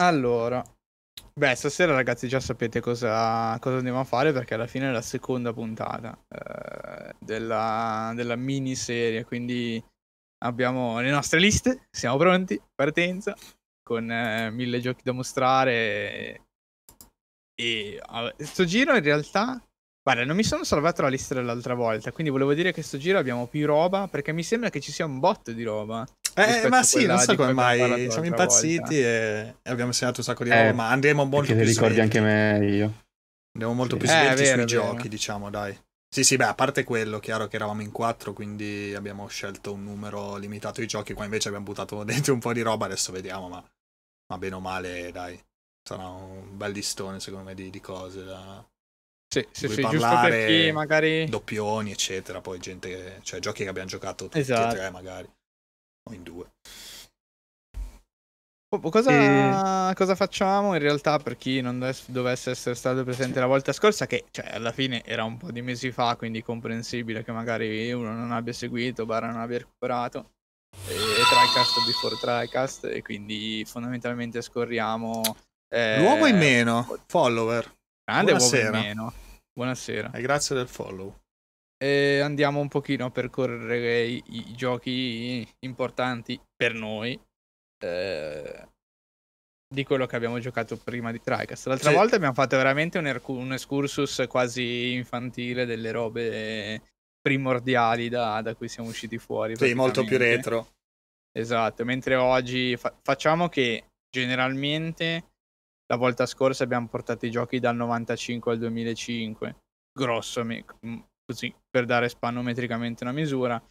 Allora, beh, stasera ragazzi già sapete cosa, cosa andiamo a fare perché alla fine è la seconda puntata eh, della, della miniserie, quindi abbiamo le nostre liste, siamo pronti, partenza, con eh, mille giochi da mostrare. E questo giro in realtà Guarda, non mi sono salvato la lista dell'altra volta, quindi volevo dire che sto giro abbiamo più roba, perché mi sembra che ci sia un bot di roba. Eh, ma sì, non so come mai, siamo impazziti e, e, abbiamo segnato un sacco di roba, eh, ma andremo molto più ricordi svelti. anche meglio. Andiamo molto sì. più svelti eh, vero, sui giochi, diciamo, dai. Sì, sì, beh, a parte quello, chiaro che eravamo in quattro, quindi abbiamo scelto un numero limitato di giochi, qua invece abbiamo buttato dentro un po' di roba, adesso vediamo, ma, ma bene o male, dai, sarà un bel listone secondo me di, di cose da, sì, sì, sì giusto per chi magari... Doppioni, eccetera, poi gente, cioè giochi che abbiamo giocato tutti esatto. e tre magari, o in due. Cosa, e... cosa, facciamo in realtà per chi non dovesse essere stato presente la volta scorsa? Che cioè, alla fine era un po' di mesi fa, quindi comprensibile che magari uno non abbia seguito, barra non abbia recuperato. E, e TriCast before TriCast, e quindi fondamentalmente scorriamo. Eh, L'uomo in meno, follower. Grande Buonasera. Meno. Buonasera. E grazie del follow. E andiamo un pochino a percorrere i, i giochi importanti per noi eh, di quello che abbiamo giocato prima di TriCast. L'altra sì. volta abbiamo fatto veramente un, er- un, excursus quasi infantile delle robe primordiali da, da cui siamo usciti fuori. Sì, molto più retro. Esatto, mentre oggi fa- facciamo che generalmente la volta scorsa abbiamo portato i giochi dal 95 al 2005, grosso, così per dare spannometricamente una misura.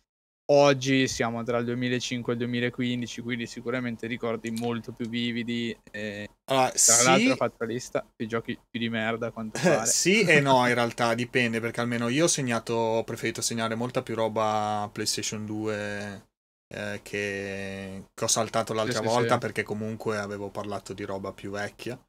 Oggi siamo tra il 2005 e il 2015, quindi sicuramente ricordi molto più vividi. E allora, tra sì, l'altro ho fatto la lista di giochi più di merda quanto pare. sì e no, in realtà dipende, perché almeno io ho segnato, ho preferito segnare molta più roba PlayStation 2 eh, che, che, ho saltato l'altra sì, volta sì. perché comunque avevo parlato di roba più vecchia.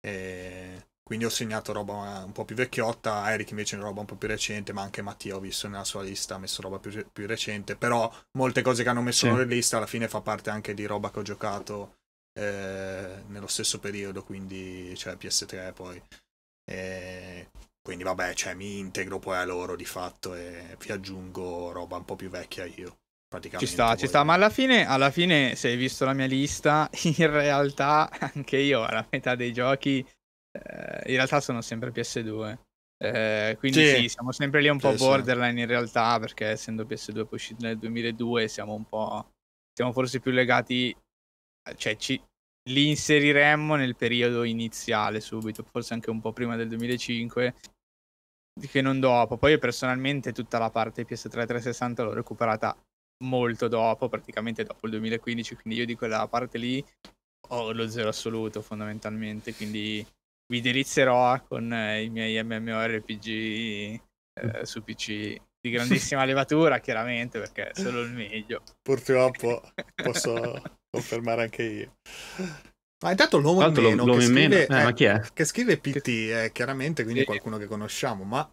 E quindi ho segnato roba un po' più vecchiotta, Eric invece una roba un po' più recente, ma anche Mattia ho visto nella sua lista ha messo roba più, più recente, però molte cose che hanno messo sì. nella lista alla fine fa parte anche di roba che ho giocato eh, nello stesso periodo, quindi cioè PS3 poi. E quindi vabbè, cioè, mi integro poi a loro di fatto e vi aggiungo roba un po' più vecchia io. Ci sta, ci sta, ma alla fine, alla fine, se hai visto la mia lista, in realtà anche io alla metà dei giochi, eh, in realtà sono sempre PS2. Eh, quindi sì. sì. siamo sempre lì un po' sì, borderline sì. in realtà, perché essendo PS2 poi uscito nel 2002, siamo un po'... siamo forse più legati, cioè ci, li inseriremmo nel periodo iniziale subito, forse anche un po' prima del 2005, che non dopo. Poi personalmente tutta la parte PS3 360 l'ho recuperata molto dopo, praticamente dopo il 2015, quindi io di quella parte lì ho lo zero assoluto fondamentalmente, quindi vi delizierò con eh, i miei MMORPG eh, su PC di grandissima levatura, chiaramente, perché è solo il meglio. Purtroppo posso confermare anche io. Ma intanto l'uomo in meno, l'uomo che, scrive, meno. Eh, ma chi è? che scrive PT, è chiaramente quindi sì. qualcuno che conosciamo, ma...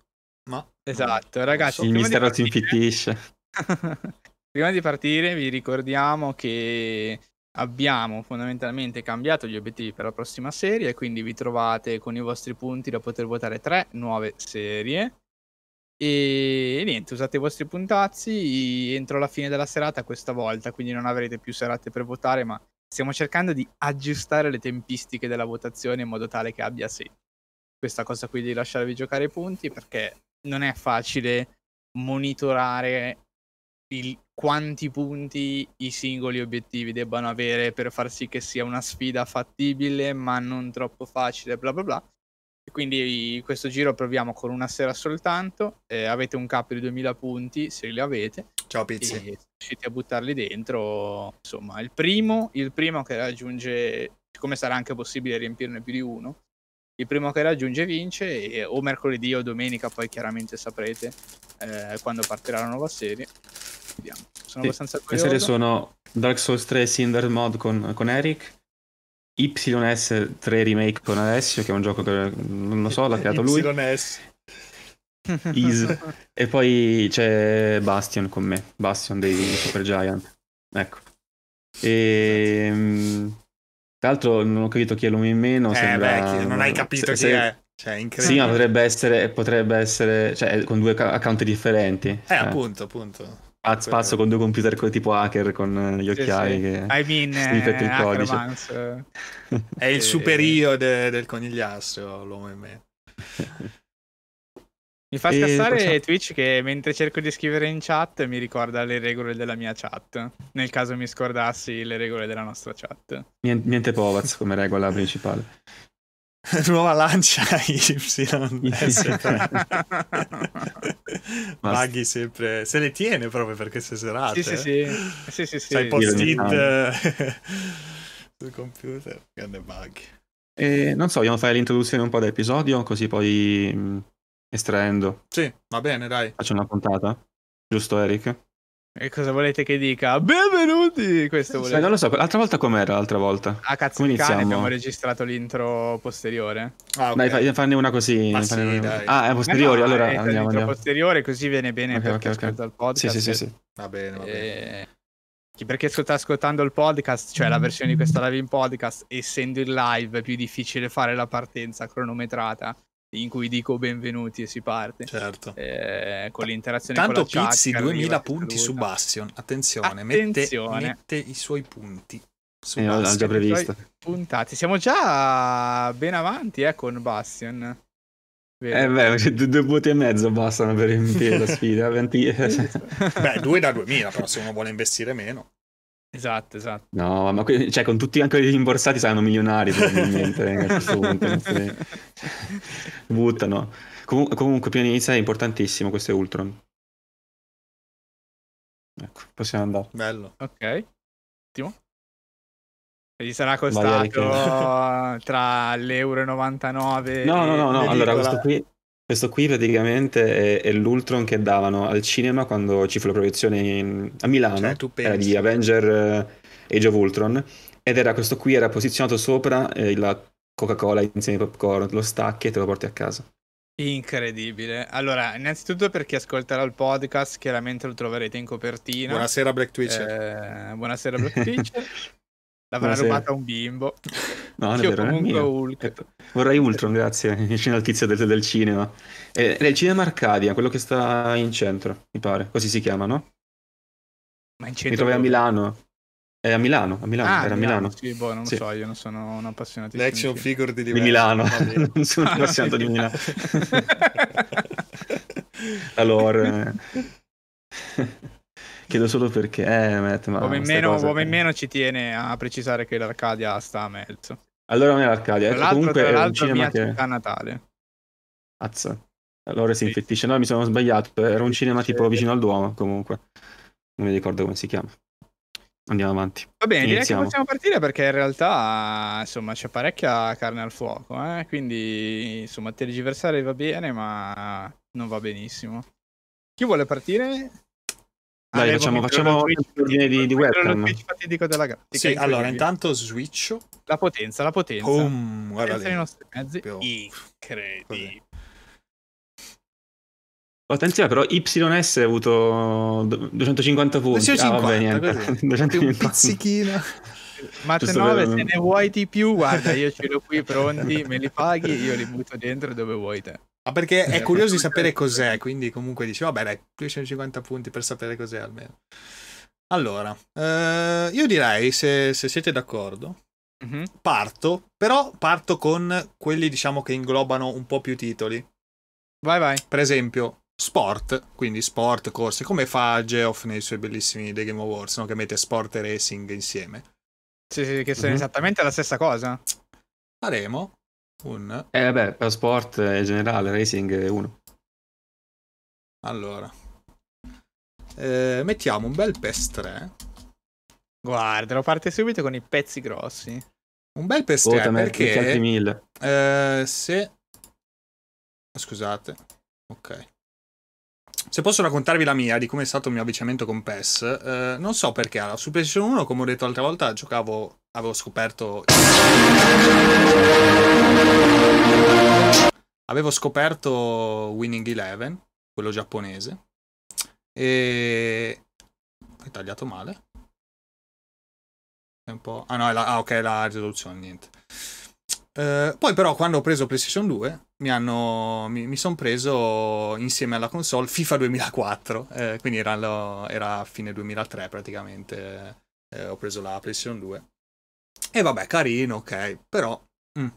ma esatto, ragazzi. So. Il mistero si infittisce. Prima di partire vi ricordiamo che abbiamo fondamentalmente cambiato gli obiettivi per la prossima serie, quindi vi trovate con i vostri punti da poter votare tre nuove serie. E niente, usate i vostri puntazzi entro la fine della serata questa volta, quindi non avrete più serate per votare, ma stiamo cercando di aggiustare le tempistiche della votazione in modo tale che abbia senso. Questa cosa qui di lasciarvi giocare i punti perché non è facile monitorare il, quanti punti i singoli obiettivi debbano avere per far sì che sia una sfida fattibile ma non troppo facile, bla bla bla. E quindi questo giro proviamo con una sera soltanto. Eh, avete un capo di 2000 punti se li avete. Ciao Pizzi. Riuscite a buttarli dentro. Insomma, il primo, il primo che raggiunge, siccome sarà anche possibile riempirne più di uno, il primo che raggiunge vince. E, o mercoledì o domenica, poi chiaramente saprete eh, quando partirà la nuova serie. Vediamo. Sono sì, abbastanza curioso. Le serie sono Dark Souls 3 Cinder Mod con, con Eric, YS 3 Remake con Alessio, che è un gioco che non lo so, l'ha creato lui. YS. Is. e poi c'è Bastion con me, Bastion dei Super Giant. Ecco. E, ehm, Tra l'altro non ho capito chi è l'uomo in meno. Eh, sembra... beh, non hai capito se, chi se... è. Cioè, incredibile. Sì, ma potrebbe essere, potrebbe essere cioè, con due account differenti. Eh, cioè. appunto, appunto. Spazio, spazio con due computer tipo hacker con gli occhiali sì, sì. che I mean, eh, il codice. È il super io de, del conigliastro, l'uomo in meno. Mi fa scassare possiamo... Twitch che mentre cerco di scrivere in chat mi ricorda le regole della mia chat. Nel caso mi scordassi le regole della nostra chat. Niente, niente Povaz come regola principale. Nuova lancia Y. Maghi sempre se le tiene proprio per queste serate. Sì, sì, sì. sì, sì, sì. Sai post-it sul computer. Grande Maghi. E non so, vogliamo fare l'introduzione un po' dell'episodio, così poi estraendo. Sì, va bene, dai. Faccio una puntata. Giusto, Eric? E cosa volete che dica? Benvenuti! Questo volete... non lo so, l'altra volta com'era l'altra volta? A cazzo di cane abbiamo registrato l'intro posteriore. Ah, okay. Dai, fanne una così. Ma sì, una... Ah, è posteriore, no, allora è andiamo, andiamo. posteriore così viene bene okay, perché okay, okay. il podcast. Sì, sì, sì, sì. Va bene, va bene. E... Perché sta ascoltando il podcast, cioè la versione di questa live in podcast, essendo in live è più difficile fare la partenza cronometrata in cui dico benvenuti e si parte. Certo. Eh, con l'interazione Tanto con la Pizzi 2000 punti su Bastion. Attenzione, Attenzione. Mette, mette, i suoi punti. Su eh, l'ho già previsto. Puntati. Siamo già ben avanti eh, con Bastion. Vero. Eh beh, due, due voti e mezzo bastano per riempire la sfida. 20... beh, due da 2000, però se uno vuole investire meno. Esatto, esatto. No, ma que- cioè, con tutti anche i rimborsati saranno milionari probabilmente eh, a questo punto. Buttano. Com- comunque, prima di iniziare è importantissimo questo è Ultron. Ecco, possiamo andare. Bello. Ok. Ottimo. E gli sarà costato tra l'euro 99 No, no, no, no. Allora, questo qui questo qui praticamente è, è, l'Ultron che davano al cinema quando ci fu la proiezione in, a Milano, cioè, era di Avenger uh, Age of Ultron, ed era questo qui era posizionato sopra eh, la Coca-Cola insieme ai popcorn, lo stacchi e te lo porti a casa. Incredibile. Allora, innanzitutto per chi ascolterà il podcast, chiaramente lo troverete in copertina. Buonasera Black Twitcher. Eh, buonasera Black Twitcher. L'avrà Buonasera. rubata un bimbo. No, non è vero, comunque Hulk. Eh, vorrei Ultron, grazie, vicino al tizio del, del cinema. È, è il cinema Arcadia, quello che sta in centro, mi pare. Così si chiama, no? Ma in centro Mi trovi a Milano. È a Milano, a Milano, ah, era a Milano. Sì, boh, non lo sì. so, io non sono un appassionato L'action figure di, di Milano, non sono un appassionato di Milano. allora... Chiedo solo perché. Eh, Matt, ma uomo in meno, uomo in meno ci tiene a precisare che l'Arcadia sta a mezzo. Allora non è l'Arcadia, tra l'altro, comunque tra è un cinema che... a Natale. Azza. Allora si sì. infettisce. No, mi sono sbagliato. Era un cinema tipo vicino al Duomo, comunque. Non mi ricordo come si chiama. Andiamo avanti. Va bene, Iniziamo. direi che possiamo partire perché in realtà insomma c'è parecchia carne al fuoco, eh? quindi insomma tergiversare va bene ma non va benissimo. Chi vuole partire? Dai, facciamo, facciamo l'ordine di, di webcam. Della sì, allora intanto switch. La potenza, la potenza. Boom, guarda potenza dei nostri mezzi. Incredibile. Attenzione, però YS ha avuto 250 punti. 250, ah, vabbè, niente. 250. Un pizzichino. Matte 9, se ne vuoi di più, guarda, io ce l'ho qui pronti, me li paghi, io li butto dentro dove vuoi te. Ma perché è curioso di sapere cos'è, quindi comunque dici, vabbè dai, 250 punti per sapere cos'è almeno. Allora, eh, io direi, se, se siete d'accordo, mm-hmm. parto, però parto con quelli diciamo che inglobano un po' più titoli. Vai vai. Per esempio, sport, quindi sport, corse, come fa Geoff nei suoi bellissimi The Game Awards, no? che mette sport e racing insieme. Sì, sì, che sono mm-hmm. esattamente la stessa cosa. Faremo un... Eh beh, per sport in generale, racing è uno. Allora. Eh, mettiamo un bel PES 3. Guarda, lo parte subito con i pezzi grossi. Un bel PES 3 perché... Eh, se... Scusate. Ok. Se posso raccontarvi la mia di come è stato il mio avvicinamento con PES, eh, non so perché. Allora, su PlayStation 1, come ho detto l'altra volta, giocavo, avevo scoperto. Avevo scoperto Winning Eleven, quello giapponese. E. Hai tagliato male? È un po'... Ah no, è la... ah, ok, la risoluzione, niente. Uh, poi però quando ho preso PlayStation 2 mi, mi, mi sono preso insieme alla console FIFA 2004, eh, quindi era, lo, era fine 2003 praticamente, eh, ho preso la PlayStation 2. E vabbè, carino, ok, però... Mm.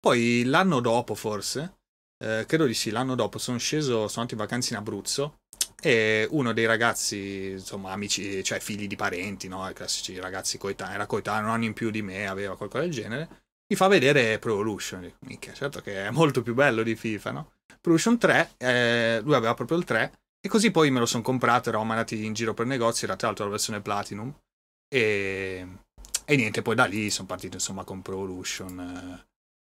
Poi l'anno dopo forse, eh, credo di sì, l'anno dopo sono sceso, sono andato in vacanza in Abruzzo e uno dei ragazzi, insomma, amici, cioè figli di parenti, no? I classici ragazzi coetanei, era coetaneo, anno in più di me, aveva qualcosa del genere mi fa vedere Pro Evolution. Minchia, certo che è molto più bello di FIFA, no? Pro Evolution 3, eh, lui aveva proprio il 3, e così poi me lo sono comprato, eravamo andati in giro per negozi, era tra l'altro la versione Platinum, e, e niente, poi da lì sono partito insomma con Pro Evolution.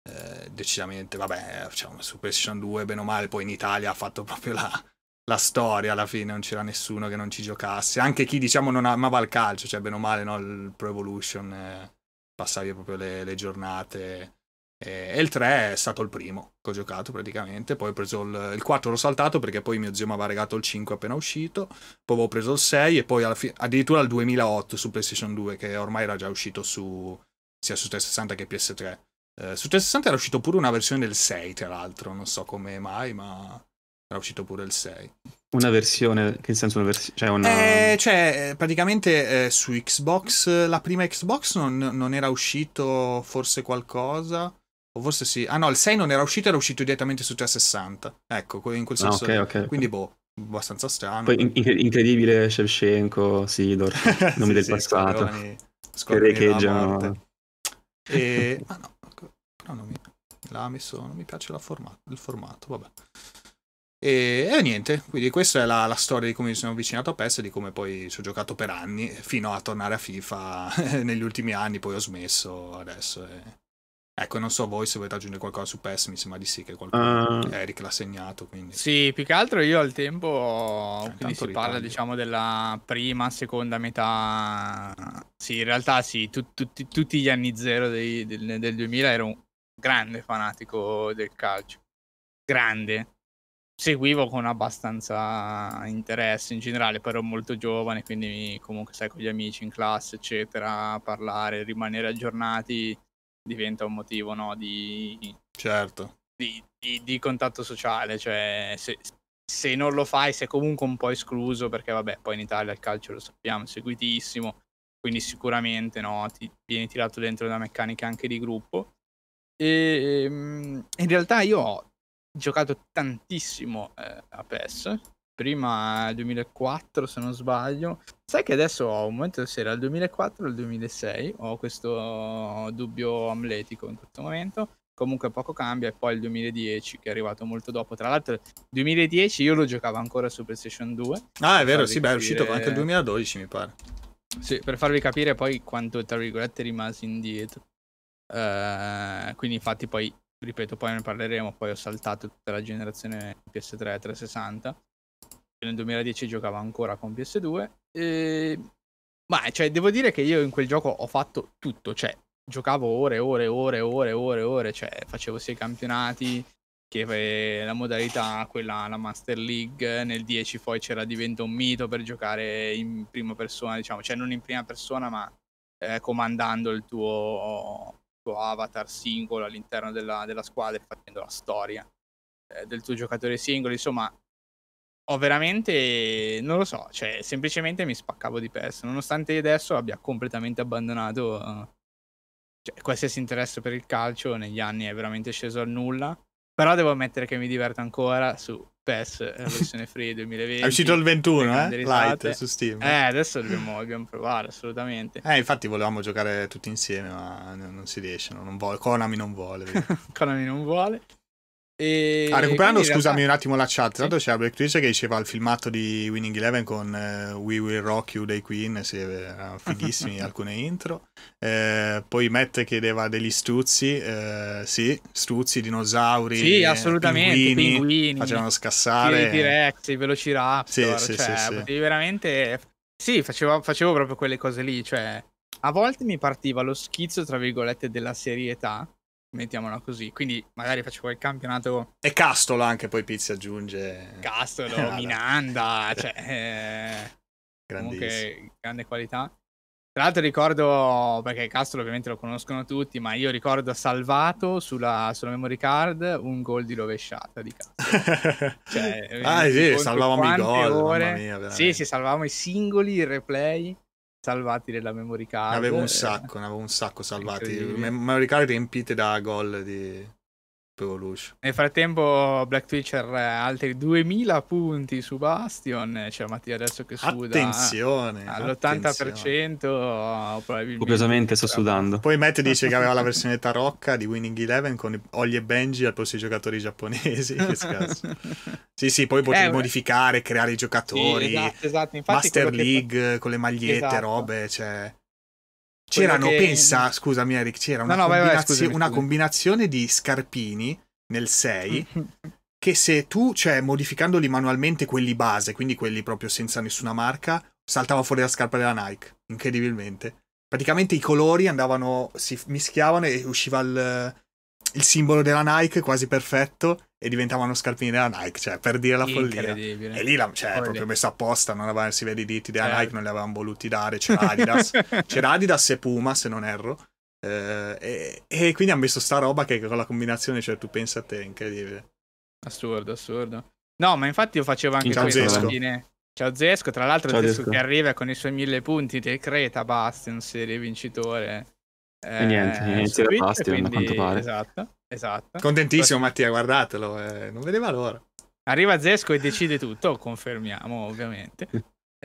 Eh, decisamente, vabbè, diciamo, su PlayStation 2, bene o male, poi in Italia ha fatto proprio la, la storia alla fine, non c'era nessuno che non ci giocasse. Anche chi, diciamo, non amava il calcio, cioè bene o male, no, il Pro Evolution eh, passavi proprio le, le giornate. E, il 3 è stato il primo che ho giocato praticamente. Poi ho preso il, il 4, l'ho saltato perché poi mio zio mi aveva regalato il 5 appena uscito. Poi avevo preso il 6 e poi fi- addirittura il 2008 su PlayStation 2, che ormai era già uscito su sia su 360 che PS3. Eh, su 360 era uscito pure una versione del 6, tra l'altro. Non so come mai, ma era uscito pure il 6. Una versione, che senso una versione? Cioè, una... Eh, cioè, praticamente eh, su Xbox, la prima Xbox non, non, era uscito forse qualcosa, o forse sì. Ah no, il 6 non era uscito, era uscito direttamente su 360. Ecco, in quel senso. Ah, okay, okay, Quindi, boh, abbastanza strano. Poi incredibile Shevchenko, Sidor, nomi sì, del sì, passato. Scorpioni che recheggiano. E... ah no, però non mi... L'ha messo, non mi piace formato, il formato, vabbè. E, e, niente, quindi questa è la, la, storia di come mi sono avvicinato a PES e di come poi ci ho giocato per anni, fino a tornare a FIFA negli ultimi anni, poi ho smesso adesso. E... Ecco, non so voi se volete aggiungere qualcosa su PES, mi sembra di sì che qualcuno, uh... Eric l'ha segnato. Quindi. Sì, più che altro io al tempo, eh, quindi si ritaglio. parla diciamo della prima, seconda metà, sì, in realtà sì, tu, tu, tu, tutti gli anni zero dei, del, del 2000 ero un grande fanatico del calcio, grande seguivo con abbastanza interesse in generale, però ero molto giovane, quindi comunque sai con gli amici in classe, eccetera, parlare, rimanere aggiornati diventa un motivo no, di, certo. di, di, di contatto sociale, cioè se, se, non lo fai sei comunque un po' escluso perché vabbè, poi in Italia il calcio lo sappiamo, è seguitissimo, quindi sicuramente no, ti vieni tirato dentro da meccaniche anche di gruppo. E ehm, in realtà io ho giocato tantissimo eh, a PES. Prima 2004 se non sbaglio. Sai che adesso ho un momento se era il 2004 o il 2006. Ho questo dubbio amletico in questo momento. Comunque poco cambia e poi il 2010 che è arrivato molto dopo. Tra l'altro il 2010 io lo giocavo ancora su PlayStation 2. Ah è vero, sì, capire... beh è uscito anche il 2012 mi pare. Sì, per farvi capire poi quanto tra virgolette rimasi indietro. Uh, quindi infatti poi ripeto, poi ne parleremo, poi ho saltato tutta la generazione PS3 360. Nel 2010 giocavo ancora con PS2. E... Ma cioè, devo dire che io in quel gioco ho fatto tutto, cioè giocavo ore, ore, ore, ore, ore, ore, cioè facevo sia i campionati che la modalità, quella, la Master League, nel 10 poi c'era diventa un mito per giocare in prima persona, diciamo, cioè non in prima persona ma eh, comandando il tuo tuo avatar singolo all'interno della, della squadra e facendo la storia eh, del tuo giocatore singolo. Insomma, ho veramente, non lo so, cioè semplicemente mi spaccavo di PES, nonostante adesso abbia completamente abbandonato uh, cioè, qualsiasi interesse per il calcio, negli anni è veramente sceso al nulla. Però devo ammettere che mi diverto ancora su PES, la versione free 2020. È uscito il 21, eh? Light su Steam. Eh, adesso dobbiamo, dobbiamo, provare, assolutamente. Eh, infatti volevamo giocare tutti insieme, ma non si riesce, non vuole. Konami non vuole. Konami non vuole. E... Ah, recuperando, scusami realtà... un attimo la chat, tanto sì. c'era Black Twitch che diceva il filmato di Winning Eleven con uh, We Will Rock You dei Queen, sì, erano fighissimi alcune intro. Eh, poi Matt chiedeva degli struzzi, eh, sì, struzzi, dinosauri, sì, assolutamente, pinguini, pinguini facevano scassare. I T-Rex, i Velociraptor, sì, cioè, sì, potevi veramente... Sì, facevo, facevo proprio quelle cose lì, cioè... A volte mi partiva lo schizzo, tra virgolette, della serietà, mettiamola così. Quindi magari facevo il campionato. E Castolo anche poi Pizzi aggiunge. Castolo, Minanda, cioè. Eh, comunque grande qualità. Tra l'altro ricordo, perché Castro ovviamente lo conoscono tutti, ma io ricordo salvato sulla, sulla memory card un gol di rovesciata di Castro. cioè, ah sì, salvavamo i gol, ore... mia, Sì, sì, salvavamo i singoli, il replay salvati nella memory card. Ne avevo un sacco, ne avevo un sacco salvati. Memory card riempite da gol di Evolution. Nel frattempo Black Twitcher altri 2000 punti su Bastion, c'è Mattia adesso che suda attenzione, all'80% attenzione. probabilmente. Copiosamente sto sudando. Poi Matt dice che aveva la versione tarocca di Winning Eleven con Ollie e Benji al posto dei giocatori giapponesi. sì, sì, poi potevi eh, modificare, creare i giocatori. Sì, esatto, esatto. Master League fa... con le magliette, esatto. robe, cioè C'erano, che... pensa, scusami Eric, c'era una, no, no, combinazio- vai, vai, scusami, una combinazione di scarpini nel 6 che se tu, cioè modificandoli manualmente quelli base, quindi quelli proprio senza nessuna marca, saltava fuori la scarpa della Nike, incredibilmente. Praticamente i colori andavano, si mischiavano e usciva il, il simbolo della Nike quasi perfetto e diventavano scarpini della Nike, cioè per dire la follia. E lì la, cioè, è proprio messo apposta, non avevano, si vede i diti della certo. Nike, non li avevano voluti dare, c'era Adidas, c'era Adidas e Puma se non erro. Eh, e, e, quindi hanno messo sta roba che con la combinazione, cioè tu pensa a te, incredibile. Assurdo, assurdo. No, ma infatti io facevo anche Ciao questo alla fine. Ciao Zesco, tra l'altro Ciao Zesco, Zesco che arriva con i suoi mille punti, decreta Bastion, serie vincitore. Eh, e niente, inizia da Bastion, quindi... a quanto pare. Esatto. Esatto. Contentissimo Mattia, guardatelo, eh, non vedeva l'ora. Arriva Zesco e decide tutto, confermiamo ovviamente.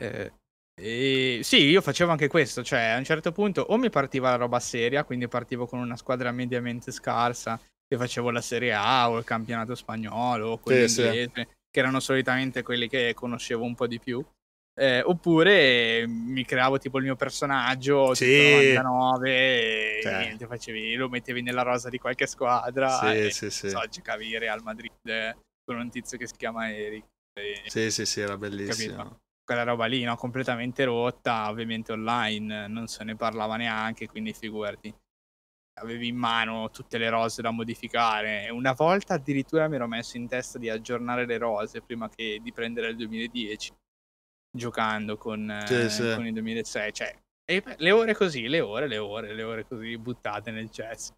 Eh, e sì, io facevo anche questo, cioè a un certo punto o mi partiva la roba seria, quindi partivo con una squadra mediamente scarsa e facevo la Serie A o il campionato spagnolo o quello sì, inglese, sì. che erano solitamente quelli che conoscevo un po' di più. Eh, oppure mi creavo tipo il mio personaggio sì. 99 e cioè. niente, facevi, lo mettevi nella rosa di qualche squadra sì, e sì, sì. So, giocavi Real Madrid con un tizio che si chiama Eric. E, sì, sì, sì, era bellissimo. Capito? Quella roba lì, no? completamente rotta, ovviamente online, non se ne parlava neanche, quindi figurati. Avevi in mano tutte le rose da modificare. Una volta addirittura mi ero messo in testa di aggiornare le rose prima che di prendere il 2010 giocando con, sì, eh, sì. con il 2006. Cioè, le ore così, le ore, le ore, le ore così buttate nel chess.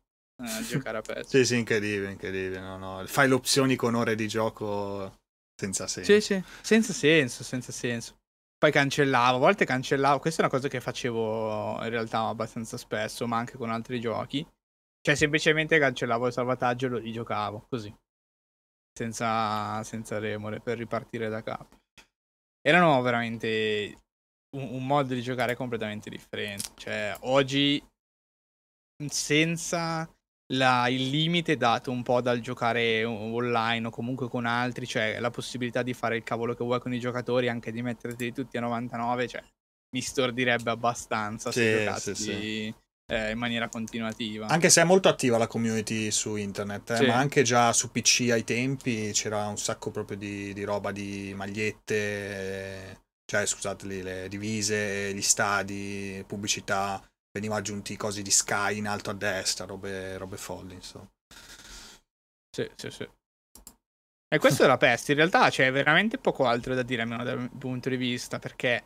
Eh, a giocare a PES. sì, sì, incredibile, incredibile. No, no. Fai le opzioni con ore di gioco senza senso. Sì, sì, senza senso, senza senso. Poi cancellavo, a volte cancellavo. Questa è una cosa che facevo in realtà abbastanza spesso, ma anche con altri giochi. Cioè, semplicemente cancellavo il salvataggio e lo rigiocavo così. Senza, senza remore per ripartire da capo erano veramente un, un modo di giocare completamente differente. Cioè, oggi senza la, il limite dato un po' dal giocare online o comunque con altri, cioè la possibilità di fare il cavolo che vuoi con i giocatori, anche di metterti tutti a 99, cioè mi stordirebbe abbastanza sì, se giocassi sì, sì eh, in maniera continuativa. Anche se è molto attiva la community su internet, eh, sì. ma anche già su PC ai tempi c'era un sacco proprio di, di roba di magliette, cioè scusate le divise, gli stadi, pubblicità, veniva aggiunti cosi di Sky in alto a destra, robe, robe folli, insomma. Sì, sì, sì. E questo è la peste, in realtà c'è veramente poco altro da dire, almeno dal punto di vista, perché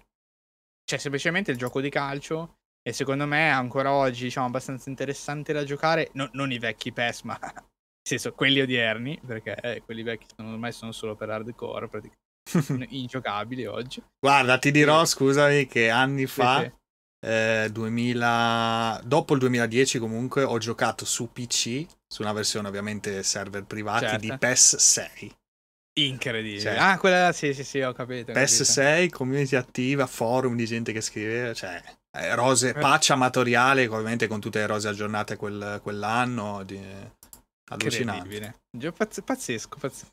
c'è semplicemente il gioco di calcio e secondo me ancora oggi, diciamo, abbastanza interessante da giocare. No, non i vecchi PES, ma nel senso quelli odierni, perché eh, quelli vecchi sono, ormai sono solo per hardcore, praticamente ingiocabili oggi. Guarda, ti dirò, scusami, che anni fa, sì, sì. Eh, 2000... dopo il 2010 comunque, ho giocato su PC, su una versione ovviamente server privati, certo. di PES 6. Incredibile. Cioè, ah, quella sì, sì, sì, ho capito. Ho PES 6, community attiva, forum di gente che scriveva, cioè eh, rose, eh. patch amatoriale, ovviamente con tutte le rose aggiornate quel, quell'anno. Di... Allucinante. Pazz- pazzesco, pazzesco.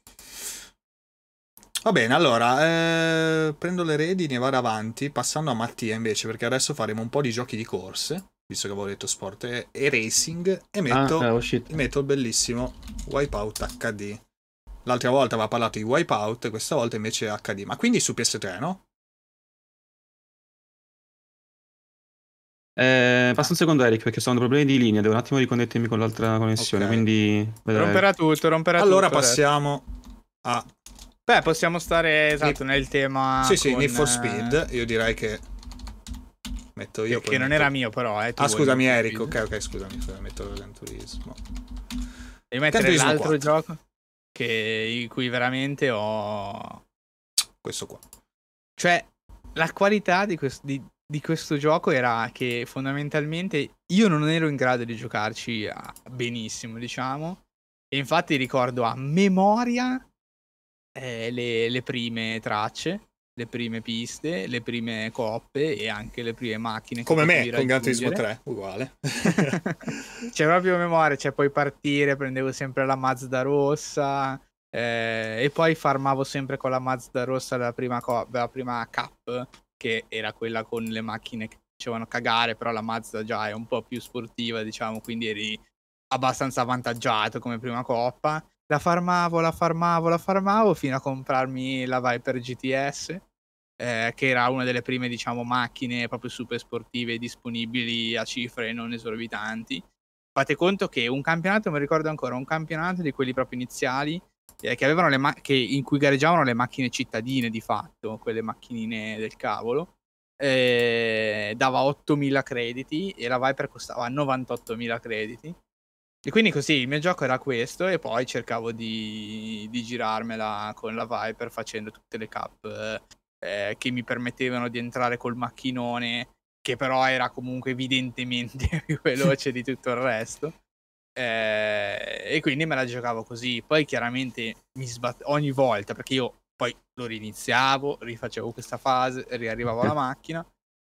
Va bene, allora eh, prendo le redini e vado avanti, passando a Mattia invece, perché adesso faremo un po' di giochi di corse, visto che avevo detto sport e, e racing, e metto, ah, metto il bellissimo Wipeout HD. L'altra volta aveva parlato di Wipeout, questa volta invece HD. Ma quindi su PS3, no? Eh, passa un secondo Eric perché sto avendo problemi di linea, devo un attimo riconnettermi con l'altra connessione, okay. quindi... Vedrai. Romperà tutto, romperà allora tutto. Allora passiamo adesso. a... Beh, possiamo stare esatto nel tema... Sì, con... sì, Need for Speed, io direi che... Metto io. Che, non metto... era mio, però. Eh, ah, scusami, Eric. Ok, ok, scusami. scusami metto Gran Turismo. Devi mettere Gran l'altro 4. gioco che, in cui veramente ho. Questo qua. Cioè, la qualità di, questo, di, di questo gioco era che fondamentalmente io non ero in grado di giocarci benissimo, diciamo. E infatti ricordo a memoria eh, le, le prime tracce le prime piste, le prime coppe e anche le prime macchine. Come me, con Gran Turismo 3, uguale. c'è proprio memoria, cioè puoi partire, prendevo sempre la Mazda rossa eh, e poi farmavo sempre con la Mazda rossa la prima, co- la prima Cup, che era quella con le macchine che facevano cagare, però la Mazda già è un po' più sportiva, diciamo, quindi eri abbastanza avvantaggiato come prima coppa la farmavo, la farmavo, la farmavo fino a comprarmi la Viper GTS, eh, che era una delle prime, diciamo, macchine proprio super sportive disponibili a cifre non esorbitanti. Fate conto che un campionato, mi ricordo ancora, un campionato di quelli proprio iniziali, eh, che avevano le ma- che, in cui gareggiavano le macchine cittadine di fatto, quelle macchinine del cavolo, eh, dava 8.000 crediti e la Viper costava 98.000 crediti e quindi così il mio gioco era questo e poi cercavo di, di girarmela con la Viper facendo tutte le cap eh, che mi permettevano di entrare col macchinone che però era comunque evidentemente più veloce di tutto il resto. Eh, e quindi me la giocavo così. Poi chiaramente mi sbattevo ogni volta perché io poi lo riniziavo, rifacevo questa fase, riarrivavo alla macchina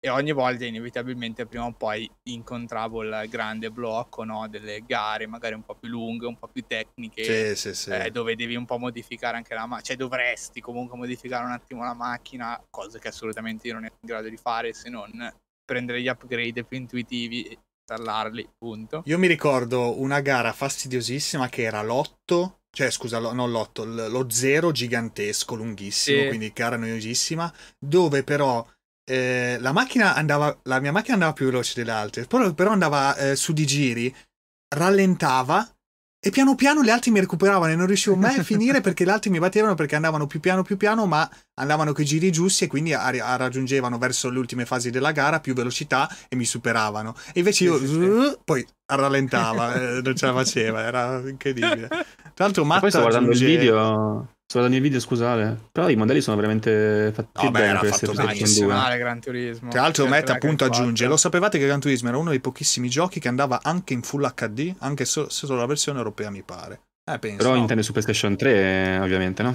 e ogni volta inevitabilmente prima o poi incontravo il grande blocco no? delle gare magari un po' più lunghe, un po' più tecniche, sì, sì, sì. Eh, dove devi un po' modificare anche la macchina, cioè dovresti comunque modificare un attimo la macchina, cosa che assolutamente io non ero in grado di fare se non prendere gli upgrade più intuitivi installarli, punto. Io mi ricordo una gara fastidiosissima che era l'otto cioè scusa, lo, non l'otto, lo zero gigantesco, lunghissimo, quindi gara noiosissima, dove però eh, la macchina andava, la mia macchina andava più veloce delle altre, però, però andava eh, su di giri, rallentava e piano piano gli altri mi recuperavano e non riuscivo mai a finire perché gli altri mi battevano perché andavano più piano più piano, ma andavano con i giri giusti e quindi a, a raggiungevano verso le ultime fasi della gara più velocità e mi superavano. E invece io sì, sì, sì. poi rallentava, eh, non ce la faceva, era incredibile. Tra l'altro Matt poi sto guardando aggiunge... il video Sto guardando il video, scusate. Però i modelli sono veramente fatti no, bene beh, per essere benissimo. Male, Gran Turismo. Tra l'altro Matt appunto aggiunge, lo sapevate che Gran Turismo era uno dei pochissimi giochi che andava anche in Full HD, anche se solo la versione europea mi pare. Eh, penso. Però no. intende su PlayStation 3, ovviamente, no?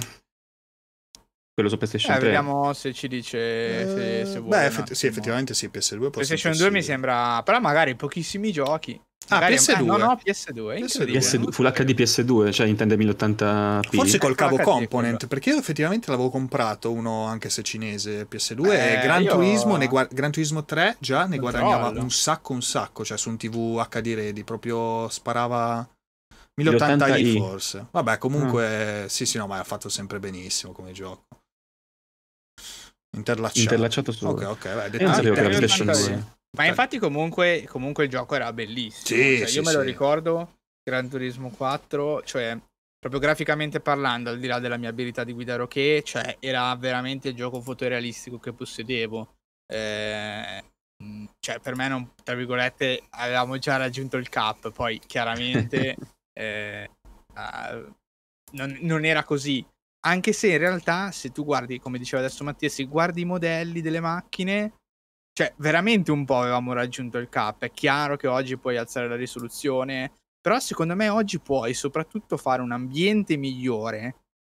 Quello su PlayStation eh, 3. Vediamo se ci dice se, se vuole. Beh, effetti- sì, effettivamente sì, PS2 PlayStation 2 mi sembra, però magari pochissimi giochi. Ah, PS2. Ah, no, no, PS2. PS2. PS2 Full HD PS2, cioè intende 1080p. Forse col cavo component, perché io effettivamente l'avevo comprato uno, anche se cinese, PS2. Eh, e Gran, io... Turismo, ne gu- Gran Turismo 3 già ne guadagnava un sacco, un sacco. Cioè su un TV HD ready, proprio sparava 1080i forse. Vabbè, comunque, ah. sì, sì, no, ma ha fatto sempre benissimo come gioco. Interlacciato. Interlacciato su. Ok, ok, vai. Detto... Ah, PlayStation 2. Ma infatti comunque, comunque il gioco era bellissimo. Sì, cioè, sì, io me sì. lo ricordo, Gran Turismo 4, cioè proprio graficamente parlando, al di là della mia abilità di guidare ok, cioè era veramente il gioco fotorealistico che possedevo. Eh, cioè per me non, tra virgolette avevamo già raggiunto il cap, poi chiaramente eh, uh, non, non era così. Anche se in realtà, se tu guardi, come diceva adesso Mattia, se guardi i modelli delle macchine, cioè, veramente un po' avevamo raggiunto il cap. È chiaro che oggi puoi alzare la risoluzione, però secondo me oggi puoi soprattutto fare un ambiente migliore,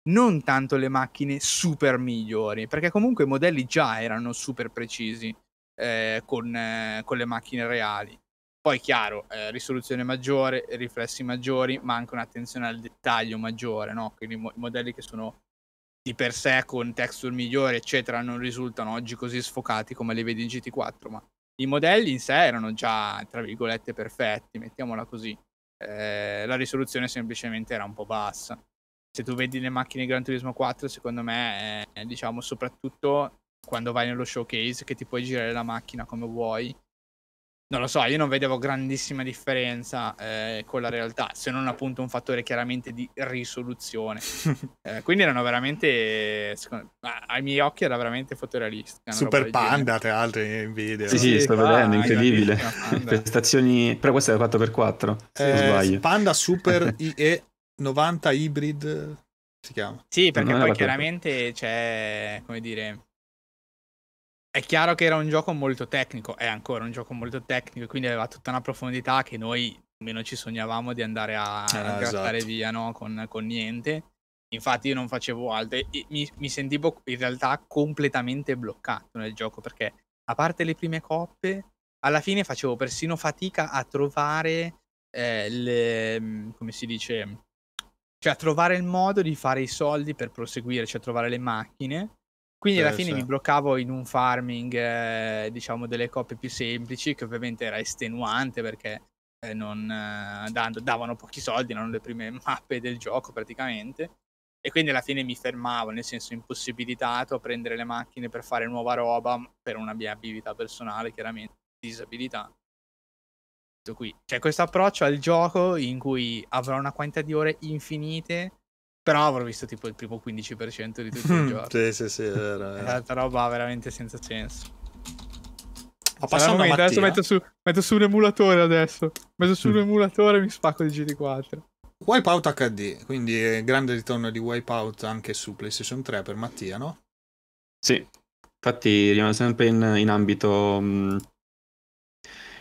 non tanto le macchine super migliori, perché comunque i modelli già erano super precisi eh, con, eh, con, le macchine reali. Poi chiaro, eh, risoluzione maggiore, riflessi maggiori, ma anche un'attenzione al dettaglio maggiore, no? Quindi i mo- modelli che sono di per sé con texture migliori, eccetera, non risultano oggi così sfocati come li vedi in GT4, ma i modelli in sé erano già, tra virgolette, perfetti, mettiamola così. Eh, la risoluzione semplicemente era un po' bassa. Se tu vedi le macchine Gran Turismo 4, secondo me, è, diciamo, soprattutto quando vai nello showcase che ti puoi girare la macchina come vuoi, non lo so, io non vedevo grandissima differenza eh, con la realtà, se non appunto un fattore chiaramente di risoluzione. eh, quindi erano veramente, secondo, ai miei occhi era veramente fotorealistica. Super Panda, tra l'altro, in video. Sì, sì, sto vedendo, incredibile. Prestazioni, però questa è 4x4, se eh, sbaglio. Panda Super IE 90 Hybrid si chiama. Sì, perché poi chiaramente c'è, come dire è chiaro che era un gioco molto tecnico, è ancora un gioco molto tecnico, quindi aveva tutta una profondità che noi meno ci sognavamo di andare a, eh, grattare esatto. via no? con, con, niente. Infatti io non facevo altro e mi, mi, sentivo in realtà completamente bloccato nel gioco perché a parte le prime coppe, alla fine facevo persino fatica a trovare eh, le, come si dice, cioè a trovare il modo di fare i soldi per proseguire, cioè a trovare le macchine quindi alla fine sì. mi bloccavo in un farming, eh, diciamo, delle coppe più semplici, che ovviamente era estenuante perché eh, non, eh, dando, davano pochi soldi, erano le prime mappe del gioco praticamente. E quindi alla fine mi fermavo, nel senso impossibilitato a prendere le macchine per fare nuova roba, per una mia abilità personale, chiaramente, disabilità. Qui. C'è questo approccio al gioco in cui avrò una quantità di ore infinite però avrò visto tipo il primo 15% di tutto il gioco. sì, sì, sì, è vero. È una roba veramente senza senso. Ma passando a adesso metto su, metto su un emulatore adesso. Metto su un emulatore e mi spacco di GT4. Wipeout HD, quindi grande ritorno di Wipeout anche su PlayStation 3 per Mattia, no? Sì, infatti rimane sempre in, in ambito mm,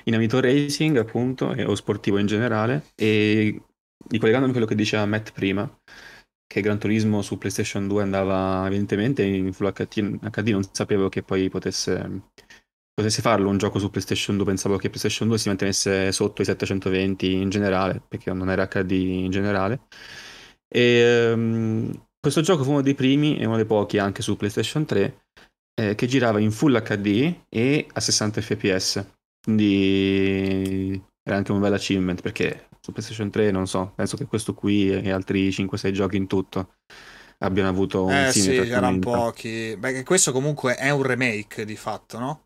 in ambito racing appunto o sportivo in generale e ricollegandomi a quello che diceva Matt prima che Gran Turismo su PlayStation 2 andava evidentemente in Full HD, non sapevo che poi potesse, potesse, farlo un gioco su PlayStation 2, pensavo che PlayStation 2 si mantenesse sotto i 720 in generale, perché non era HD in generale. E, um, questo gioco fu uno dei primi e uno dei pochi anche su PlayStation 3 eh, che girava in Full HD e a 60 fps, quindi era anche un bel achievement perché su PlayStation 3 non so, penso che questo qui e altri 5-6 giochi in tutto abbiano avuto un eh, sì, erano pochi. Beh, questo comunque è un remake di fatto, no?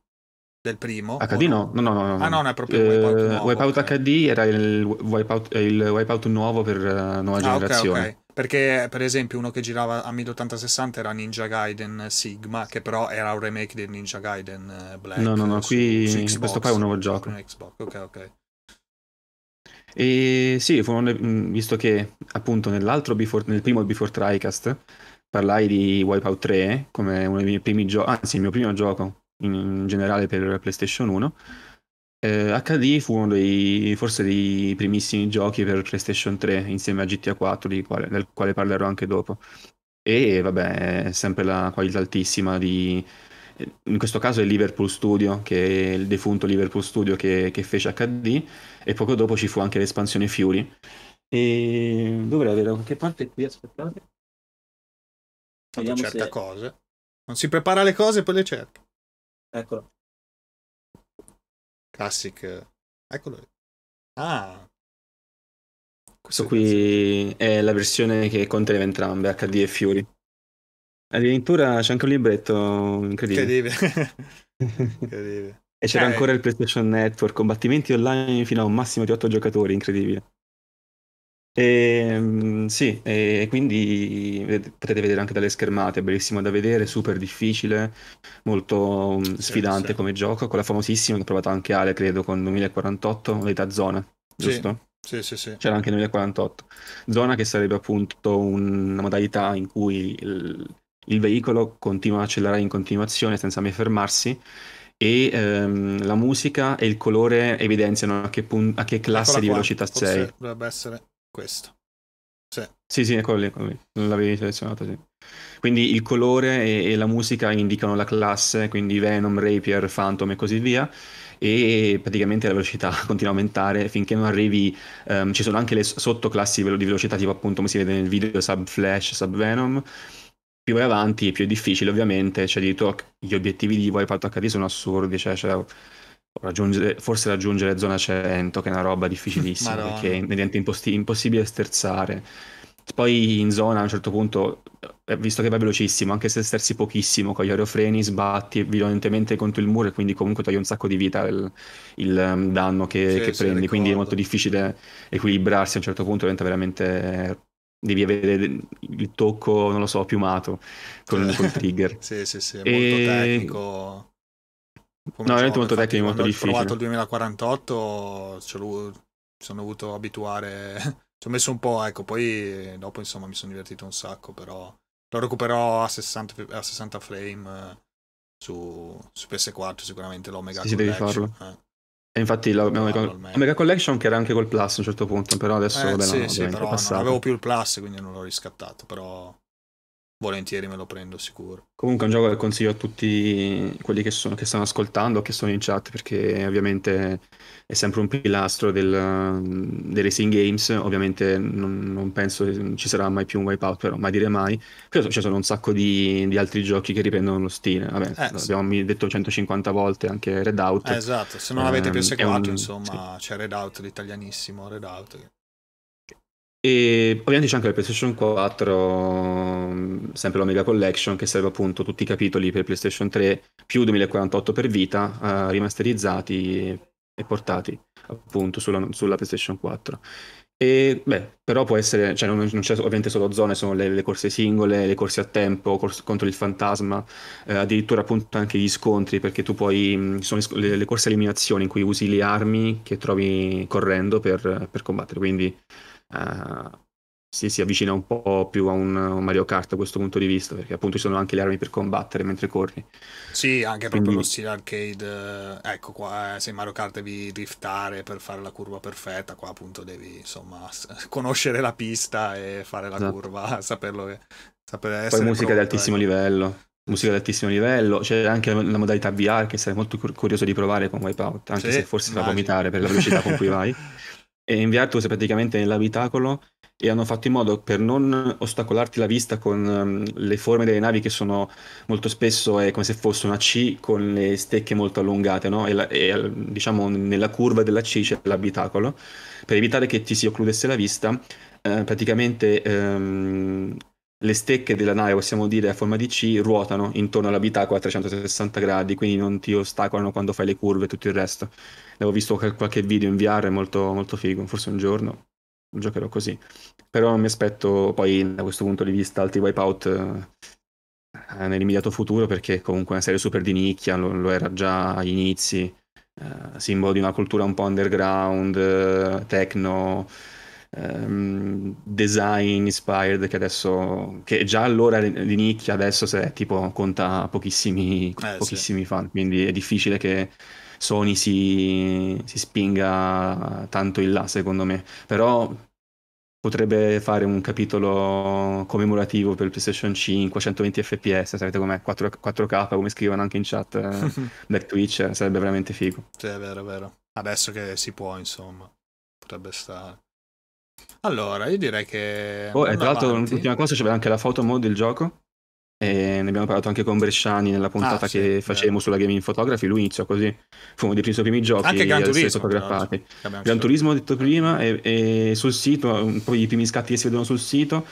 Del primo. HD no? No, no, no. Ah, no, non è proprio eh, Wipeout nuovo. Wipeout. HD era il Wipeout, il Wipeout nuovo per uh, nuova ah, generazione. Okay, okay. Perché, per esempio, uno che girava a 1080-60 era Ninja Gaiden Sigma, che però era un remake del Ninja Gaiden eh, Black. No, no, no, qui su questo qua è un nuovo gioco. Xbox, ok, ok. E sì, visto che appunto nell'altro Before, nel primo Before Tricast parlai di Wipeout 3 come uno dei miei primi giochi, anzi il mio primo gioco in, in generale per PlayStation 1. Eh, HD fu uno dei forse dei primissimi giochi per PlayStation 3 insieme a GTA 4, quale, del quale parlerò anche dopo. E vabbè, sempre la qualità altissima di, in questo caso è Liverpool Studio, che è il defunto Liverpool Studio che, che fece HD, e poco dopo ci fu anche l'espansione Fury. E dovrei avere qualche parte qui, aspettate. Vediamo cerca se... cose. Non si prepara le cose e poi le cerca. Eccolo. Classic. Eccolo. Ah. Questo qui è la versione che conteneva entrambe, HD e Fury. Addirittura c'è anche un libretto incredibile. Incredibile. incredibile. E c'era eh. ancora il PlayStation Network, combattimenti online fino a un massimo di 8 giocatori, incredibile. E, mm, sì, e quindi potete vedere anche dalle schermate, bellissimo da vedere, super difficile, molto mm, sfidante sì. come gioco, con la famosissima che ho provato anche Ale, credo, con 2048, l'età zona, giusto? Sì, sì, sì. C'era anche 2048. Zona che sarebbe appunto una modalità in cui il, il veicolo continua a accelerare in continuazione senza mai fermarsi e ehm, la musica e il colore evidenziano a che, pun- a che classe Eccola di qua. velocità Forse sei. Dovrebbe essere questo. Sì, sì, sì eccolo lì, eccolo lì. L'avevi selezionato, sì. Quindi il colore e, e, la musica indicano la classe, quindi Venom, Rapier, Phantom e così via. E praticamente la velocità continua a aumentare finché non arrivi. Um, ci sono anche le sottoclassi di velocità, tipo appunto come si vede nel video Sub Flash, Sub Venom più vai avanti più è difficile ovviamente, cioè di gli obiettivi di Wipeout HD sono assurdi, cioè, cioè raggiungere, forse raggiungere zona 100 che è una roba difficilissima perché diventa imposti- impossibile sterzare. Poi in zona a un certo punto eh, visto che va velocissimo, anche se sterzi pochissimo con gli aerofreni, sbatti violentemente contro il muro e quindi comunque toglie un sacco di vita il, il um, danno che, sì, che prendi, quindi è molto difficile equilibrarsi a un certo punto, diventa veramente devi avere il tocco, non lo so, piumato con, il trigger. sì, sì, sì, è e... molto tecnico. Come no, veramente molto tecnico, molto difficile. Ho provato il 2048, mi sono dovuto abituare, ci ho messo un po', ecco, poi dopo insomma mi sono divertito un sacco, però lo recuperò a 60, a 60 frame eh, su, su, PS4 sicuramente l'Omega sì, Collection. Devi farlo. Eh. E infatti la Omega Collection che era anche col Plus a un certo punto, però adesso eh, vabbè, sì, no, sì, però non avevo più il Plus, quindi non l'ho riscattato, però volentieri me lo prendo sicuro. Comunque è un gioco che consiglio a tutti quelli che, sono, che stanno ascoltando o che sono in chat perché ovviamente è sempre un pilastro del, dei racing games, ovviamente non, non, penso ci sarà mai più un wipeout, però mai dire mai, però ci sono un sacco di, di altri giochi che riprendono lo stile, Vabbè, eh, abbiamo sì. detto 150 volte anche Redout. Eh, esatto, se non avete PS4 un, insomma sì. c'è Redout, l'italianissimo Redout. E ovviamente c'è anche la PlayStation 4, sempre l'Omega Collection, che serve appunto tutti i capitoli per PlayStation 3 più 2048 per vita, uh, rimasterizzati e portati appunto sulla, sulla, PlayStation 4. E beh, però può essere, cioè non, non c'è ovviamente solo zone, sono le, le, corse singole, le corse a tempo, corse contro il fantasma, eh, addirittura appunto anche gli scontri, perché tu puoi, sono le, le corse a eliminazione in cui usi le armi che trovi correndo per, per combattere, quindi uh, si, si, avvicina un po' più a un, un, Mario Kart da questo punto di vista, perché appunto ci sono anche le armi per combattere mentre corri. Sì, anche Quindi... proprio lo stile arcade. Ecco qua, eh, se in Mario Kart devi driftare per fare la curva perfetta, qua appunto devi insomma conoscere la pista e fare la esatto. curva, saperlo che... Sapere Poi musica di altissimo ecco. livello. Musica di altissimo livello, c'è anche la modalità VR che sarei molto curioso di provare con Wipeout, anche sì, se forse immagino. fa vomitare per la velocità con cui vai. e in VR tu sei praticamente nell'abitacolo e hanno fatto in modo per non ostacolarti la vista con um, le forme delle navi che sono molto spesso è come se fosse una C con le stecche molto allungate, no? E, la, e diciamo nella curva della C c'è l'abitacolo. Per evitare che ti si occludesse la vista, eh, praticamente ehm, le stecche della nave, possiamo dire a forma di C, ruotano intorno all'abitacolo a 360 gradi, quindi non ti ostacolano quando fai le curve e tutto il resto. L'avevo visto qualche video in VR, molto, molto figo, forse un giorno giocherò così. Però non mi aspetto poi da questo punto di vista altri wipeout eh, nell'immediato futuro perché comunque è una serie super di nicchia, lo, lo era già agli inizi, eh, simbolo di una cultura un po' underground, eh, techno um, design inspired che adesso che già allora di nicchia adesso se tipo conta pochissimi, eh, pochissimi sì. fan quindi è difficile che Sony si, si spinga tanto in là secondo me. Però potrebbe fare un capitolo commemorativo per il PlayStation 5 120 fps sapete com'è? 4, 4K come scrivono anche in chat eh, Black Twitch sarebbe veramente figo. Sì è vero è vero. Adesso che si può insomma potrebbe stare. Allora, io direi che... Oh, e tra l'altro, l'ultima cosa, c'è anche la photo mode del gioco. Ne abbiamo parlato anche con Bresciani nella puntata ah, che sì, facevamo sulla Gaming Photography. Lui iniziò così. Fu uno dei suoi primi giochi anche Gran Turismo, fotografati. Gran Turismo ho detto prima e, e, sul sito, un po' i primi scatti che si vedono sul sito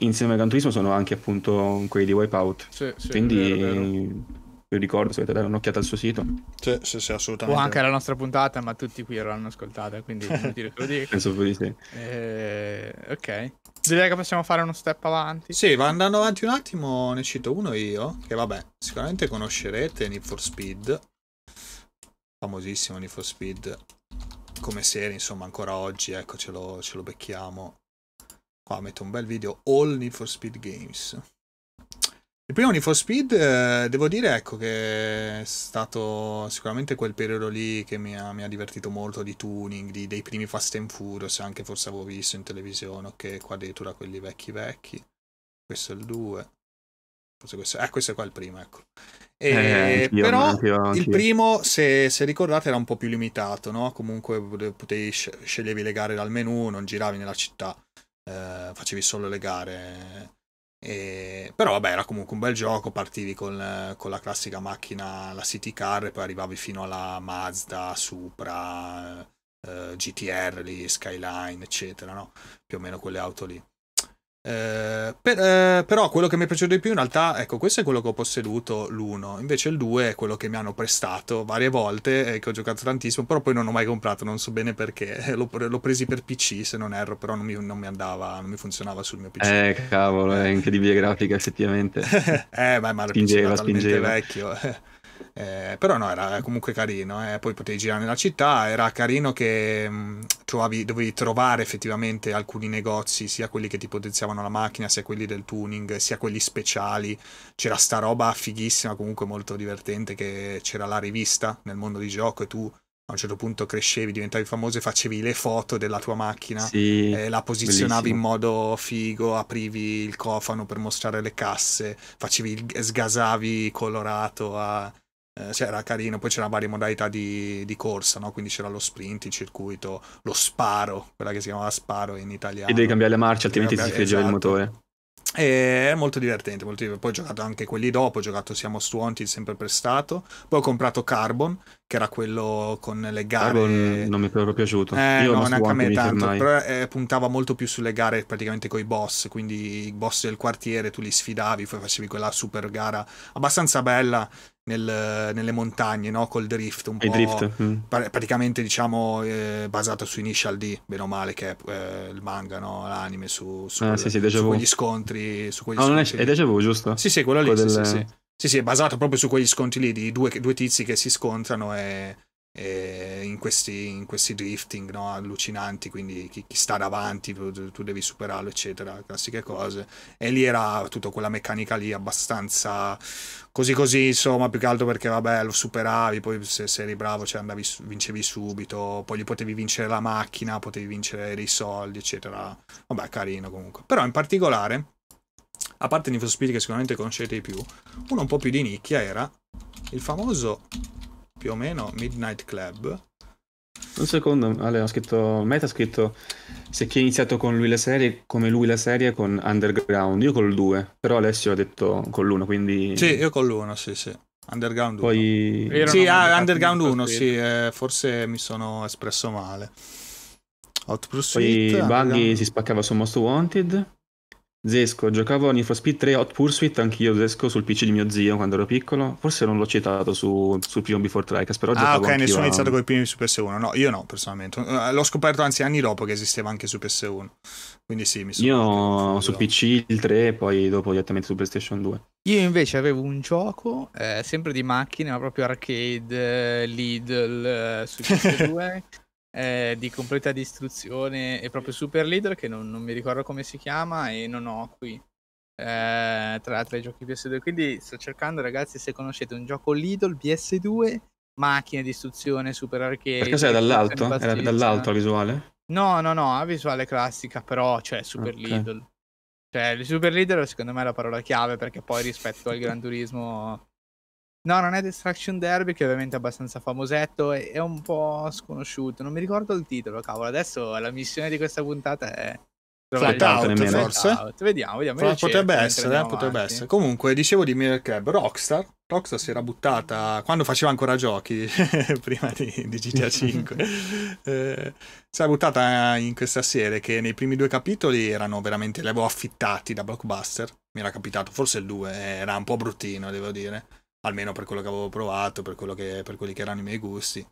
insieme a Gran Turismo sono anche appunto quelli di Wipeout. Sì, sì, Quindi vero, vero vi ricordo se volete dare un'occhiata al suo sito. Sì, sì, sì, assolutamente. O anche alla nostra puntata, ma tutti qui l'hanno ascoltata, quindi dire che lo dico. Penso di sì. Eh, ok. Direi che possiamo fare uno step avanti. Sì, va andando avanti un attimo, ne cito uno io, che vabbè, sicuramente conoscerete Need for Speed. Famosissimo Need for Speed. Come serie, insomma, ancora oggi, ecco, ce lo, ce lo becchiamo. Qua metto un bel video, All Need for Speed Games. Il primo Need for Speed, eh, devo dire, ecco, che è stato sicuramente quel periodo lì che mi ha, mi ha divertito molto di tuning, di, dei primi Fast and Furious, anche forse avevo visto in televisione, ok, qua addirittura quelli vecchi vecchi. Questo è il 2. Forse questo, eh, questo è qua il primo, ecco. E, eh, anch'io, però anch'io, anch'io. il primo, se, se, ricordate, era un po' più limitato, no? Comunque potevi sceglievi le gare dal menu, non giravi nella città, eh, facevi solo le gare e... Però vabbè era comunque un bel gioco, partivi con, con, la classica macchina, la City Car e poi arrivavi fino alla Mazda, Supra, eh, GTR, lì, Skyline, eccetera, no? Più o meno quelle auto lì. Eh, per, eh, però quello che mi è piaciuto di più in realtà, ecco, questo è quello che ho posseduto, l'1, invece il 2 è quello che mi hanno prestato varie volte e che ho giocato tantissimo, però poi non ho mai comprato, non so bene perché, l'ho, l'ho presi per PC se non erro, però non mi, non mi, andava, non mi funzionava sul mio PC. Eh, cavolo, è incredibile grafica effettivamente. eh, ma era spingeva, spingeva. vecchio. Eh, però no, era comunque carino. Eh. Poi potevi girare nella città, era carino che mh, mm, trovavi, dovevi trovare effettivamente alcuni negozi, sia quelli che ti potenziavano la macchina, sia quelli del tuning, sia quelli speciali. C'era sta roba fighissima, comunque molto divertente, che c'era la rivista nel mondo di gioco e tu a un certo punto crescevi, diventavi famoso e facevi le foto della tua macchina, sì, eh, la posizionavi bellissimo. in modo figo, aprivi il cofano per mostrare le casse, facevi, sgasavi colorato a eh, c'era carino, poi c'erano varie modalità di, di corsa, no? quindi c'era lo sprint, il circuito, lo sparo, quella che si chiamava sparo in italiano. E devi cambiare le marce, altrimenti si friggeva esatto. il motore. E è molto divertente, molto divertente, Poi ho giocato anche quelli dopo, ho giocato Siamo Wanted sempre prestato. Poi ho comprato Carbon, che era quello con le gare. Carbon non mi è proprio piaciuto. Eh, Io no, neanche a me tanto, però eh, puntava molto più sulle gare praticamente con i boss, quindi i boss del quartiere tu li sfidavi, poi facevi quella super gara abbastanza bella nel, nelle montagne, no? Col drift, un po' drift. Mm. praticamente diciamo eh, basato su Initial D, bene o male, che è eh, il manga, no? L'anime su, su, ah, sì, sì, su quegli scontri. Su quegli no, scontri. è, è Deja Vu, giusto? Sì, sì, quello lì, quello sì, delle... sì, sì. Sì, sì, è basato proprio su quegli scontri lì di due, due tizi che si scontrano e in questi, in, questi, drifting no? allucinanti, quindi chi, chi, sta davanti, tu, tu, devi superarlo, eccetera, classiche cose. E lì era tutta quella meccanica lì abbastanza così così, insomma, più che altro perché vabbè, lo superavi, poi se, se eri bravo cioè andavi, vincevi subito, poi gli potevi vincere la macchina, potevi vincere dei soldi, eccetera. Vabbè, carino comunque. Però in particolare, a parte Need for Speed che sicuramente conoscete di più, uno un po' più di nicchia era il famoso più o meno Midnight Club. Un secondo, Ale, ho scritto, Meta ha scritto se chi ha iniziato con lui la serie, come lui la serie con Underground, io col 2, però Alessio ha detto con l'1, quindi... Sì, io con l'1, sì, sì. Underground 1. Poi... Sì, ah, Underground 1, sì, eh, forse mi sono espresso male. Hot Pursuit, Poi Buggy si spaccava su Most Wanted. Zesco, giocavo a Need for Speed 3 Hot Pursuit, anch'io Zesco sul PC di mio zio quando ero piccolo. Forse non l'ho citato su, sul primo Before Tricast, però Ah, ok, nessuno ha iniziato con i primi su PS1. No, io no, personalmente. Eh, l'ho scoperto anzi anni dopo che esisteva anche su PS1. Quindi sì, mi sono Io su PC il 3 e poi dopo direttamente su PlayStation 2. Io invece avevo un gioco, eh, sempre di macchine, ma proprio arcade, eh, Lidl, eh, su PS2. Eh, di completa distruzione e proprio Super Leader che non, non, mi ricordo come si chiama e non ho qui eh, tra, tra i giochi PS2 quindi sto cercando ragazzi se conoscete un gioco Lidl PS2 macchine di istruzione super arcade perché sei dall'alto? era dall'alto la visuale? no no no la visuale classica però cioè Super okay. Lidl cioè il Super Leader secondo me è la parola chiave perché poi rispetto al Gran Turismo No, non è Destruction Derby, che ovviamente è abbastanza famosetto e è un po' sconosciuto. Non mi ricordo il titolo, cavolo. Adesso la missione di questa puntata è Flat out, forse? Out. Vediamo, vediamo. Flat, potrebbe essere, eh, potrebbe essere. Comunque, dicevo di Mirror Club, Rockstar. Rockstar si era buttata quando faceva ancora giochi, prima di, di GTA 5. eh, si era buttata in questa serie che nei primi due capitoli erano veramente, li avevo affittati da Blockbuster. Mi era capitato, forse il 2 era un po' bruttino, devo dire almeno per quello che avevo provato, per, che, per quelli che erano i miei gusti.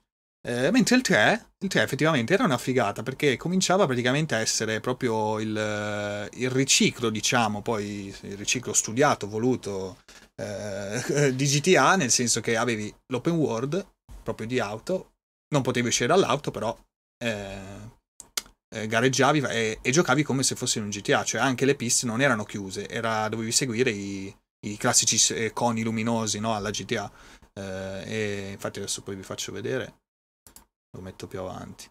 Eh, mentre il 3, il 3 effettivamente era una figata perché cominciava praticamente a essere proprio il, il riciclo, diciamo, poi il riciclo studiato, voluto eh, di GTA, nel senso che avevi l'open world proprio di auto, non potevi uscire dall'auto, però eh, eh, gareggiavi e, e, giocavi come se fosse un GTA, cioè anche le piste non erano chiuse, era, dovevi seguire i, i classici eh, coni luminosi no, alla GTA. Eh, e infatti adesso poi vi faccio vedere, lo metto più avanti.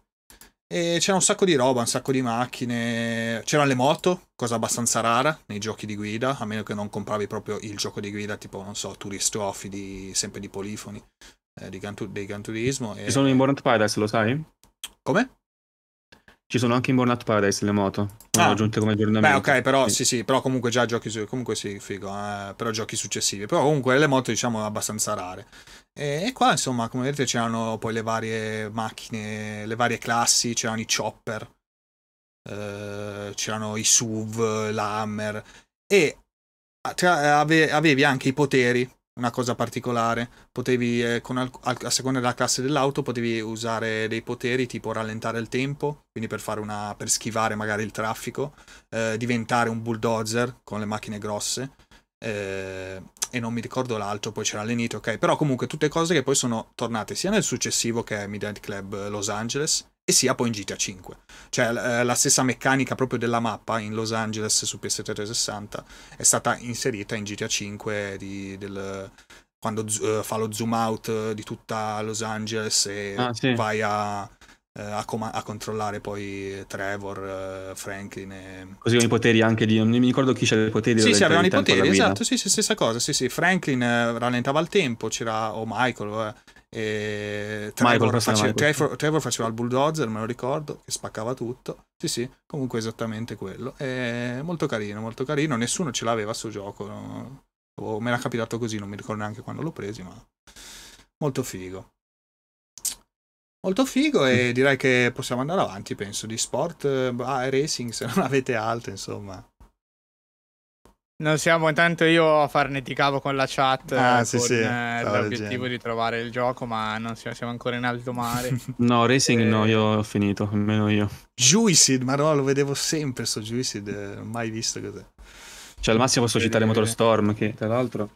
E c'era un sacco di roba, un sacco di macchine. C'erano le moto, cosa abbastanza rara nei giochi di guida, a meno che non compravi proprio il gioco di guida, tipo, non so, Tourist Trophy, di, sempre di Polifoni, eh, di Gran, dei Gran Turismo. E... Ci sono in Burnout Paradise, lo sai? Come? Ci sono anche in Burnout Paradise le moto. Ah, aggiunte come aggiornamento. Beh, ok, però sì. sì, però comunque già giochi su, comunque sì, figo, eh, però giochi successivi. Però comunque le moto diciamo abbastanza rare. E, e, qua insomma, come vedete c'erano poi le varie macchine, le varie classi, c'erano i chopper. eh, c'erano i SUV, l'Hammer e avevi anche i poteri una cosa particolare. Potevi, eh, al- a seconda della classe dell'auto, potevi usare dei poteri tipo rallentare il tempo, quindi per, fare una, per schivare magari il traffico, eh, diventare un bulldozer con le macchine grosse. Eh, e non mi ricordo l'altro, poi c'era l'Enito, ok. Però comunque tutte cose che poi sono tornate sia nel successivo che è Midnight Club Los Angeles e sia poi in GTA 5. Cioè eh, la stessa meccanica proprio della mappa in Los Angeles su PS360 è stata inserita in GTA 5 di, del, quando uh, fa lo zoom out di tutta Los Angeles e ah, sì. vai a, eh, a, com- a, controllare poi Trevor, uh, Franklin. E... Così con i poteri anche di. Non mi ricordo chi c'era i poteri. Sì, sì, avevano i poteri, esatto. Sì, sì, stessa cosa. Sì, sì. Franklin rallentava il tempo, c'era. o Michael. E Trevor, face... Trevor, Trevor, faceva il bulldozer, me lo ricordo, che spaccava tutto. Sì, sì, comunque esattamente quello. È molto carino, molto carino. Nessuno ce l'aveva sto gioco. No? O me l'ha capitato così, non mi ricordo neanche quando l'ho preso, ma molto figo. Molto figo e mm. direi che possiamo andare avanti, penso, di sport, ah, racing, se non avete altro, insomma. Non siamo intanto io a farneticavo con la chat ah, con sì, sì. Eh, l'obiettivo di trovare il gioco, ma non siamo, siamo ancora in alto mare. no, Racing e... no, io ho finito, almeno io. Juicid, ma no, lo vedevo sempre sto Juicid, non ho mai visto cos'è. Cioè al massimo posso citare Motorstorm, che tra l'altro...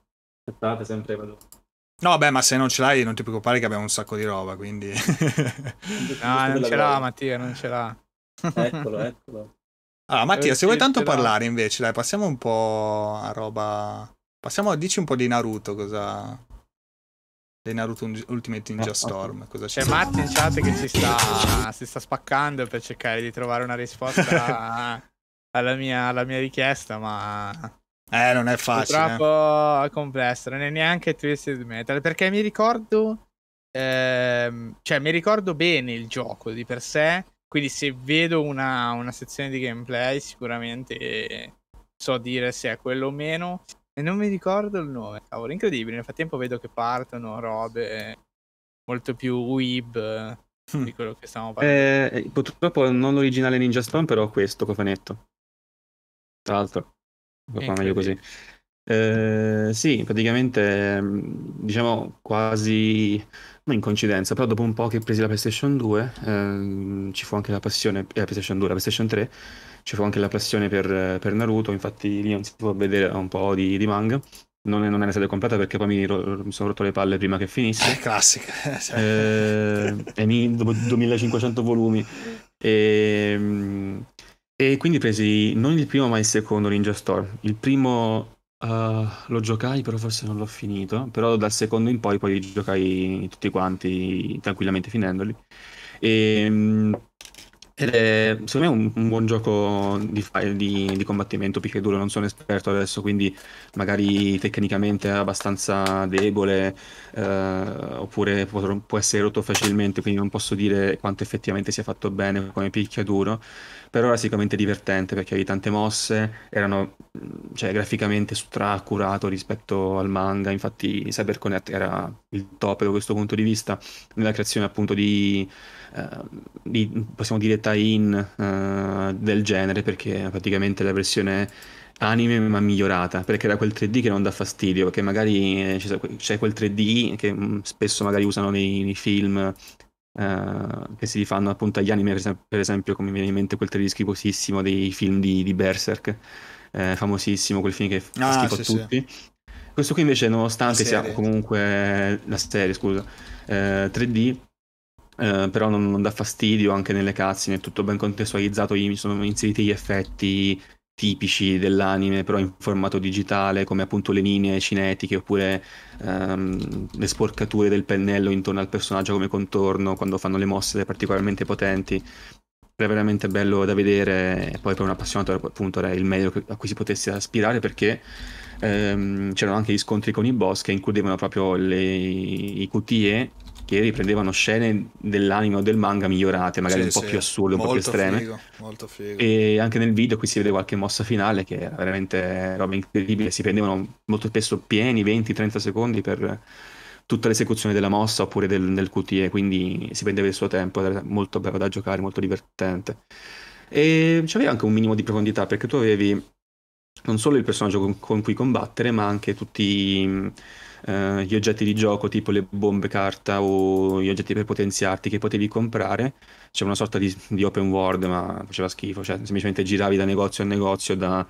Aspettate, sempre vado. No, beh, ma se non ce l'hai non ti preoccupare che abbiamo un sacco di roba, quindi... no, non ce l'ha Mattia, non ce l'ha. eccolo, eccolo. Allora, Mattia, se vuoi tanto parlare invece, dai, passiamo un po' a roba. Passiamo, dici un po' di Naruto, cosa. Dei Naruto Ultimate Ninja Storm. Cosa c'è? C'è Matti in chat che si sta, si sta spaccando per cercare di trovare una risposta alla, mia, alla mia richiesta, ma. Eh, non è facile. Purtroppo è complesso, non è neanche Twisted Metal. Perché mi ricordo. Ehm, cioè, mi ricordo bene il gioco di per sé quindi se vedo una, una sezione di gameplay sicuramente so dire se è quello o meno. E non mi ricordo il nome, cavolo, incredibile. Nel frattempo vedo che partono robe molto più weeb hm. di quello che stiamo parlando. Eh, purtroppo non l'originale Ninja Storm, però questo cofanetto. Tra l'altro, fa meglio così. Eh, sì, praticamente diciamo quasi in coincidenza, però dopo un po' che presi la PlayStation 2 ehm, ci fu anche la passione, eh, la PlayStation 2, la PlayStation 3, ci fu anche la passione per, per Naruto, infatti lì non si può vedere un po' di, di manga. Non, è, non era stata comprata perché poi mi, mi, sono rotto le palle prima che finisse. Eh, classica. eh, e mi, dopo 2500 volumi. E, e quindi presi non il primo ma il secondo Ninja Storm. Il primo Uh, lo giocai, però forse non l'ho finito. Però dal secondo in poi, poi giocai tutti quanti tranquillamente finendoli. E, ehm, ed è secondo me un, un buon gioco di, di, di combattimento picchiaduro. Non sono esperto adesso, quindi magari tecnicamente è abbastanza debole, eh, oppure può, può essere rotto facilmente, quindi non posso dire quanto effettivamente sia fatto bene come picchiaduro però era sicuramente divertente perché avevi tante mosse, erano cioè, graficamente stra-accurato rispetto al manga, infatti CyberConnect era il top da questo punto di vista, nella creazione appunto di, di possiamo dire tie-in uh, del genere, perché praticamente la versione anime ma migliorata perché era quel 3D che non dà fastidio perché magari c'è quel 3D che mm, spesso magari usano nei, nei film Uh, che si rifanno appunto agli anime, per esempio, come mi viene in mente quel 3D schifosissimo dei film di, di Berserk, eh, famosissimo, quel film che ah, schifo sì, a tutti. Sì. Questo qui invece, nonostante sia comunque la serie, scusa, eh, 3D, eh, però non, non, dà fastidio anche nelle cutscene, è tutto ben contestualizzato, sono inseriti gli effetti tipici dell'anime, però in formato digitale, come appunto le linee cinetiche oppure um, le sporcature del pennello intorno al personaggio come contorno quando fanno le mosse particolarmente potenti. È veramente bello da vedere e poi per un appassionato appunto era il meglio a cui si potesse aspirare perché um, c'erano anche gli scontri con i boss che includevano proprio le, i QTE che riprendevano scene dell'anime o del manga migliorate, magari sì, un po' sì. più assurde, un molto po' più estreme. Figo, molto figo. E anche nel video qui si vede qualche mossa finale che era veramente roba incredibile. Si prendevano molto spesso pieni 20-30 secondi per tutta l'esecuzione della mossa oppure del, del QTE, quindi si prendeva il suo tempo, era molto bello da giocare, molto divertente. E c'aveva anche un minimo di profondità perché tu avevi non solo il personaggio con, con cui combattere, ma anche tutti eh, gli oggetti di gioco, tipo le bombe carta o gli oggetti per potenziarti che potevi comprare. C'è una sorta di, di, open world, ma faceva schifo, cioè semplicemente giravi da negozio a negozio, da,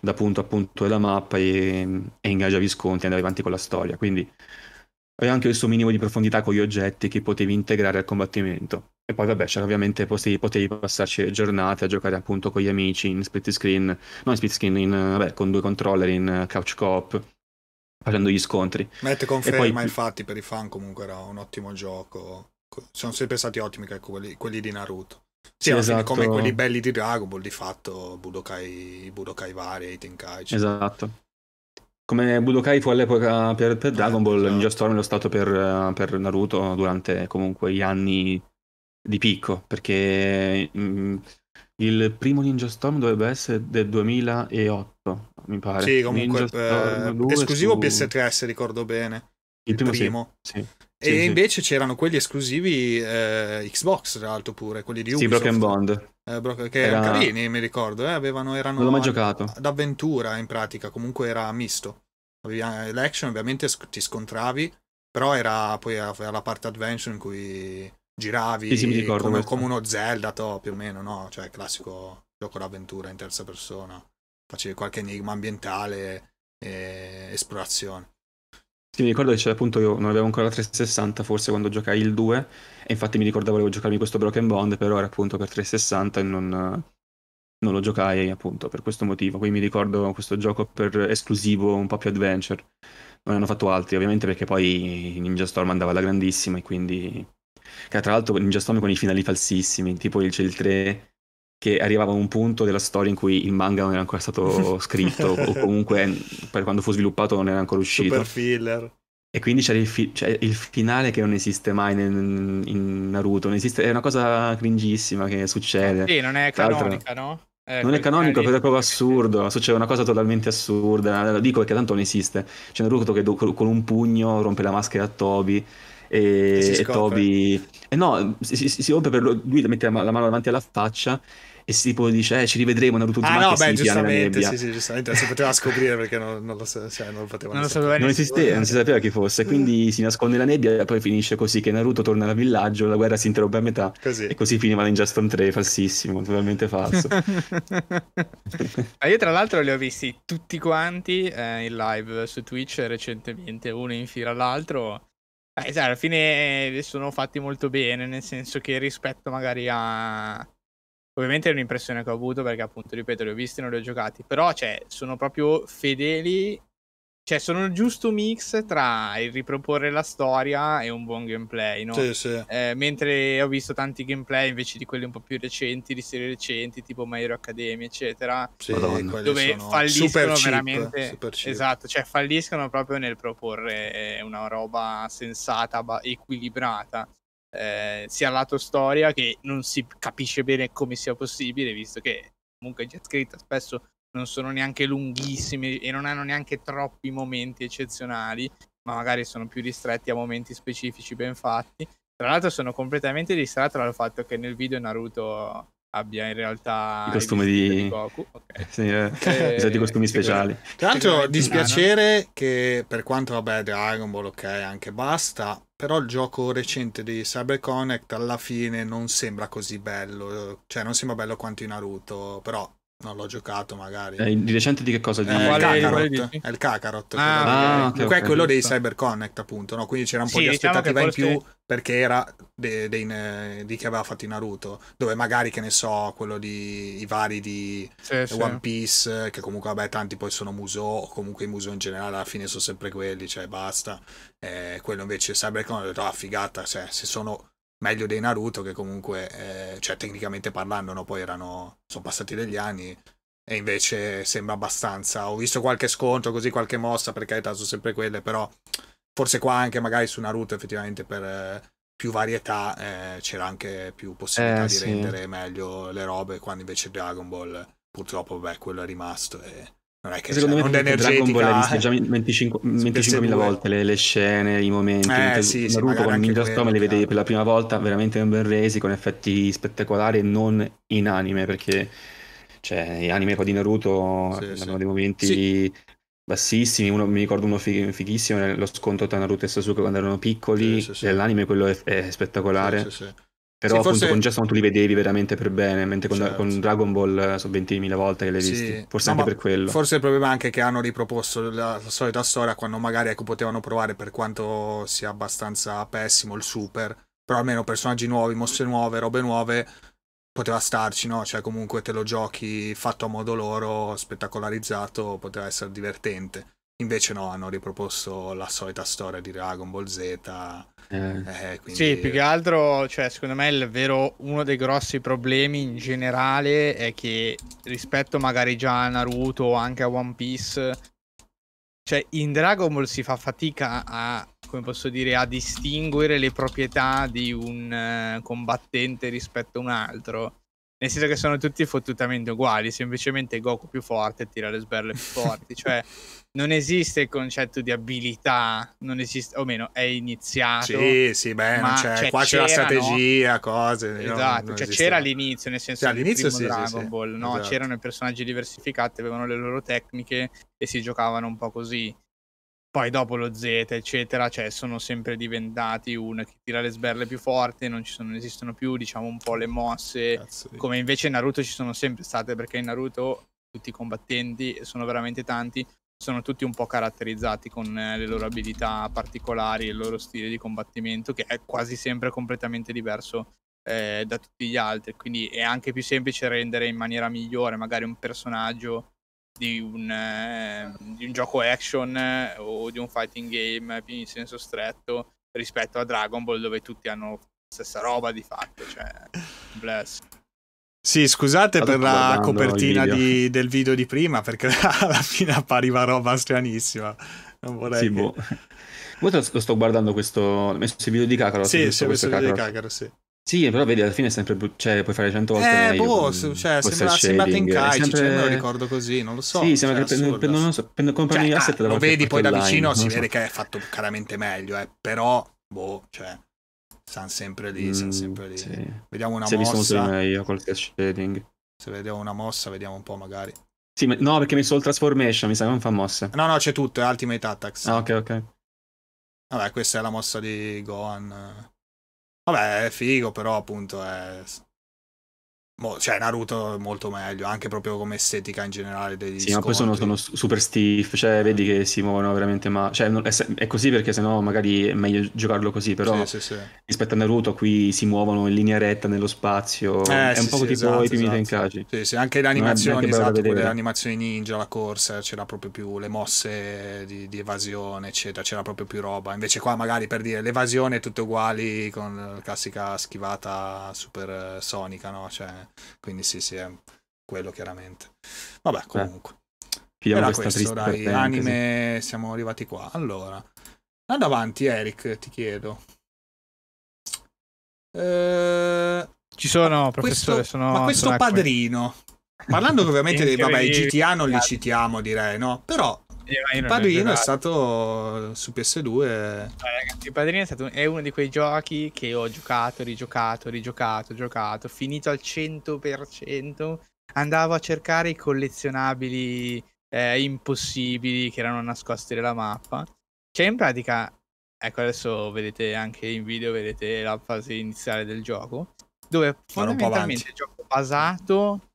da punto a punto della mappa e, e ingaggiavi sconti e andavi avanti con la storia. Quindi aveva anche questo minimo di profondità con gli oggetti che potevi integrare al combattimento. E poi vabbè, c'era ovviamente potevi, potevi passarci giornate a giocare appunto con gli amici in split screen, non in split screen, in, vabbè, con due controller in couch co-op, facendo gli scontri. Mette conferma, poi... infatti, per i fan comunque era un ottimo gioco. Sono sempre stati ottimi quelli, quelli di Naruto. Sì, sì esatto. come quelli belli di Dragon Ball, di fatto, Budokai, Budokai vari, Tenkaichi. Esatto. Come Budokai fu all'epoca per, per Dragon Ball, esatto. Ninja Storm lo stato per, per, Naruto durante comunque gli anni di picco, perché mh, mm, il primo Ninja Storm dovrebbe essere del 2008, mi pare. Sì, comunque eh, esclusivo su... PS3 se ricordo bene. Il, il primo, primo. Sì. sì. E sì, invece c'erano quelli esclusivi eh, Xbox, tra l'altro pure, quelli di Ubisoft. Sì, Broken Bond. Eh, bro- che Era... erano carini, mi ricordo, eh, avevano, erano non l'ho mai giocato. d'avventura in pratica, comunque era misto. Avevi l'action, ovviamente ti scontravi, però era poi la parte adventure in cui giravi sì, sì, come, come, uno Zelda to, più o meno, no? Cioè classico gioco d'avventura in terza persona. Facevi qualche enigma ambientale e esplorazione. Sì, mi ricordo che c'era appunto io non avevo ancora la 360 forse quando giocai il 2 e infatti mi ricordavo volevo giocarmi questo Broken Bond però era appunto per 360 e non, non lo giocai appunto per questo motivo. Quindi mi ricordo questo gioco per esclusivo un po' più adventure. Non ne hanno fatto altri ovviamente perché poi Ninja Storm andava alla grandissima e quindi... Che tra l'altro Ninja Storm con i finali falsissimi, tipo c'è il 3 che arrivava a un punto della storia in cui il manga non era ancora stato scritto o comunque per quando fu sviluppato non era ancora uscito. Super filler. E quindi c'era il, fi- c'è il, finale che non esiste mai nel, in Naruto, esiste, è una cosa cringissima che succede. Sì, non è canonica, no? Eh, non è canonico, però è proprio assurdo. Succede una cosa totalmente assurda. Lo dico perché tanto non esiste. C'è Naruto che con un pugno rompe la maschera a Toby. E, e Toby. E no, si, si, si rompe per lui, mette la mano davanti alla faccia e si tipo dice eh, ci rivedremo Naruto Uzumaki ah no beh giustamente sì sì giustamente si poteva scoprire perché non, non, lo, cioè, non lo potevano non, lo non esisteva non si sapeva chi fosse quindi si nasconde la nebbia e poi finisce così che Naruto torna al villaggio la guerra si interrompe a metà così. e così finiva Ninja Storm 3 falsissimo totalmente falso. Io tra l'altro li ho visti tutti quanti eh, in live su Twitch recentemente uno in fila all'altro eh, cioè, alla fine sono fatti molto bene nel senso che rispetto magari a Ovviamente è un'impressione che ho avuto perché appunto, ripeto, li ho visti e non li ho giocati, però cioè, sono proprio fedeli, cioè sono il giusto mix tra il riproporre la storia e un buon gameplay, no? Sì, sì. Eh, mentre ho visto tanti gameplay invece di quelli un po' più recenti, di serie recenti, tipo My Hero Academy, eccetera, sì, dove falliscono veramente... Esatto, cioè falliscono proprio nel proporre una roba sensata, equilibrata eh, sia lato storia che non si capisce bene come sia possibile, visto che comunque già scritta spesso non sono neanche lunghissime e non hanno neanche troppi momenti eccezionali, ma magari sono più ristretti a momenti specifici ben fatti. Tra l'altro sono completamente distratto dal fatto che nel video Naruto abbia in realtà i costumi di... di Goku. Okay. Sì, eh. e... i costumi speciali. Tra l'altro dispiacere che per quanto vabbè Dragon Ball ok anche basta, però il gioco recente di CyberConnect alla fine non sembra così bello, cioè non sembra bello quanto in Naruto, però non l'ho giocato magari. Eh, di recente di che cosa? Di... Eh, il Kakarot. È il Kakarot. Ah, ah, okay, okay, quello dei CyberConnect appunto, no? Quindi c'era un po' sì, di diciamo aspettativa diciamo in più perché era de, de, de, di chi aveva fatto in Naruto, dove magari che ne so, quello di i vari di sì, One Piece, che comunque vabbè tanti poi sono Muso, o comunque i Muso in generale alla fine sono sempre quelli, cioè basta. Eh, quello invece CyberConnect ho detto, ah figata, cioè, se sono meglio dei Naruto che comunque, eh, cioè tecnicamente parlando, no? poi erano, sono passati degli anni e invece sembra abbastanza. Ho visto qualche scontro, così qualche mossa, per carità sono sempre quelle, però forse qua anche magari su Naruto effettivamente per eh, più varietà eh, c'era anche più possibilità eh, di sì. rendere meglio le robe, quando invece Dragon Ball purtroppo, beh, quello è rimasto e non è che secondo cioè, me Dragon Ball l'hai vista già 25, 25.000 volte le, le, scene, i momenti. Eh, sì, Naruto sì, con Ninja Storm li vedevi per la prima volta veramente ben resi con effetti spettacolari e non in anime perché cioè, gli anime di Naruto sì, hanno sì. dei momenti bassissimi. Uno, mi ricordo uno fighissimo, lo scontro tra Naruto e Sasuke quando erano piccoli. Sì, L'anime quello è, è spettacolare. Però sì, appunto forse... con Jason tu li vedevi veramente per bene, mentre con, certo. con Dragon Ball eh, sono 20.000 volte che li hai sì. visti. Forse no, anche per quello. Forse il problema è anche che hanno riproposto la, la solita storia quando magari ecco, potevano provare per quanto sia abbastanza pessimo il super, però almeno personaggi nuovi, mosse nuove, robe nuove, poteva starci, no? Cioè comunque te lo giochi fatto a modo loro, spettacolarizzato, poteva essere divertente. Invece no, hanno riproposto la solita storia di Dragon Ball Z. Eh. Eh, quindi... Sì, più che altro, cioè, secondo me il vero, uno dei grossi problemi in generale è che rispetto magari già a Naruto o anche a One Piece, cioè in Dragon Ball si fa fatica a, come posso dire, a distinguere le proprietà di un uh, combattente rispetto a un altro. Nel senso che sono tutti fottutamente uguali, semplicemente Goku più forte tira le sberle più forti. cioè, non esiste il concetto di abilità, non esiste, o meno, è iniziato. Sì, sì, beh, c'è, cioè, qua c'è la strategia, no? cose. Esatto, cioè c'era all'inizio, nel senso sì, all'inizio sì, Dragon sì, Ball, no? Esatto. C'erano i personaggi diversificati, avevano le loro tecniche e si giocavano un po' così. Poi dopo lo Z, eccetera, cioè sono sempre diventati un che tira le sberle più forti, non, ci sono, non esistono più, diciamo, un po' le mosse, Cazzo, come invece in Naruto ci sono sempre state, perché in Naruto tutti i combattenti, sono veramente tanti, sono tutti un po' caratterizzati con eh, le loro abilità particolari il loro stile di combattimento, che è quasi sempre completamente diverso eh, da tutti gli altri, quindi è anche più semplice rendere in maniera migliore magari un personaggio di un, eh, di un gioco action eh, o di un fighting game più in senso stretto rispetto a Dragon Ball dove tutti hanno la stessa roba di fatto, cioè bless. Sì, scusate per la copertina video. Di, del video di prima, perché alla fine appariva roba stranissima. Non vorrei. Sì, che... boh. Lo sto guardando questo. Ho messo il video di Kakarot. Sì, sì, ho messo il video di Kakarot, sì. Sì, però vedi, alla fine è sempre. Cioè, puoi fare 100 volte. Eh, meglio, boh, cioè, sembra, sembra Tenkaichi, sempre... cioè, me lo ricordo così, non lo so. Sì, sembra cioè, che per, non lo so, per, come cioè, ah, lo vedi poi da vicino, si vede che è fatto chiaramente meglio, eh, però, boh, cioè, stanno sempre lì, stanno mm, sempre lì. Sì. Vediamo una si mossa. Meglio col shading. Se vediamo una mossa, vediamo un po' magari. Sì, ma, no, perché mi il transformation, mi sa che non fa mosse. No, no, c'è tutto, è Ultimate Attacks. Ah, ok, ok. Vabbè, questa è la mossa di Gohan. Vabbè, è figo, però appunto è cioè, Naruto è molto meglio, anche proprio come estetica in generale degli Sì, scontri. ma poi sono, sono, super stiff, cioè vedi che si muovono veramente male. Cioè, è, è, così perché sennò magari è meglio giocarlo così, però sì, sì, sì. rispetto a Naruto qui si muovono in linea retta nello spazio. Eh, è un po' tipo esatto, i primi esatto. Tenkaichi. Sì, sì, anche le animazioni, esatto, le animazioni ninja, la corsa, c'era proprio più le mosse di, di, evasione, eccetera, c'era proprio più roba. Invece qua magari per dire l'evasione è tutte uguali con la classica schivata super sonica, no? Cioè quindi sì, sì, è quello chiaramente. Vabbè, comunque. Eh, Era questo, dai, anime, siamo arrivati qua. Allora, andando avanti, Eric, ti chiedo. Eh, Ci sono, professore, questo, sono, ma questo padrino, parlando ovviamente dei vabbè, i GTA non li citiamo, direi, no? Però il padrino è stato su PS2. Ragazzi, il padrino è, stato, è uno di quei giochi che ho giocato, rigiocato, rigiocato, giocato, finito al 100%. Andavo a cercare i collezionabili eh, impossibili che erano nascosti nella mappa. Cioè, in pratica, ecco, adesso vedete anche in video, vedete la fase iniziale del gioco, dove fondamentalmente il gioco basato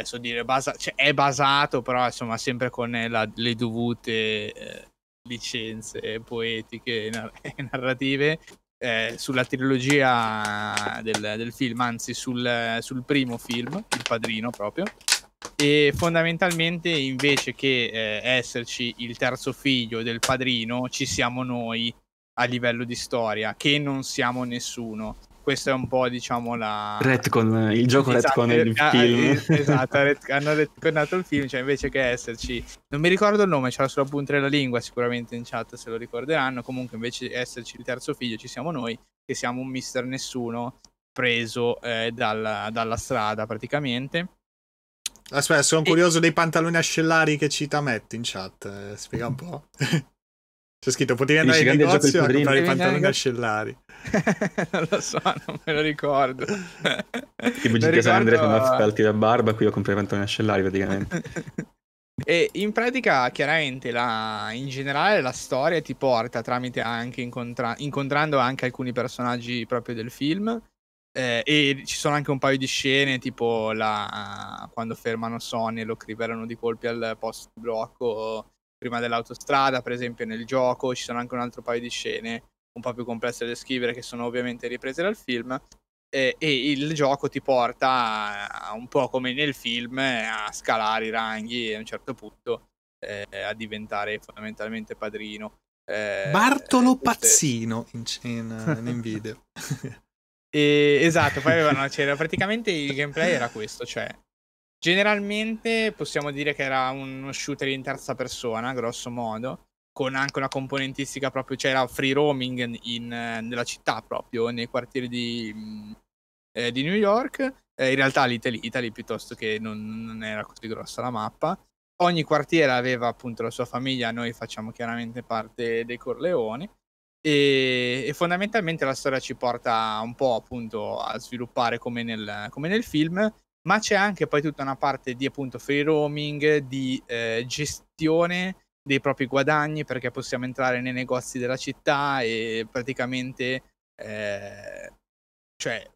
adesso dire basa- cioè, è basato, però insomma sempre con la, le dovute eh, licenze poetiche e, nar- narrative eh, sulla trilogia del, del film, anzi sul, sul, primo film, Il Padrino proprio. E fondamentalmente invece che eh, esserci il terzo figlio del padrino, ci siamo noi a livello di storia, che non siamo nessuno questa è un po' diciamo la retcon il gioco esatto, retcon il ah, film esatto hanno retconato il film cioè invece che esserci non mi ricordo il nome c'era sulla punta della lingua sicuramente in chat se lo ricorderanno comunque invece di esserci il terzo figlio ci siamo noi che siamo un mister nessuno preso eh, dalla, dalla strada praticamente Aspetta, sono e... curioso dei pantaloni ascellari che cita Matt in chat. Eh, spiega un po'. C'è scritto, potevi andare in negozio a comprare i pantaloni ascellari. non lo so, non me lo ricordo. Tipo GTA ricordo... San Andreas con affalti da barba, qui ho comprato i pantaloni ascellari praticamente. E in pratica, chiaramente, la, in generale la storia ti porta tramite anche incontra- incontrando anche alcuni personaggi proprio del film. Eh, e ci sono anche un paio di scene, tipo la, quando fermano Sonny e lo crivelano di colpi al posto di blocco prima dell'autostrada, per esempio nel gioco. Ci sono anche un altro paio di scene un po' più complesse da descrivere che sono ovviamente riprese dal film eh, e il gioco ti porta un po' come nel film a scalare i ranghi e a un certo punto eh, a diventare fondamentalmente padrino. Eh, Bartolo Pazzino in, in, in video. e, esatto, poi avevano, c'era praticamente il gameplay era questo, cioè generalmente possiamo dire che era uno shooter in terza persona, grosso modo, con anche una componentistica proprio, cioè free roaming in, nella città proprio, nei quartieri di, eh, di New York. Eh, in realtà l'Italy, Italy piuttosto che non, non, era così grossa la mappa. Ogni quartiere aveva appunto la sua famiglia, noi facciamo chiaramente parte dei Corleoni. E, e, fondamentalmente la storia ci porta un po' appunto a sviluppare come nel, come nel film, ma c'è anche poi tutta una parte di appunto free roaming, di eh, gestione dei propri guadagni perché possiamo entrare nei negozi della città e praticamente eh, cioè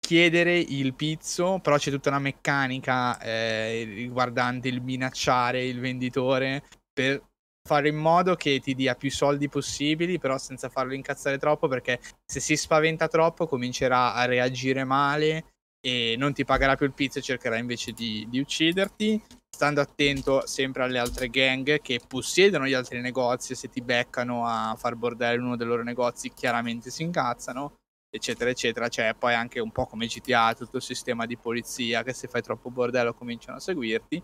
chiedere il pizzo, però c'è tutta una meccanica eh, riguardante il minacciare il venditore per fare in modo che ti dia più soldi possibili, però senza farlo incazzare troppo, perché se si spaventa troppo comincerà a reagire male e non ti pagherà più il pizzo e cercherà invece di, di ucciderti stando attento sempre alle altre gang che possiedono gli altri negozi se ti beccano a far bordello uno dei loro negozi chiaramente si incazzano eccetera eccetera. C'è poi anche un po' come GTA tutto il sistema di polizia che se fai troppo bordello cominciano a seguirti.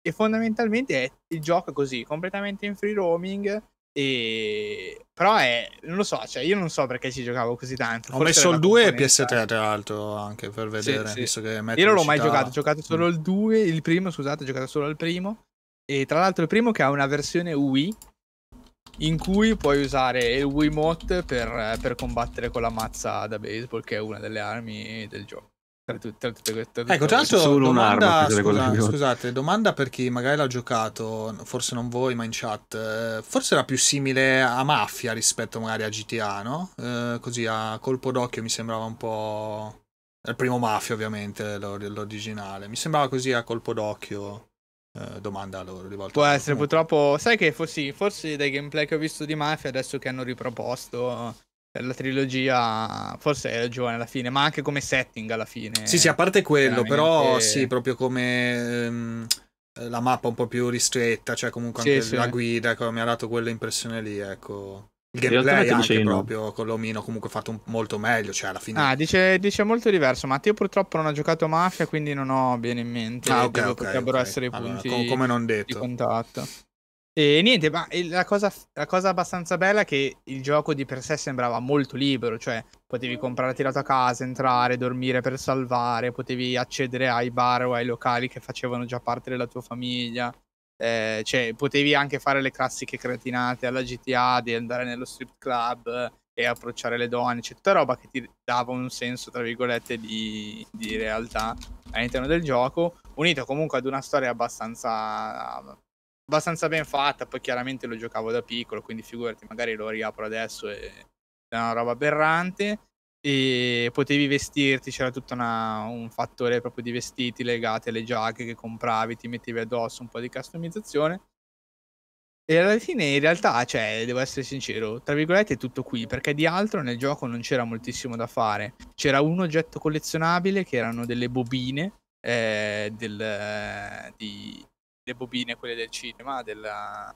E fondamentalmente è, il gioco così completamente in free roaming e... Però è, non lo so, cioè io non so perché ci giocavo così tanto. Ho messo il 2 e PS3 tra l'altro anche per vedere, sì, sì. Io non l'ho mai giocato, ho giocato solo mm. il 2, il primo, scusate, ho giocato solo il primo. E tra l'altro il primo che ha una versione Wii in cui puoi usare il Wiimote per, per combattere con la mazza da baseball che è una delle armi del gioco. Tra tutte, tra tutte, ecco, tra l'altro, solo domanda, scusa, scusate, domanda per chi magari l'ha giocato, forse non voi, ma in chat. Eh, forse era più simile a Mafia rispetto magari a GTA, no? Eh, così a colpo d'occhio mi sembrava un po'. Il primo Mafia, ovviamente, l'originale. Mi sembrava così a colpo d'occhio. Eh, domanda loro rivolta. Può essere, purtroppo. Sai che forse, forse dai gameplay che ho visto di Mafia, adesso che hanno riproposto la trilogia forse è giovane alla fine, ma anche come setting alla fine. Sì, sì, a parte quello, però sì, proprio come um, la mappa un po' più ristretta, cioè comunque anche sì, la sì. guida, ecco, mi ha dato quella impressione lì, ecco. Il gameplay anche proprio con l'omino comunque fatto un, molto meglio, cioè alla fine... Ah, dice, dice molto diverso, ma io purtroppo non ho giocato Mafia, quindi non ho bene in mente ah, okay, okay, potrebbero okay. essere i punti allora, come non detto. di contatto. E niente, ma la cosa, la cosa, abbastanza bella è che il gioco di per sé sembrava molto libero, cioè potevi comprare tirato a casa, entrare, dormire per salvare, potevi accedere ai bar o ai locali che facevano già parte della tua famiglia, eh, cioè potevi anche fare le classiche cretinate alla GTA di andare nello strip club e approcciare le donne, c'è tutta roba che ti dava un senso, tra virgolette, di, di realtà all'interno del gioco, unito comunque ad una storia abbastanza abbastanza ben fatta. Poi chiaramente lo giocavo da piccolo, quindi figurati, magari lo riapro adesso e è una roba aberrante. E potevi vestirti, c'era tutto una, un fattore proprio di vestiti legati alle giacche che compravi, ti mettevi addosso un po' di customizzazione. E alla fine, in realtà, cioè, devo essere sincero, tra virgolette è tutto qui, perché di altro nel gioco non c'era moltissimo da fare. C'era un oggetto collezionabile che erano delle bobine eh, del, eh, di, le bobine, quelle del cinema, della,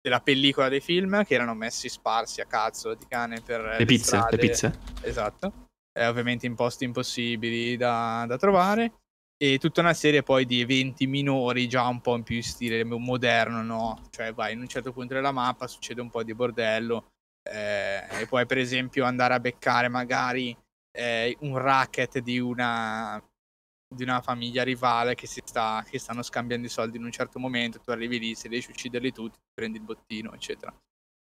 della pellicola dei film, che erano messi sparsi a cazzo di cane per le pizze. Le, le pizze. Esatto. Eh, ovviamente in posti impossibili da, da trovare e tutta una serie poi di eventi minori già un po' in più stile moderno, no? Cioè vai in un certo punto della mappa, succede un po' di bordello eh, e poi per esempio andare a beccare magari eh, un racket di una di una famiglia rivale che, si sta, che stanno scambiando i soldi in un certo momento, tu arrivi lì, se riesci a ucciderli tutti, prendi il bottino, eccetera.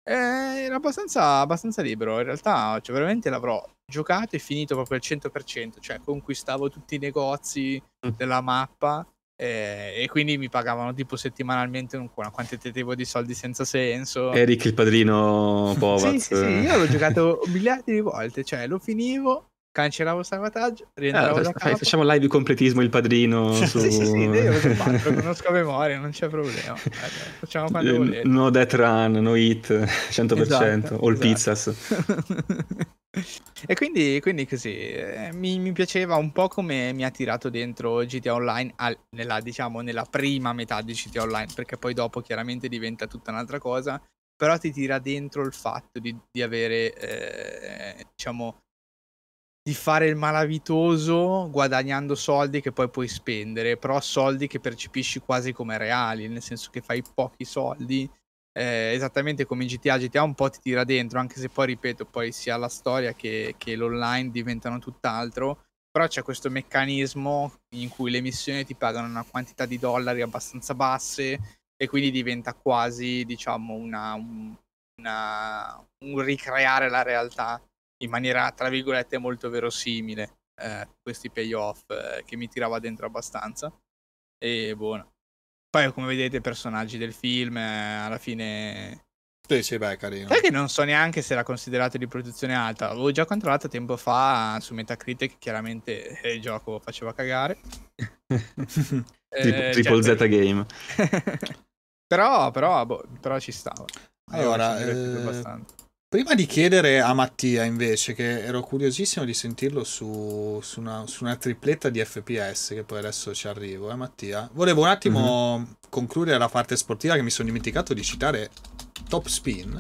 E era abbastanza, abbastanza libero, in realtà cioè, veramente l'avrò giocato e finito proprio al 100%, cioè conquistavo tutti i negozi mm. della mappa eh, e quindi mi pagavano tipo settimanalmente un, una quantitativo di soldi senza senso. Eric il padrino Povaz. sì, sì, sì, io l'ho giocato miliardi di volte, cioè lo finivo, cancellavo il salvataggio, rientravo ah, da capo. Facciamo live di completismo il padrino su... sì, sì, sì, io lo conosco a memoria, non c'è problema. Facciamo quando volete. No death run, no hit, 100%, esatto, all esatto. pizzas. E quindi, quindi così eh, mi, mi, piaceva un po' come mi ha tirato dentro GTA Online al, nella, diciamo, nella prima metà di GTA Online, perché poi dopo chiaramente diventa tutta un'altra cosa, però ti tira dentro il fatto di, di avere, eh, diciamo, di fare il malavitoso guadagnando soldi che poi puoi spendere, però soldi che percepisci quasi come reali, nel senso che fai pochi soldi eh, esattamente come in GTA, GTA un po' ti tira dentro, anche se poi ripeto, poi sia la storia che, che l'online diventano tutt'altro. Però c'è questo meccanismo in cui le missioni ti pagano una quantità di dollari abbastanza basse e quindi diventa quasi, diciamo, una, un, una, un ricreare la realtà in maniera, tra virgolette, molto verosimile. Eh, questi payoff eh, che mi tirava dentro abbastanza. E buono. Poi, come vedete, i personaggi del film, eh, alla fine... Sì, sì, beh, carino. Sai che non so neanche se era considerato di produzione alta. Avevo già controllato tempo fa su Metacritic, chiaramente eh, il gioco faceva cagare. eh, Triple cioè, Z Game. però, però, boh, però ci stava. Allora, eh, Prima di chiedere a Mattia, invece, che ero curiosissimo di sentirlo su, su, una, su, una, tripletta di FPS, che poi adesso ci arrivo, eh, Mattia. Volevo un attimo mm-hmm. concludere la parte sportiva che mi sono dimenticato di citare Top Spin,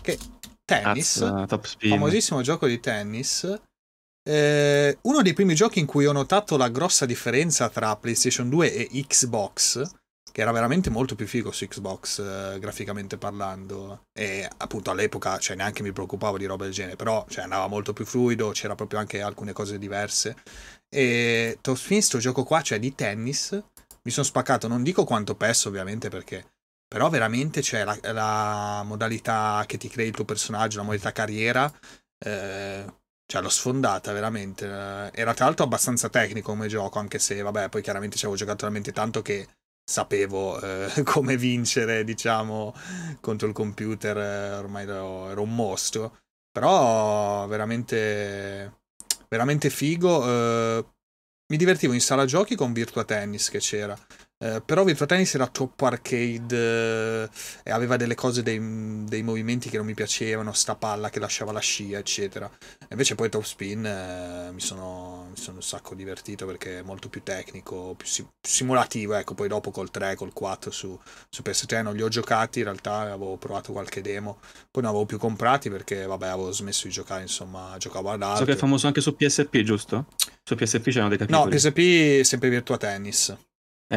che tennis, Azza, top spin. famosissimo gioco di tennis. Eh, uno dei primi giochi in cui ho notato la grossa differenza tra PlayStation 2 e Xbox che era veramente molto più figo su Xbox eh, graficamente parlando. E appunto all'epoca cioè, neanche mi preoccupavo di roba del genere però cioè, andava molto più fluido c'era proprio anche alcune cose diverse. E Top Spin sto gioco qua cioè di tennis mi sono spaccato non dico quanto PES ovviamente perché però veramente c'è la, la, modalità che ti crei il tuo personaggio la modalità carriera eh, cioè l'ho sfondata veramente. Era tra l'altro abbastanza tecnico come gioco anche se vabbè poi chiaramente ci avevo giocato talmente tanto che sapevo eh, come vincere, diciamo, contro il computer, eh, ormai ero, ero, un mostro. Però veramente, veramente figo. Eh, mi divertivo in sala giochi con Virtua Tennis che c'era. Eh, però Virtua Tennis era troppo arcade eh, e aveva delle cose, dei, dei, movimenti che non mi piacevano, sta palla che lasciava la scia, eccetera. Invece poi Top Spin eh, mi, sono, mi, sono, un sacco divertito perché è molto più tecnico, più sim- simulativo, ecco, poi dopo col 3, col 4 su, su PS3 non li ho giocati, in realtà avevo provato qualche demo, poi non avevo più comprati perché vabbè avevo smesso di giocare, insomma, giocavo ad altro. So che è famoso anche su PSP, giusto? Su PSP c'erano dei capitoli. No, PSP sempre Virtua Tennis.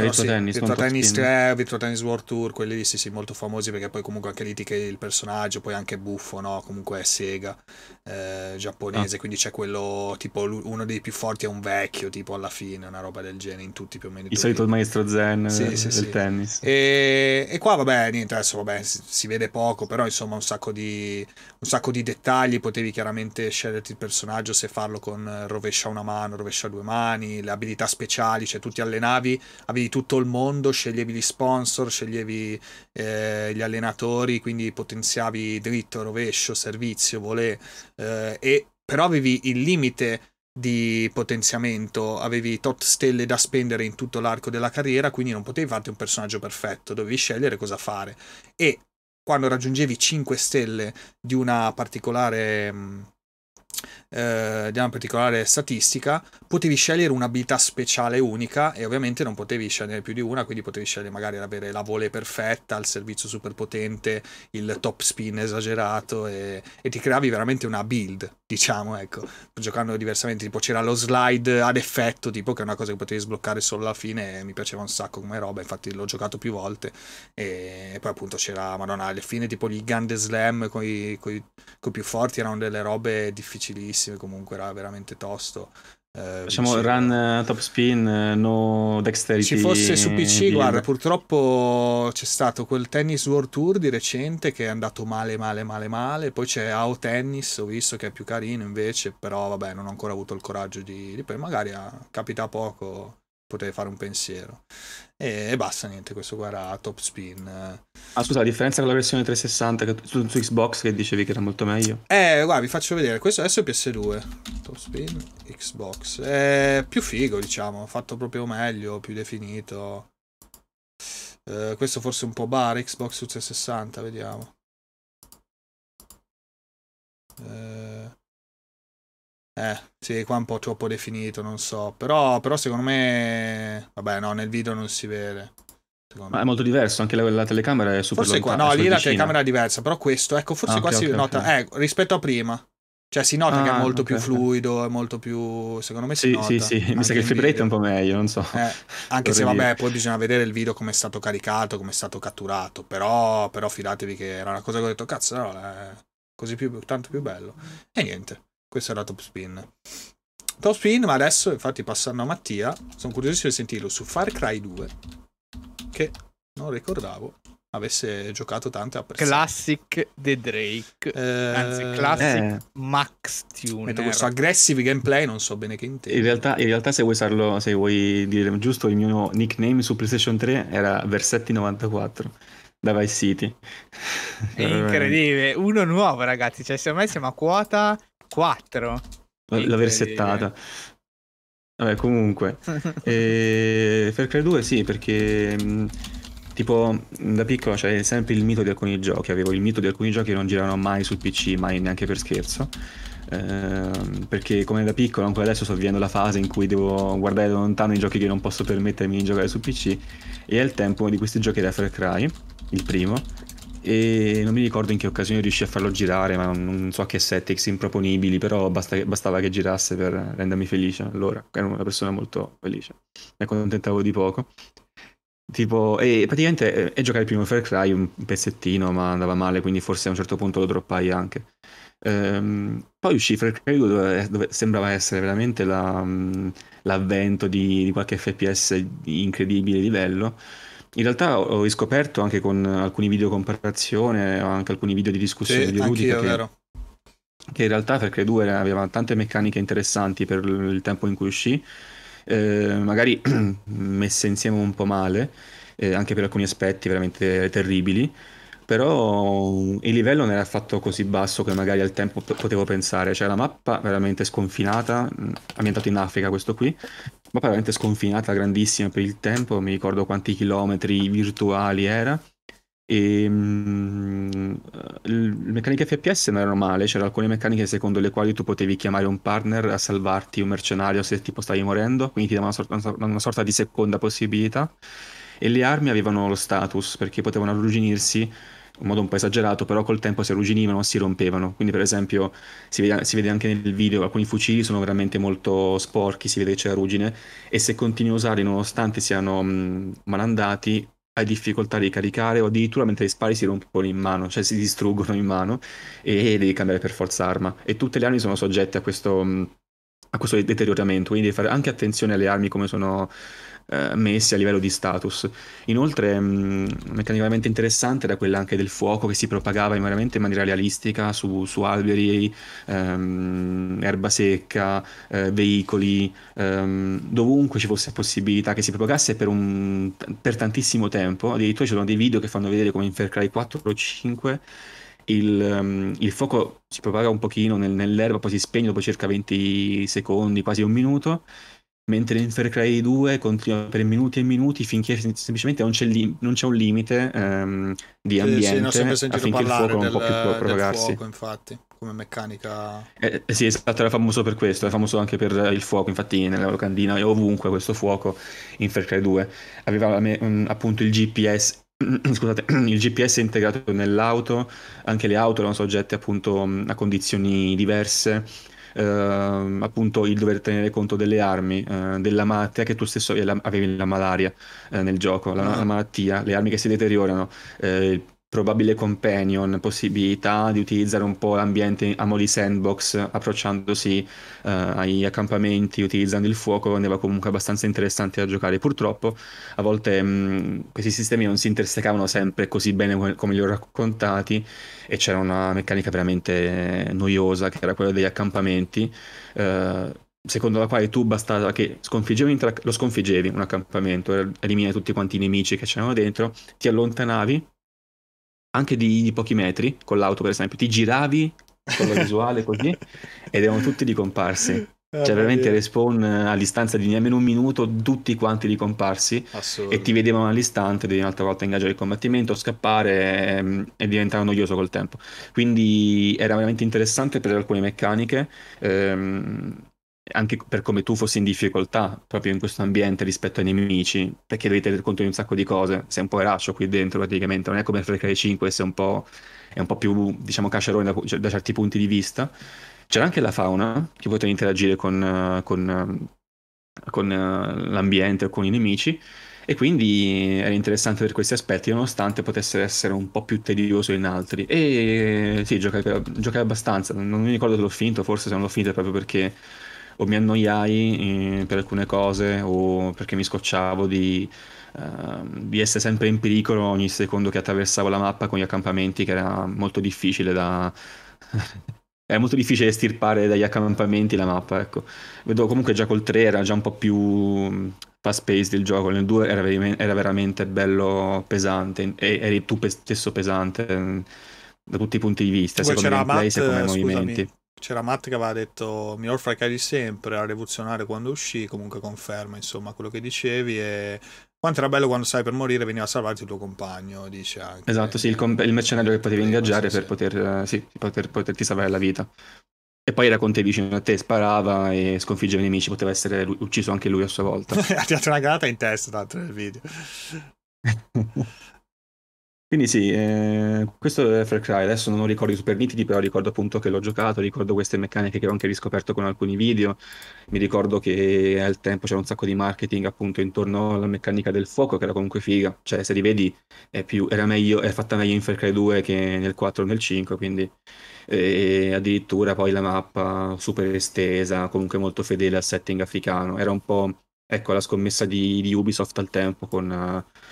Virtua sì, Tennis, Virtua Tennis 3, Virtua Tennis World Tour, quelli lì sì, sì, molto famosi perché poi comunque anche lì ti crei il personaggio, poi anche buffo, no? Comunque è Sega, eh, giapponese, ah. quindi c'è quello, tipo uno dei più forti è un vecchio, tipo alla fine, una roba del genere, in tutti più o meno. Il solito il maestro zen sì, del, sì, del tennis. E, e, qua vabbè, niente, adesso vabbè, si, si, vede poco, però insomma un sacco, di, un sacco di dettagli, potevi chiaramente sceglierti il personaggio se farlo con rovescia una mano, rovescia due mani, le abilità speciali, cioè tu ti allenavi, avevi tutto il mondo, sceglievi gli sponsor, sceglievi eh, gli allenatori, quindi potenziavi dritto, rovescio, servizio, volé, eh, e però avevi il limite di potenziamento, avevi tot stelle da spendere in tutto l'arco della carriera, quindi non potevi farti un personaggio perfetto, dovevi scegliere cosa fare. E quando raggiungevi 5 stelle di una particolare mm, eh, di una particolare statistica, potevi scegliere un'abilità speciale unica e ovviamente non potevi scegliere più di una, quindi potevi scegliere magari avere la vole perfetta, il servizio super potente, il top spin esagerato e, e ti creavi veramente una build, diciamo, ecco, giocando diversamente, tipo c'era lo slide ad effetto, tipo che è una cosa che potevi sbloccare solo alla fine e mi piaceva un sacco come roba, infatti l'ho giocato più volte. E, poi appunto c'era, madonna, alle fine tipo gli Gun Slam con i più forti erano delle robe difficilissime, comunque era veramente tosto. Eh, Facciamo run top spin, no dexterity. Ci fosse su PC, build. guarda, purtroppo c'è stato quel Tennis World Tour di recente che è andato male, male, male, male. Poi c'è AO Tennis, ho visto che è più carino invece, però vabbè, non ho ancora avuto il coraggio di... di magari a... capita poco potrei fare un pensiero. E, basta, niente, questo qua era top spin. Ah, scusa, la differenza con la versione 360 che, su, su, Xbox che dicevi che era molto meglio? Eh, guarda, vi faccio vedere. Questo adesso è PS2. Top spin, Xbox. È più figo, diciamo, fatto proprio meglio, più definito. Eh, questo forse un po' bar, Xbox su 360, vediamo. Eh... Eh, sì, qua è un po' troppo definito, non so. Però, però secondo me... Vabbè, no, nel video non si vede. Ma è molto diverso, anche la, la telecamera è super Forse lontana, qua, no, lì la telecamera è diversa, però questo, ecco, forse ah, qua okay, si okay, nota, okay. eh, rispetto a prima. Cioè si nota ah, che è molto più fluido, è molto più... secondo me si sì, nota. Sì, sì, mi sa che il frame rate è un po' meglio, non so. Eh, anche se vabbè, poi bisogna vedere il video come è stato caricato, come è stato catturato, però, però fidatevi che era una cosa che ho detto, cazzo, no, è così più, tanto più bello. E niente. Questo era Top Spin. Top Spin, ma adesso infatti passando a Mattia, sono curiosissimo di sentirlo su Far Cry 2, che non ricordavo avesse giocato tanto e apprezzato. Classic The Drake, eh, anzi Classic eh. Max Tune. Metto questo aggressive gameplay, non so bene che intendi. In realtà, in realtà se vuoi usarlo, se vuoi dire giusto, il mio nickname su PlayStation 3 era Versetti94 da Vice City. È incredibile, uno nuovo ragazzi, cioè me siamo a quota 4. L'aver settata. Vabbè, comunque. e... Far Cry 2 sì, perché mh, tipo da piccolo c'è sempre il mito di alcuni giochi. Avevo il mito di alcuni giochi che non giravano mai sul PC, mai neanche per scherzo. Eh, perché come da piccolo, ancora adesso sto vivendo la fase in cui devo guardare da lontano i giochi che non posso permettermi di giocare sul PC. E il tempo di questi giochi da Far Cry, il primo e non mi ricordo in che occasione riuscì a farlo girare, ma non so che settings improponibili, però basta, bastava che girasse per rendermi felice. Allora, ero una persona molto felice, mi accontentavo di poco. Tipo, e praticamente e giocare il primo Far Cry un pezzettino, ma andava male, quindi forse a un certo punto lo droppai anche. Ehm, poi uscì Far Cry dove, dove sembrava essere veramente la, l'avvento di, di qualche FPS di incredibile livello in realtà ho riscoperto anche con alcuni video comparazione, anche alcuni video di discussione sì, di Rudica che, che, in realtà Far Cry 2 aveva tante meccaniche interessanti per il tempo in cui uscì, eh, magari messe insieme un po' male, eh, anche per alcuni aspetti veramente terribili, però il livello non era affatto così basso che magari al tempo potevo pensare, cioè la mappa veramente sconfinata, ambientato in Africa questo qui, ma veramente sconfinata, grandissima per il tempo, mi ricordo quanti chilometri virtuali era. E mh, le meccaniche FPS non erano male, c'erano alcune meccaniche secondo le quali tu potevi chiamare un partner a salvarti un mercenario se tipo stavi morendo, quindi ti dava una sorta, una sorta di seconda possibilità. E le armi avevano lo status perché potevano arrugginirsi in modo un po' esagerato, però col tempo si arrugginivano, si rompevano. Quindi, per esempio, si vede, si vede, anche nel video, alcuni fucili sono veramente molto sporchi, si vede che c'è la ruggine, e se continui a usarli nonostante siano mh, malandati, hai difficoltà di caricare o addirittura mentre spari si rompono in mano, cioè si distruggono in mano e devi cambiare per forza arma. E tutte le armi sono soggette a questo, a questo deterioramento, quindi devi fare anche attenzione alle armi come sono eh, messi a livello di status. Inoltre, mh, meccanicamente interessante era quella anche del fuoco che si propagava in veramente in maniera realistica su, su alberi, ehm, erba secca, eh, veicoli, ehm, dovunque ci fosse possibilità che si propagasse per, un, per tantissimo tempo. Addirittura ci sono dei video che fanno vedere come in Far Cry 4 o 5 il, um, il, fuoco si propaga un pochino nel, nell'erba, poi si spegne dopo circa 20 secondi, quasi un minuto, mentre in Far Cry 2 continua per minuti e minuti finché semplicemente non c'è, li- non c'è un limite um, di ambiente sì, sì, affinché il fuoco non può più propagarsi. Fuoco, infatti, come meccanica. Eh, eh, sì, esatto, era famoso per questo, era famoso anche per il fuoco, infatti nella locandina e ovunque questo fuoco in Far Cry 2 aveva um, appunto il GPS scusate, il GPS è integrato nell'auto, anche le auto erano soggette appunto a condizioni diverse appunto il dover tenere conto delle armi, eh, della malattia che tu stesso avevi la malaria eh, nel gioco, la, la, malattia, le armi che si deteriorano, eh, probabile companion, possibilità di utilizzare un po' l'ambiente Amoli Sandbox approcciandosi uh, ai accampamenti, utilizzando il fuoco, rendeva comunque abbastanza interessante da giocare. Purtroppo a volte mh, questi sistemi non si intersecavano sempre così bene come li ho raccontati e c'era una meccanica veramente noiosa che era quella degli accampamenti. Uh, secondo la quale tu bastava che sconfiggevi lo sconfiggevi un accampamento, elimini tutti quanti i nemici che c'erano dentro, ti allontanavi anche di, di pochi metri con l'auto per esempio, ti giravi con la visuale così ed erano tutti ricomparsi. Ah, cioè, veramente respawn a distanza di nemmeno un minuto, tutti quanti ricomparsi e ti vedevano all'istante, devi un'altra volta ingaggiare il combattimento, scappare ehm, e diventava noioso col tempo. Quindi era veramente interessante per alcune meccaniche. Ehm, anche per come tu fossi in difficoltà proprio in questo ambiente rispetto ai nemici, perché devi tenere conto di un sacco di cose, sei un po' erascio qui dentro praticamente, non è come Far Cry 5, sei un po', è un po' più, diciamo, cascerone da, cioè, da, certi punti di vista. C'era anche la fauna, che potevi interagire con, con, con l'ambiente o con i nemici, e quindi era interessante per questi aspetti, nonostante potesse essere un po' più tedioso in altri. E sì, giocai, giocai abbastanza, non mi ricordo se l'ho finito, forse se non l'ho finito proprio perché o mi annoiai eh, per alcune cose o perché mi scocciavo di, uh, di, essere sempre in pericolo ogni secondo che attraversavo la mappa con gli accampamenti che era molto difficile da... È molto difficile estirpare dagli accampamenti la mappa, ecco. Vedo comunque già col 3 era già un po' più fast paced il gioco, nel 2 era, era veramente bello pesante e eri tu stesso pesante mm, da tutti i punti di vista, sia come gameplay sia come movimenti c'era Matt che aveva detto miglior Cry di sempre, era rivoluzionario quando uscì, comunque conferma insomma quello che dicevi e quanto era bello quando sai per morire veniva a salvarti il tuo compagno, dice anche. Esatto, sì, il, comp- il mercenario che potevi ingaggiare per, Poter, sì, poter, poterti salvare la vita. E poi era con te vicino a te, sparava e sconfiggeva i nemici, poteva essere ucciso anche lui a sua volta. ha tirato una granata in testa tanto nel video. Quindi sì, eh, questo è Far Cry, adesso non ho ricordi super nitidi, però ricordo appunto che l'ho giocato, ricordo queste meccaniche che ho anche riscoperto con alcuni video, mi ricordo che al tempo c'era un sacco di marketing appunto intorno alla meccanica del fuoco che era comunque figa, cioè se rivedi è più, era meglio, è fatta meglio in Far Cry 2 che nel 4 o nel 5, quindi e addirittura poi la mappa super estesa, comunque molto fedele al setting africano, era un po' ecco la scommessa di, di Ubisoft al tempo con... Uh,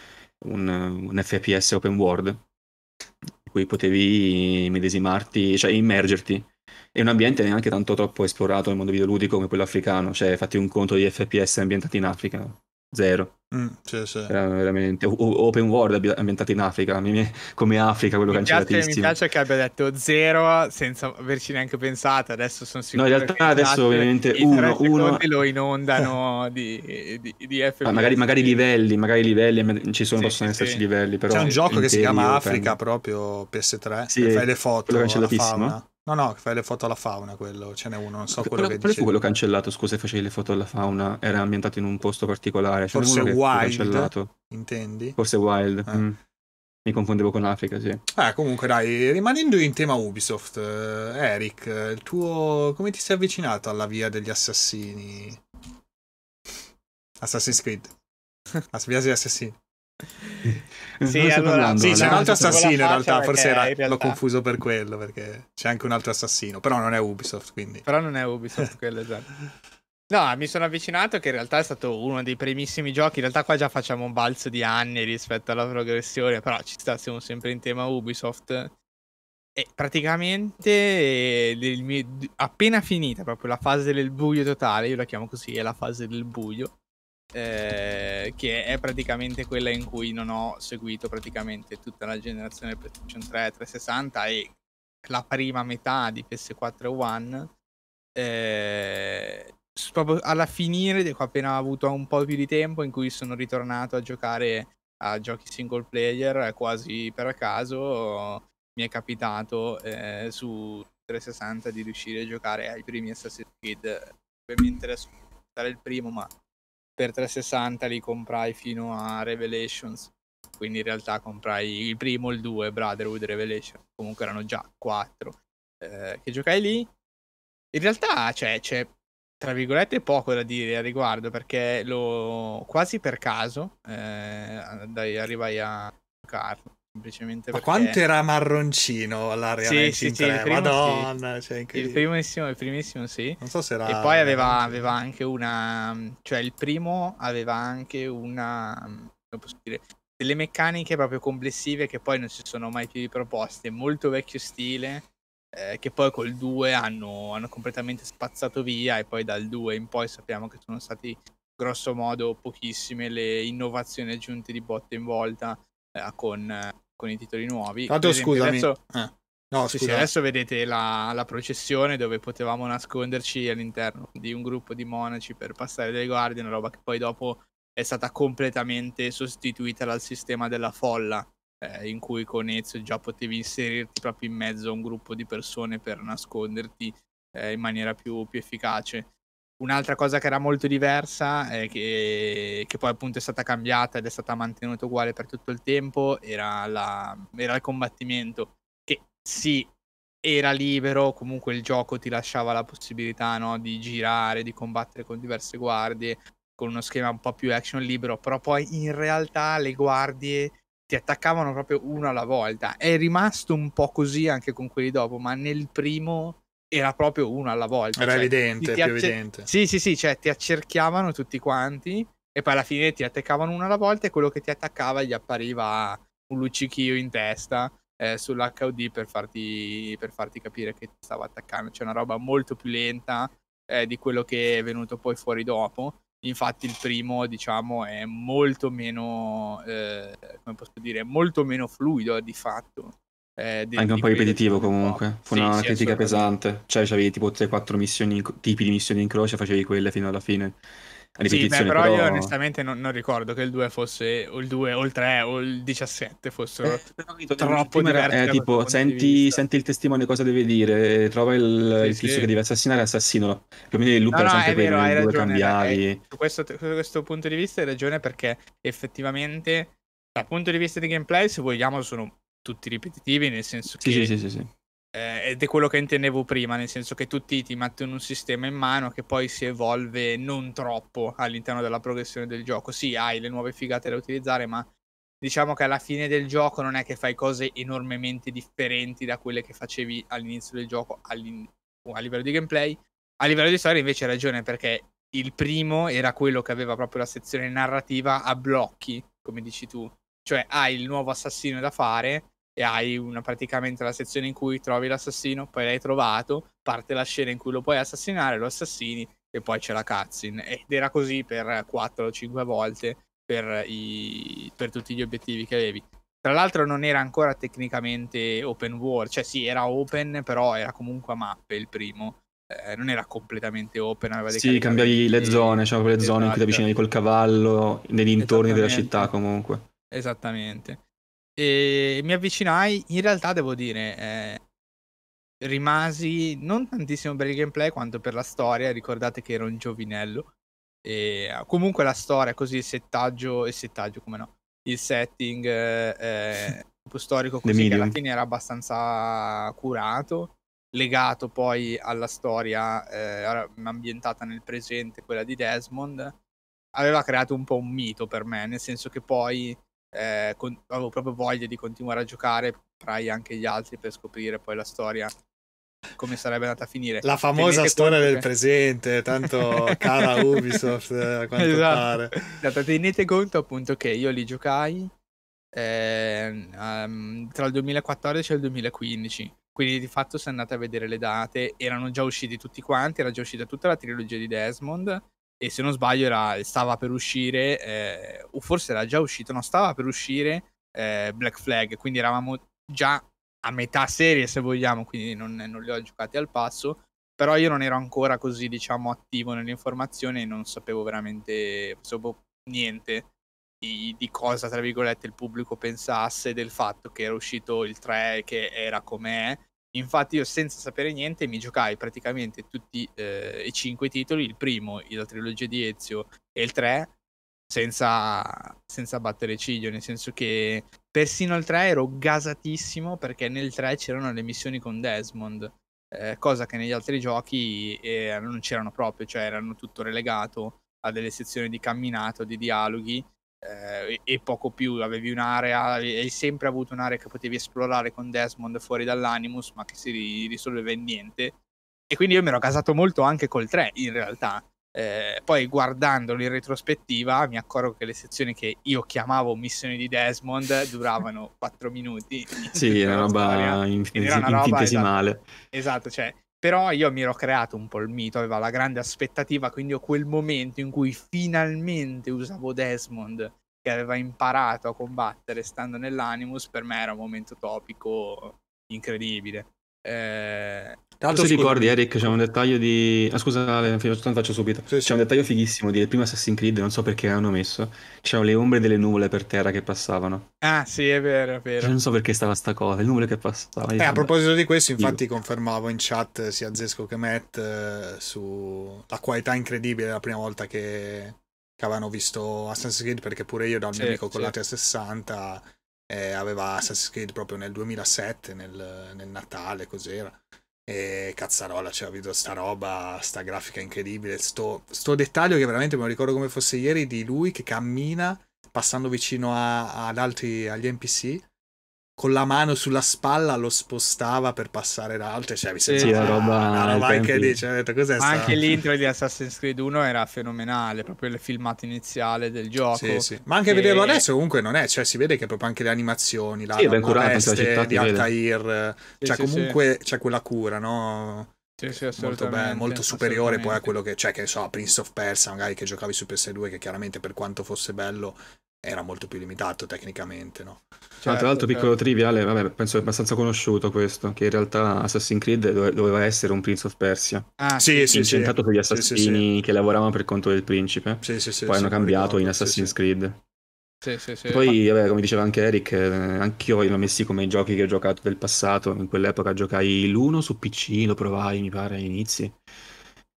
un, un FPS open world in cui potevi medesimarti, cioè immergerti. E un ambiente neanche tanto troppo esplorato nel mondo videoludico come quello africano, cioè fatti un conto di FPS ambientati in Africa, zero. Mm, sì, sì. Era veramente o- open world ambientato in Africa, come Africa, quello mi cancellatissimo. Piace, mi piace che abbia detto zero senza averci neanche pensato, adesso sono sicuro No, in realtà adesso ovviamente uno, uno... lo inondano di, di, di FPS. Ah, magari, magari, livelli, magari livelli, ci sono, sì, possono esserci livelli, però... C'è un gioco che si chiama Africa proprio PS3, sì, fai le foto alla fauna. No, no, fai le foto alla fauna, quello, ce n'è uno, non so quello, quello che Qual fu quello cancellato, scusa, facevi le foto alla fauna, era ambientato in un posto particolare, ce Forse Wild, intendi? Forse Wild, eh. mm. mi confondevo con Africa, sì. Eh, comunque dai, rimanendo in tema Ubisoft, eh, Eric, il tuo... come ti sei avvicinato alla via degli assassini? Assassin's Creed. La via degli assassini. Sì, allora, sì, c'è un altro assassino in realtà, forse era, in realtà... l'ho confuso per quello, perché c'è anche un altro assassino, però non è Ubisoft, quindi. Però non è Ubisoft quello, esatto. No, mi sono avvicinato che in realtà è stato uno dei primissimi giochi, in realtà qua già facciamo un balzo di anni rispetto alla progressione, però ci sta, siamo sempre in tema Ubisoft. E praticamente eh, appena finita proprio la fase del buio totale, io la chiamo così, è la fase del buio eh, che è praticamente quella in cui non ho seguito praticamente tutta la generazione PlayStation 3 360 e la prima metà di PS4 One. Eh, proprio alla finire, appena ho avuto un po' più di tempo, in cui sono ritornato a giocare a giochi single player quasi per caso, mi è capitato eh, su 360 di riuscire a giocare ai primi Assassin's Creed. Ovviamente adesso il primo, ma per 360 li comprai fino a Revelations. Quindi in realtà comprai il primo, il 2, Brotherhood, Revelation. Comunque erano già 4 eh, che giocai lì. In realtà cioè, c'è tra virgolette poco da dire al riguardo perché lo quasi per caso eh, dai, arrivai a giocarlo. Semplicemente Ma perché... quanto era marroncino l'area sì, sì, sì, Madonna, sì. cioè, il primissimo, il primissimo sì. Non so se era... E poi aveva, aveva, anche una... Cioè il primo aveva anche una... Come posso dire? Delle meccaniche proprio complessive che poi non si sono mai più riproposte. Molto vecchio stile, eh, che poi col 2 hanno, hanno completamente spazzato via e poi dal 2 in poi sappiamo che sono stati grosso modo pochissime le innovazioni aggiunte di botte in volta eh, con, con, i titoli nuovi. Tanto scusami. Adesso, eh. no, sì, sì, adesso vedete la, la, processione dove potevamo nasconderci all'interno di un gruppo di monaci per passare delle guardie, una roba che poi dopo è stata completamente sostituita dal sistema della folla, eh, in cui con Ezio già potevi inserirti proprio in mezzo a un gruppo di persone per nasconderti eh, in maniera più, più efficace. Un'altra cosa che era molto diversa, eh, che, che, poi appunto è stata cambiata ed è stata mantenuta uguale per tutto il tempo, era, la, era il combattimento, che sì, era libero, comunque il gioco ti lasciava la possibilità no, di girare, di combattere con diverse guardie, con uno schema un po' più action libero, però poi in realtà le guardie ti attaccavano proprio uno alla volta. È rimasto un po' così anche con quelli dopo, ma nel primo era proprio uno alla volta. Era cioè, evidente, più accer- evidente. Sì, sì, sì, cioè ti accerchiavano tutti quanti e poi alla fine ti attaccavano uno alla volta e quello che ti attaccava gli appariva un luccichio in testa eh, sull'HUD per farti, per farti capire che ti stava attaccando. C'è una roba molto più lenta eh, di quello che è venuto poi fuori dopo. Infatti il primo, diciamo, è molto meno, eh, come posso dire, molto meno fluido di fatto. Eh, di, Anche un po' ripetitivo comunque, fu sì, una sì, critica pesante, cioè avevi tipo 3-4 missioni, tipi di missioni in croce, facevi quelle fino alla fine. Sì, beh, però, però, io onestamente non, non, ricordo che il 2 fosse o il 2 o il 3 o il 17 fossero eh, troppo diversi. Eh, tipo, senti, senti, il testimone cosa deve dire, trova il, sì, il tizio sì. che deve assassinare, assassinalo. Più o meno il loop no, no, sempre quello, hai ragione, cambiavi. Eh, su, questo, su questo punto di vista hai ragione perché effettivamente dal punto di vista di gameplay, se vogliamo, sono tutti ripetitivi, nel senso sì, che... Sì, sì, sì, eh, ed è quello che intendevo prima, nel senso che tutti ti mettono un sistema in mano che poi si evolve non troppo all'interno della progressione del gioco. Sì, hai le nuove figate da utilizzare, ma diciamo che alla fine del gioco non è che fai cose enormemente differenti da quelle che facevi all'inizio del gioco a livello di gameplay. A livello di storia invece hai ragione perché il primo era quello che aveva proprio la sezione narrativa a blocchi, come dici tu. Cioè hai il nuovo assassino da fare e hai una, praticamente la sezione in cui trovi l'assassino, poi l'hai trovato, parte la scena in cui lo puoi assassinare, lo assassini e poi c'è la cutscene. Ed era così per 4 o 5 volte per, i, per tutti gli obiettivi che avevi. Tra l'altro non era ancora tecnicamente open world, cioè sì, era open, però era comunque a mappe il primo. Eh, non era completamente open. Aveva dei sì, cambiavi le zone, cioè quelle esatto. zone in cui ti avvicinavi esatto. col cavallo, nei dintorni della città comunque. Esattamente. E mi avvicinai, in realtà devo dire, eh, rimasi non tantissimo per il gameplay quanto per la storia, ricordate che ero un giovinello. E comunque la storia, così il settaggio, il settaggio come no, il setting eh, storico così che alla fine era abbastanza curato, legato poi alla storia eh, ambientata nel presente, quella di Desmond, aveva creato un po' un mito per me, nel senso che poi eh, con, avevo proprio voglia di continuare a giocare, prai anche gli altri per scoprire poi la storia come sarebbe andata a finire. La famosa tenete storia del che... presente, tanto cara Ubisoft eh, a quanto esatto. pare. Esatto, tenete conto appunto che io li giocai eh, um, tra il 2014 e il 2015. Quindi di fatto se andate a vedere le date, erano già usciti tutti quanti, era già uscita tutta la trilogia di Desmond e se non sbaglio era, stava per uscire, eh, o forse era già uscito, no, stava per uscire eh, Black Flag, quindi eravamo già a metà serie se vogliamo, quindi non, non li ho giocati al passo, però io non ero ancora così, diciamo, attivo nell'informazione e non sapevo veramente sapevo niente di, di, cosa, tra virgolette, il pubblico pensasse del fatto che era uscito il 3, che era com'è, Infatti io senza sapere niente mi giocai praticamente tutti eh, i cinque titoli, il primo, la trilogia di Ezio e il 3, senza, senza battere ciglio, nel senso che persino il 3 ero gasatissimo perché nel 3 c'erano le missioni con Desmond, eh, cosa che negli altri giochi eh, non c'erano proprio, cioè erano tutto relegato a delle sezioni di camminato, di dialoghi eh, e poco più, avevi un'area, hai sempre avuto un'area che potevi esplorare con Desmond fuori dall'Animus, ma che si risolveva in niente. E quindi io mi ero casato molto anche col 3, in realtà. Eh, poi guardandolo in retrospettiva mi accorgo che le sezioni che io chiamavo missioni di Desmond duravano 4 minuti. Sì, era una roba infinitesimale. Esatto, esatto, cioè però io mi ero creato un po' il mito, aveva la grande aspettativa, quindi ho quel momento in cui finalmente usavo Desmond, che aveva imparato a combattere stando nell'Animus, per me era un momento topico incredibile. Eh, Tanto se ricordi, Eric, c'è un dettaglio di. Ah, scusa, Ale, faccio subito. Sì, c'è sì. un dettaglio fighissimo di primo Assassin's Creed, non so perché hanno messo. C'erano le ombre delle nuvole per terra che passavano. Ah, sì, è vero, è vero. Cioè, non so perché stava sta cosa, le nuvole che passavano. Eh, a proposito di questo, infatti, Io. confermavo in chat sia Zesco che Matt eh, sulla qualità incredibile la prima volta che, che avevano visto Assassin's Creed, perché pure io dal mio sì, amico con la 360 eh, aveva Assassin's Creed proprio nel 2007, nel, nel Natale, cos'era. E cazzarola, cioè, ho visto sta roba, sta grafica incredibile, sto, sto, dettaglio che veramente me lo ricordo come fosse ieri di lui che cammina passando vicino a, ad altri, agli NPC con la mano sulla spalla lo spostava per passare da altre, cioè mi sembra sì, una roba, una roba incredibile, cioè, detto, cos'è Ma anche l'intro di Assassin's Creed 1 era fenomenale, proprio il filmato iniziale del gioco. Sì, sì. Ma anche e... vederlo adesso comunque non è, cioè si vede che proprio anche le animazioni, la, sì, la, la veste di Altair, sì, cioè sì, comunque c'è quella cura, no? Sì, sì, molto, bello, molto superiore poi a quello che c'è, cioè, che so, Prince of Persia, magari che giocavi su PS2, che chiaramente per quanto fosse bello era molto più limitato tecnicamente, no? Certo, tra l'altro, certo. piccolo triviale, vabbè, penso è abbastanza conosciuto questo, che in realtà Assassin's Creed doveva essere un Prince of Persia. Ah, sì, sì, Incentato sì. sugli assassini sì, che lavoravano per conto del principe. Sì, sì, sì. Poi hanno cambiato in Assassin's Creed. Sì, sì, sì. Poi, vabbè, come diceva anche Eric, eh, anch'io l'ho messi come giochi che ho giocato del passato. In quell'epoca giocai l'1 su PC, lo provai, mi pare, all'inizio.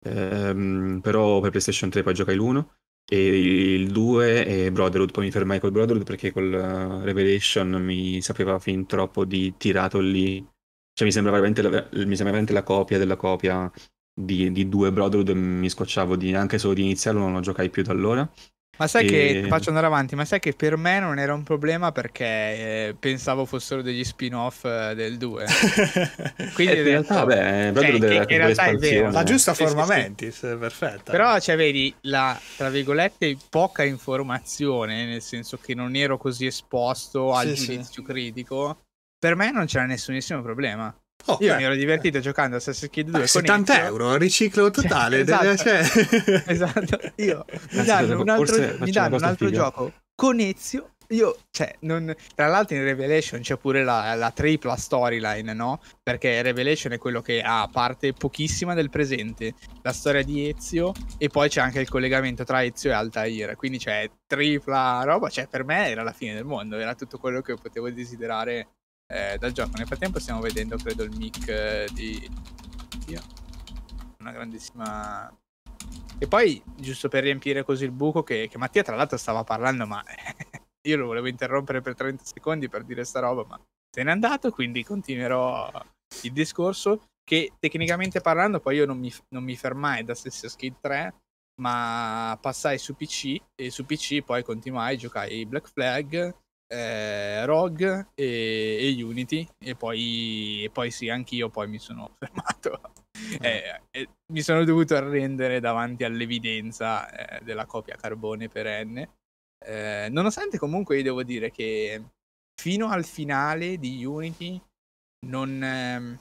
Ehm, però per PlayStation 3 poi giocai l'1 e il 2 e Brotherhood, poi mi fermai col Brotherhood perché col uh, Revelation mi sapeva fin troppo di tirato lì, cioè mi sembrava veramente la, mi sembrava veramente la copia della copia di, di due Brotherhood, mi scocciavo di, anche solo di iniziarlo, non lo giocai più da allora. Ma sai e... che faccio andare avanti, ma sai che per me non era un problema perché eh, pensavo fossero degli spin-off eh, del 2. Quindi eh, in realtà, vabbè, cioè, in realtà è vero. La giusta sì, forma sì, mentis, sì. perfetta. Però, cioè, vedi, la tra virgolette poca informazione, nel senso che non ero così esposto al giudizio critico, per me non c'era nessunissimo problema. Oh, io beh. mi ero divertito giocando a Assassin's Creed 2 Beh, 70 Ezio. euro riciclo totale cioè, esatto. esatto. io mi danno un altro, mi danno un altro gioco con Ezio io, cioè, non... tra l'altro in Revelation c'è pure la, la tripla storyline, no? Perché Revelation è quello che ha parte pochissima del presente, la storia di Ezio, e poi c'è anche il collegamento tra Ezio e Altair. Quindi c'è tripla roba, cioè per me era la fine del mondo, era tutto quello che potevo desiderare eh, dal gioco. Nel frattempo stiamo vedendo, credo, il mic eh, di Mattia. Una grandissima... E poi, giusto per riempire così il buco, che, che Mattia tra l'altro stava parlando, ma io lo volevo interrompere per 30 secondi per dire sta roba, ma se n'è andato, quindi continuerò il discorso. Che tecnicamente parlando, poi io non mi, non mi fermai da Assassin's Creed 3, ma passai su PC e su PC poi continuai, giocai Black Flag, eh, Rogue e, e, Unity e poi, e poi sì, anch'io poi mi sono fermato. Eh, eh, mi sono dovuto arrendere davanti all'evidenza eh, della copia carbone perenne. Eh, nonostante comunque io devo dire che fino al finale di Unity non, ehm,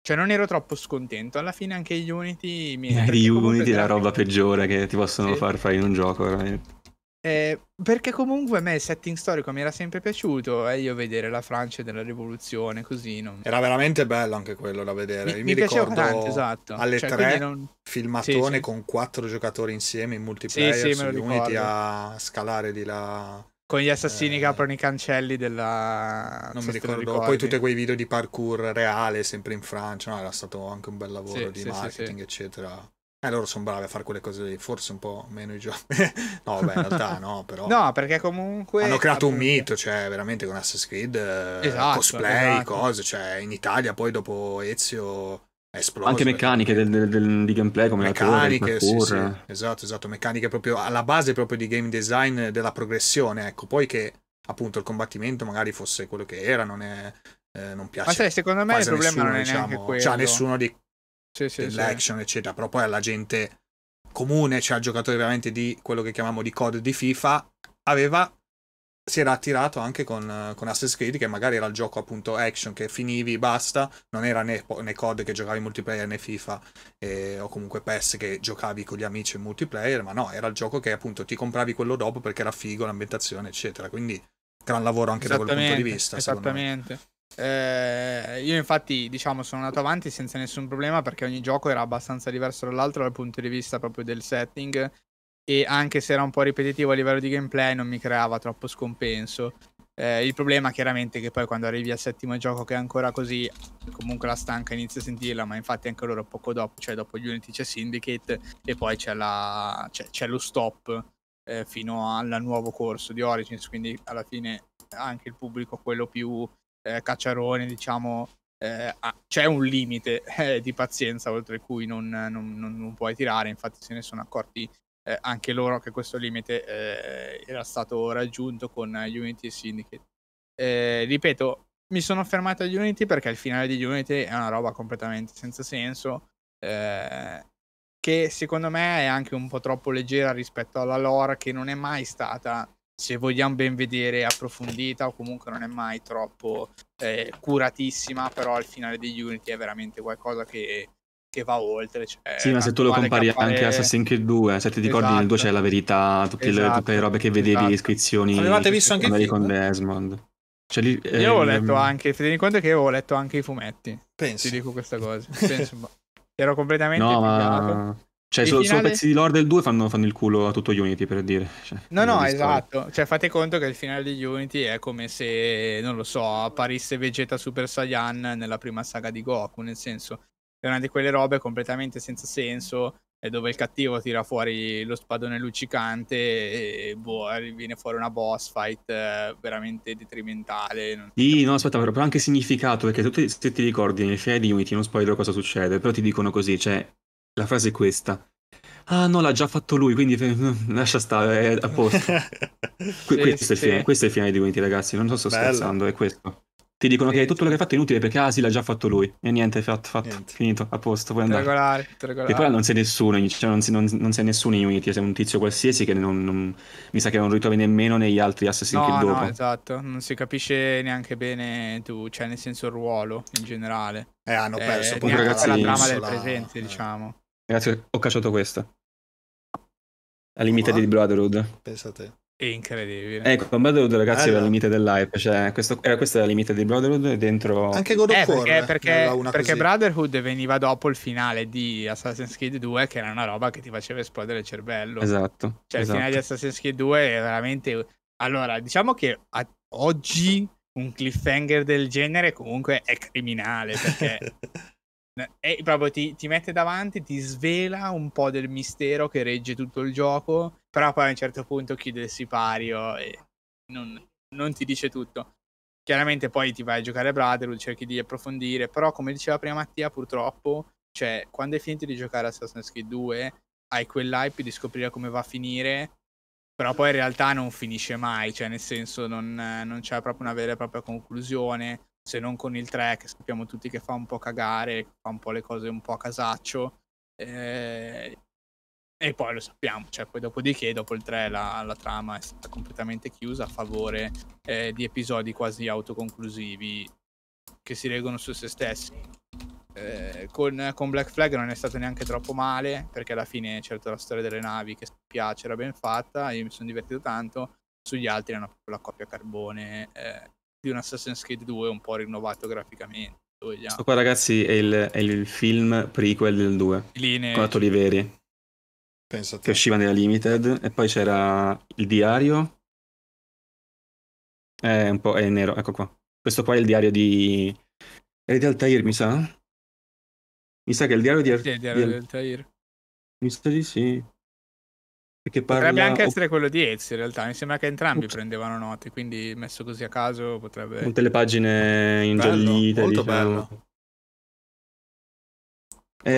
cioè non ero troppo scontento. Alla fine anche Unity mi... Di Unity è la roba peggiore che ti possono sì. far fare in un gioco, veramente. Eh, perché comunque a me il setting storico mi era sempre piaciuto e io vedere la Francia della rivoluzione così non... era veramente bello anche quello da vedere. Mi, mi, mi ricordo tanto, esatto. alle cioè, tre non... filmatone sì, sì. con quattro giocatori insieme in multiplayer sì, sì, Unity a scalare di là. Con gli assassini eh... che aprono i cancelli della non mi ricordo. poi tutti quei video di parkour reale sempre in Francia no? era stato anche un bel lavoro di marketing eccetera eh, loro sono bravi a fare quelle cose lì, forse un po' meno i giochi. no, beh, in realtà no, però... No, perché comunque... Hanno creato un mito, cioè, veramente con Assassin's Creed, eh, esatto, cosplay, esatto. cose, cioè, in Italia poi dopo Ezio esploso. Anche meccaniche del, del, del, di gameplay come meccaniche, la torre, sì, sì. esatto, esatto, meccaniche proprio alla base proprio di game design della progressione, ecco, poi che appunto il combattimento magari fosse quello che era, non è eh, non piace. Ma sai, secondo me il problema nessuno, non è diciamo, neanche quello. Cioè, nessuno di sì, sì, dell'action, sì. eccetera, però poi alla gente comune, cioè al giocatore veramente di quello che chiamiamo di code di FIFA, aveva si era attirato anche con, con Assassin's Creed, che magari era il gioco appunto action che finivi, basta, non era né, né COD che giocavi in multiplayer né FIFA eh, o comunque PES che giocavi con gli amici in multiplayer, ma no, era il gioco che appunto ti compravi quello dopo perché era figo, l'ambientazione, eccetera. Quindi gran lavoro anche da quel punto di vista. Esattamente. Eh, io infatti diciamo sono andato avanti senza nessun problema perché ogni gioco era abbastanza diverso dall'altro dal punto di vista proprio del setting e anche se era un po' ripetitivo a livello di gameplay non mi creava troppo scompenso. Eh, il problema chiaramente è che poi quando arrivi al settimo gioco che è ancora così, comunque la stanca inizia a sentirla, ma infatti anche loro poco dopo, cioè dopo Unity c'è Syndicate e poi c'è, la, c'è, c'è lo stop eh, fino al nuovo corso di Origins, quindi alla fine anche il pubblico, quello più eh, cacciarone, diciamo, eh, c'è un limite eh, di pazienza oltre cui non, non, non, puoi tirare, infatti se ne sono accorti eh, anche loro che questo limite eh, era stato raggiunto con Unity e Syndicate. Eh, ripeto, mi sono fermato a Unity perché il finale di Unity è una roba completamente senza senso, eh, che secondo me è anche un po' troppo leggera rispetto alla lore che non è mai stata, se vogliamo ben vedere, approfondita o comunque non è mai troppo eh, curatissima, però il finale di Unity è veramente qualcosa che che va oltre. Cioè, sì, ma se tu lo compari appare... anche a Assassin's Creed 2, se ti ricordi esatto. nel 2 c'è la verità, tutte, esatto. le, tutte le robe che vedevi, esatto. iscrizioni. Avevate visto anche il con Desmond. Cioè, lì, Io avevo eh, letto anche, ti conto che avevo letto anche i fumetti. Penso. Ti dico questa cosa. Penso. Ero completamente No, ma... Cioè, solo, finale... pezzi di lore del 2 fanno, fanno, il culo a tutto Unity, per dire. Cioè, no, no, esatto. Cioè, fate conto che il finale di Unity è come se, non lo so, apparisse Vegeta Super Saiyan nella prima saga di Goku, nel senso è una di quelle robe completamente senza senso dove il cattivo tira fuori lo spadone luccicante e boh, viene fuori una boss fight eh, veramente detrimentale. Sì, no, aspetta, però anche significato, perché tu se ti ricordi nel finale di Unity, non spoiler cosa succede, però ti dicono così, cioè, la frase è questa. Ah no, l'ha già fatto lui, quindi lascia stare, è a posto. sì, questo, sì. È questo, è il finale di Unity, ragazzi, non sto Bello. scherzando, è questo. Ti dicono che tutto quello che hai fatto è inutile perché ah sì l'ha già fatto lui e niente, fatto, fatto, niente. finito, a posto, puoi andare. Regolare, regolare. E poi non sei nessuno, cioè non, sei, non, non sei nessuno in Unity, sei un tizio qualsiasi che non, non, mi sa che non ritrovi nemmeno negli altri Assassin's Creed no, dopo. No, esatto, non si capisce neanche bene tu, cioè nel senso il ruolo in generale. Eh, hanno perso eh, poi ragazzi, la trama del presente, eh. diciamo. Ragazzi, ho cacciato questa. La limite di Brotherhood. Pensa a te. È incredibile. Ecco, con Brotherhood ragazzi allora. era la limite dell'hype, cioè questo, era questa la limite di Brotherhood dentro... Anche God of eh, War perché, perché, perché Brotherhood veniva dopo il finale di Assassin's Creed 2 che era una roba che ti faceva esplodere il cervello. Esatto. Cioè esatto. il finale di Assassin's Creed 2 è veramente... Allora, diciamo che a... oggi un cliffhanger del genere comunque è criminale perché E proprio ti, ti, mette davanti, ti svela un po' del mistero che regge tutto il gioco, però poi a un certo punto chiude il sipario e non, non ti dice tutto. Chiaramente poi ti vai a giocare a Brotherhood, cerchi di approfondire, però come diceva prima Mattia, purtroppo, cioè, quando hai finito di giocare Assassin's Creed 2, hai quell'hype di scoprire come va a finire, però poi in realtà non finisce mai, cioè nel senso non, non c'è proprio una vera e propria conclusione se non con il 3 che sappiamo tutti che fa un po' cagare, fa un po' le cose un po' a casaccio. Eh, e poi lo sappiamo, cioè poi dopodiché, dopo il 3 la, la trama è stata completamente chiusa a favore eh, di episodi quasi autoconclusivi che si reggono su se stessi. Eh, con, con, Black Flag non è stato neanche troppo male perché alla fine certo la storia delle navi che piace era ben fatta io mi sono divertito tanto sugli altri erano proprio la coppia carbone eh, di un Assassin's Creed 2 un po' rinnovato graficamente. Questo qua, ragazzi, è il, è il, film prequel del 2 Linee. con attori veri che usciva nella Limited. E poi c'era il diario. È un po' è nero, ecco qua. Questo qua è il diario di. È di Altair, mi sa? Mi sa che è il diario di, Ar- sì, il diario di Altair. Mi sa di sì. Perché parla... Potrebbe anche essere quello di Ezio in realtà, mi sembra che entrambi Ups. prendevano note, quindi messo così a caso potrebbe... Tutte le pagine ingiallite, bello, molto diciamo. bello.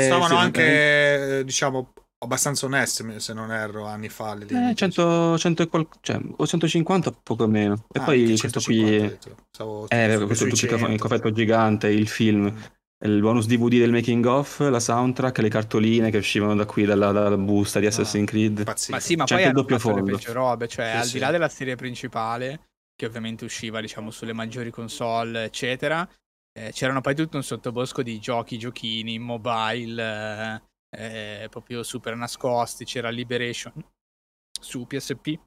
Stavano sì, anche, eh, diciamo, abbastanza onesti, se non erro, anni fa. Eh, 100, 100 qual... cioè, o 150 poco meno. E ah, poi questo qui... Stavo, eh, questo tutto il coffetto gigante, il film. Mm il bonus DVD del making of, la soundtrack, le cartoline che uscivano da qui dalla, dalla busta di Assassin's Creed. Pazzesco. Ma sì, ma C'è poi hanno doppio fondo. le peggio robe, cioè sì, al sì. di là della serie principale, che ovviamente usciva diciamo sulle maggiori console, eccetera, eh, c'erano poi tutto un sottobosco di giochi, giochini, mobile, eh, eh, proprio super nascosti, c'era Liberation su PSP,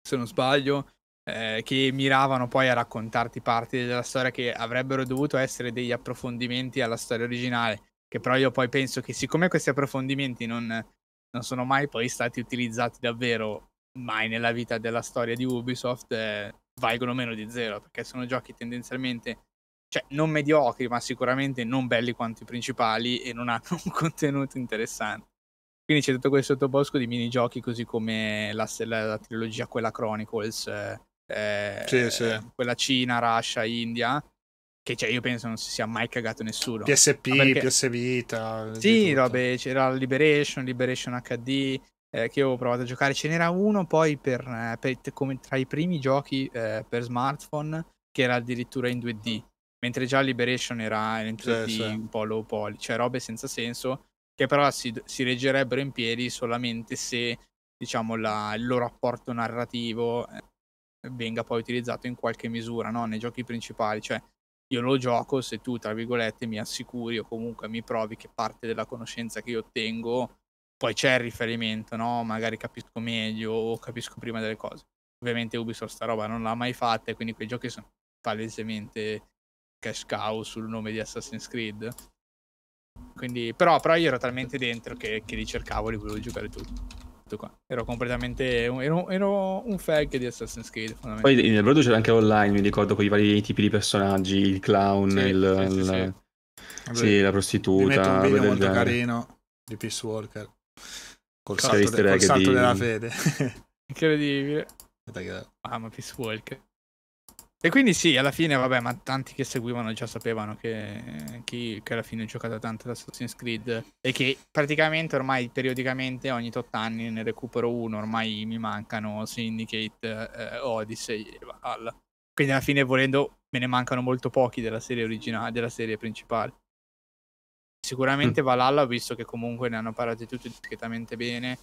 se non sbaglio, eh, che miravano poi a raccontarti parti della storia che avrebbero dovuto essere degli approfondimenti alla storia originale, che però io poi penso che siccome questi approfondimenti non, non sono mai poi stati utilizzati davvero mai nella vita della storia di Ubisoft, eh, valgono meno di zero, perché sono giochi tendenzialmente cioè non mediocri, ma sicuramente non belli quanto i principali e non hanno un contenuto interessante. Quindi c'è tutto questo sottobosco di minigiochi, così come la, la, la trilogia, quella Chronicles, eh, eh, sì, sì. quella Cina, Russia, India, che cioè, io penso non si sia mai cagato nessuno. PSP, perché... PS Vita. Sì, robe, c'era Liberation, Liberation HD, eh, che avevo provato a giocare. Ce n'era uno poi per, eh, per come tra i primi giochi eh, per smartphone, che era addirittura in 2D. Mentre già Liberation era in 3D sì, un po' low poly, cioè robe senza senso, che però si, si reggerebbero in piedi solamente se diciamo la, il loro apporto narrativo eh, venga poi utilizzato in qualche misura no? nei giochi principali. Cioè, io lo gioco se tu, tra virgolette, mi assicuri o comunque mi provi che parte della conoscenza che io ottengo, poi c'è il riferimento, no? Magari capisco meglio o capisco prima delle cose. Ovviamente Ubisoft sta roba non l'ha mai fatta e quindi quei giochi sono palesemente cash cow sul nome di Assassin's Creed. Quindi, però, però io ero talmente dentro che, che li cercavo, li volevo giocare tutti tutto qua. Ero completamente. Ero, ero un fag di Assassin's Creed. Poi nel brodo c'era anche online, mi ricordo con i vari tipi di personaggi: il clown, sì, il, sì, il, sì, sì, la prostituta. Mi metto un video molto genere. carino di Peace Walker. Col salto, de, col salto di... della fede. Incredibile. Ah, ma Peace Walker. E quindi sì, alla fine, vabbè, ma tanti che seguivano già sapevano che, che, che alla fine ho giocato tanto ad Assassin's Creed e che praticamente ormai periodicamente ogni tot anni ne recupero uno, ormai mi mancano Syndicate, eh, Odyssey e Valhalla. Quindi alla fine volendo me ne mancano molto pochi della serie originale, della serie principale. Sicuramente mm. Valhalla visto che comunque ne hanno parlato tutti discretamente bene.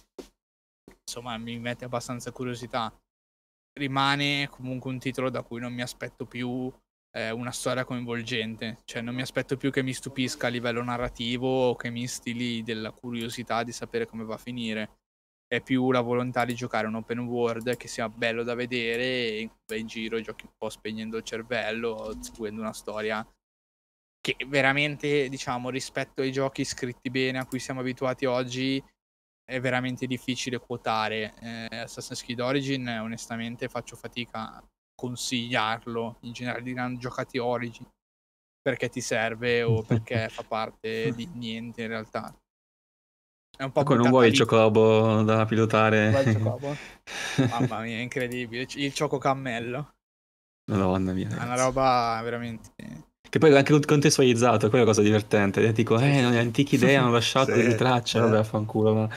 Insomma, mi mette abbastanza curiosità rimane comunque un titolo da cui non mi aspetto più eh, una storia coinvolgente, cioè non mi aspetto più che mi stupisca a livello narrativo o che mi stili della curiosità di sapere come va a finire. È più la volontà di giocare un open world che sia bello da vedere e in in giro giochi un po' spegnendo il cervello, seguendo una storia che veramente, diciamo, rispetto ai giochi scritti bene a cui siamo abituati oggi, è veramente difficile quotare. Eh, Assassin's Creed Origin, onestamente, faccio fatica a consigliarlo. In generale, di non giocati Origin perché ti serve o perché fa parte di niente in realtà. È un po' ecco, non vuoi il Chocobo da pilotare? il? Mamma mia, incredibile. Il Choco Cammello. Madonna mia. È una roba veramente che poi è anche contestualizzato, quella è la cosa divertente. E dico, eh, non è antiche idee hanno lasciato sì, delle tracce, vabbè, fanculo, ma...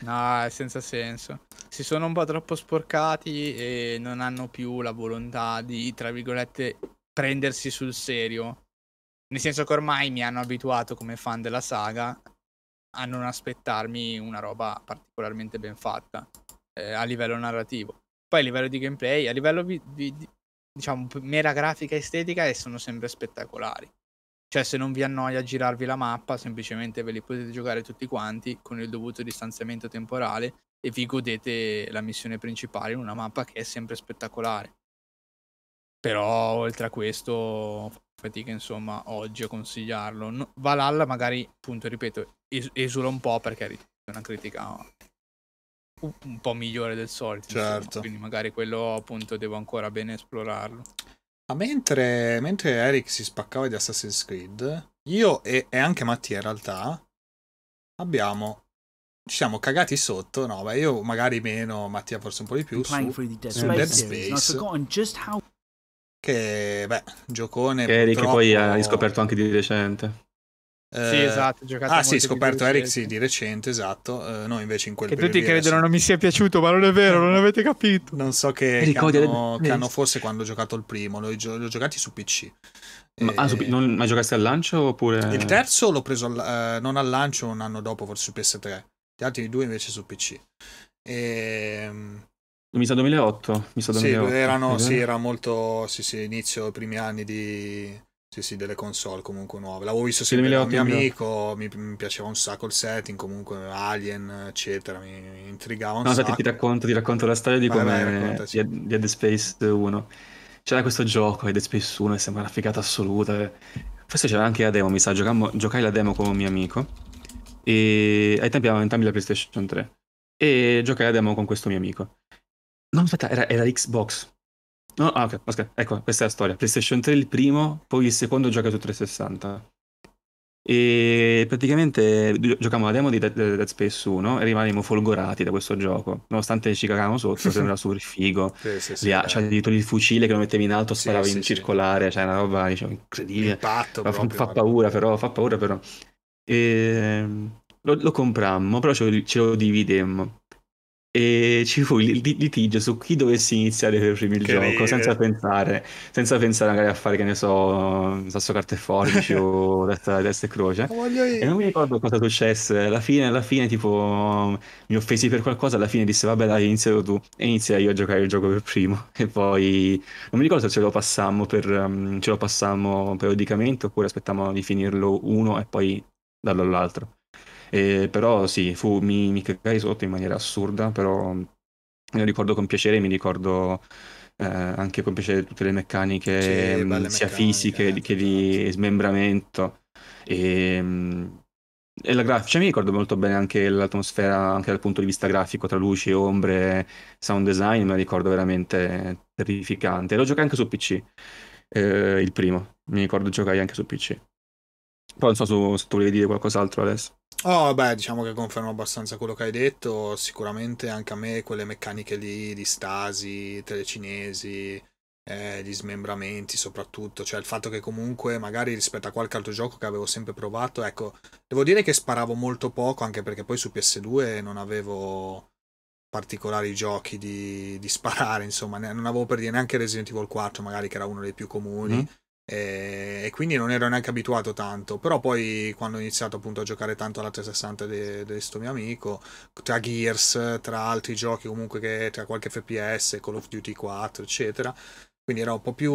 No, è senza senso. Si sono un po' troppo sporcati e non hanno più la volontà di, tra virgolette, prendersi sul serio. Nel senso che ormai mi hanno abituato come fan della saga a non aspettarmi una roba particolarmente ben fatta eh, a livello narrativo. Poi a livello di gameplay, a livello di, di, diciamo, mera grafica estetica e sono sempre spettacolari. Cioè, se non vi annoia girarvi la mappa, semplicemente ve li potete giocare tutti quanti con il dovuto distanziamento temporale e vi godete la missione principale in una mappa che è sempre spettacolare. Però, oltre a questo, fatica, insomma, oggi a consigliarlo. No, Valhalla, magari, appunto, ripeto, es- esula un po' perché è una critica un po' migliore del solito. Certo. Insomma, quindi magari quello appunto devo ancora bene esplorarlo. Ma mentre, mentre Eric si spaccava di Assassin's Creed, io e, e anche Mattia in realtà abbiamo ci siamo cagati sotto, no, beh, io magari meno, Mattia forse un po' di più, su, Dead su Dead Space, che, beh, giocone Che Eric poi hai scoperto anche di recente. Eh, sì, esatto. Ah, sì, scoperto Eric sì, di recente, esatto. Uh, noi invece in quel che tutti credono non mi sia piaciuto, ma non è vero, non avete capito. Non so che, che, hanno, che hanno, forse quando ho giocato il primo, li ho, giocati su PC. Ma, e... ah, su, non, ma giocaste al lancio oppure... Il terzo l'ho preso al, eh, non al lancio, un anno dopo, forse su PS3. Gli altri due invece su PC. E... Mi sa 2008. Mi sa 2008. Sì, erano, sì, era molto, sì, sì, inizio, primi anni di, sì, sì, delle console comunque nuove. L'avevo visto sempre da un mio amico, mi, mi, piaceva un sacco il setting, comunque Alien, eccetera, mi, mi intrigava un no, sacco. No, ti racconto, ti racconto la storia di come di, di Dead Space 1. C'era questo gioco, Dead Space 1, che sembra una figata assoluta. Forse c'era anche la demo, mi sa, giocammo, giocai la demo con un mio amico. E ai tempi avevamo entrambi la PlayStation 3. E giocai la demo con questo mio amico. No, aspetta, era, era Xbox. No, ah, ok, ecco, questa è la storia. PlayStation 3 il primo, poi il secondo gioca su 360. E praticamente giocavamo la demo di Dead, Dead Space 1 e rimanimmo folgorati da questo gioco. Nonostante ci cagavamo sotto, sembrava super figo. Sì, sì, sì, eh. il fucile che lo mettevi in alto, sparavi in circolare, cioè una roba diciamo, incredibile. Impatto fa, proprio, fa paura però, fa paura però. E lo, lo comprammo, però ce lo, ce lo dividemmo e ci fu il litigio su chi dovesse iniziare per primo il che gioco ride. senza pensare senza pensare magari a fare che ne so sasso carte e forbici o destra, destra e croce. E non mi ricordo cosa successe. Alla fine alla fine tipo mi offesi per qualcosa alla fine disse vabbè dai inizialo tu. E iniziai io a giocare il gioco per primo. E poi non mi ricordo se ce lo passammo per um, ce lo passammo periodicamente oppure aspettammo di finirlo uno e poi darlo all'altro e, però sì, fu, mi, mi cagai sotto in maniera assurda, però me lo ricordo con piacere, mi ricordo eh, anche con piacere tutte le meccaniche, sì, mh, sia fisiche eh, che di smembramento. E, mh, e la grafica, cioè, mi ricordo molto bene anche l'atmosfera, anche dal punto di vista grafico, tra luci, ombre, sound design, me la ricordo veramente terrificante. Lo giocai anche su PC, eh, il primo, mi ricordo giocai anche su PC. Poi non so su, se tu volevi dire qualcos'altro adesso. Oh, beh, diciamo che confermo abbastanza quello che hai detto. Sicuramente anche a me quelle meccaniche lì di stasi, telecinesi, eh, di smembramenti soprattutto, cioè il fatto che comunque magari rispetto a qualche altro gioco che avevo sempre provato, ecco, devo dire che sparavo molto poco anche perché poi su PS2 non avevo particolari giochi di, di sparare, insomma, non avevo per dire neanche Resident Evil 4 magari che era uno dei più comuni. Mm e, quindi non ero neanche abituato tanto però poi quando ho iniziato appunto a giocare tanto alla 360 di questo mio amico tra Gears tra altri giochi comunque che tra qualche FPS Call of Duty 4 eccetera quindi ero un po' più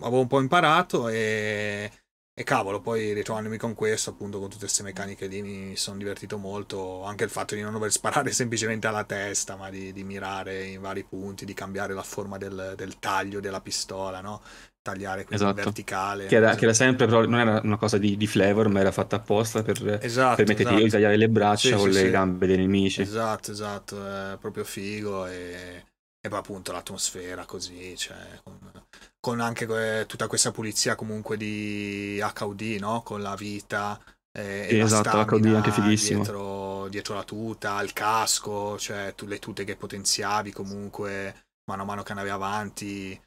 avevo un po' imparato e, e cavolo poi ritrovandomi con questo appunto con tutte queste meccaniche lì mi sono divertito molto anche il fatto di non dover sparare semplicemente alla testa ma di, di mirare in vari punti di cambiare la forma del, del taglio della pistola no tagliare quindi esatto. verticale. Che era, che era, sempre, però non era una cosa di, di, flavor, ma era fatta apposta per esatto, permetterti esatto. di tagliare le braccia sì, con sì, le sì. gambe dei nemici. Esatto, esatto, è proprio figo e, e poi appunto l'atmosfera così, cioè, con, con anche tutta questa pulizia comunque di HUD, no? Con la vita e, e esatto, HUD anche fighissimo. Dietro, dietro la tuta, il casco, cioè tu, le tute che potenziavi comunque mano a mano che andavi avanti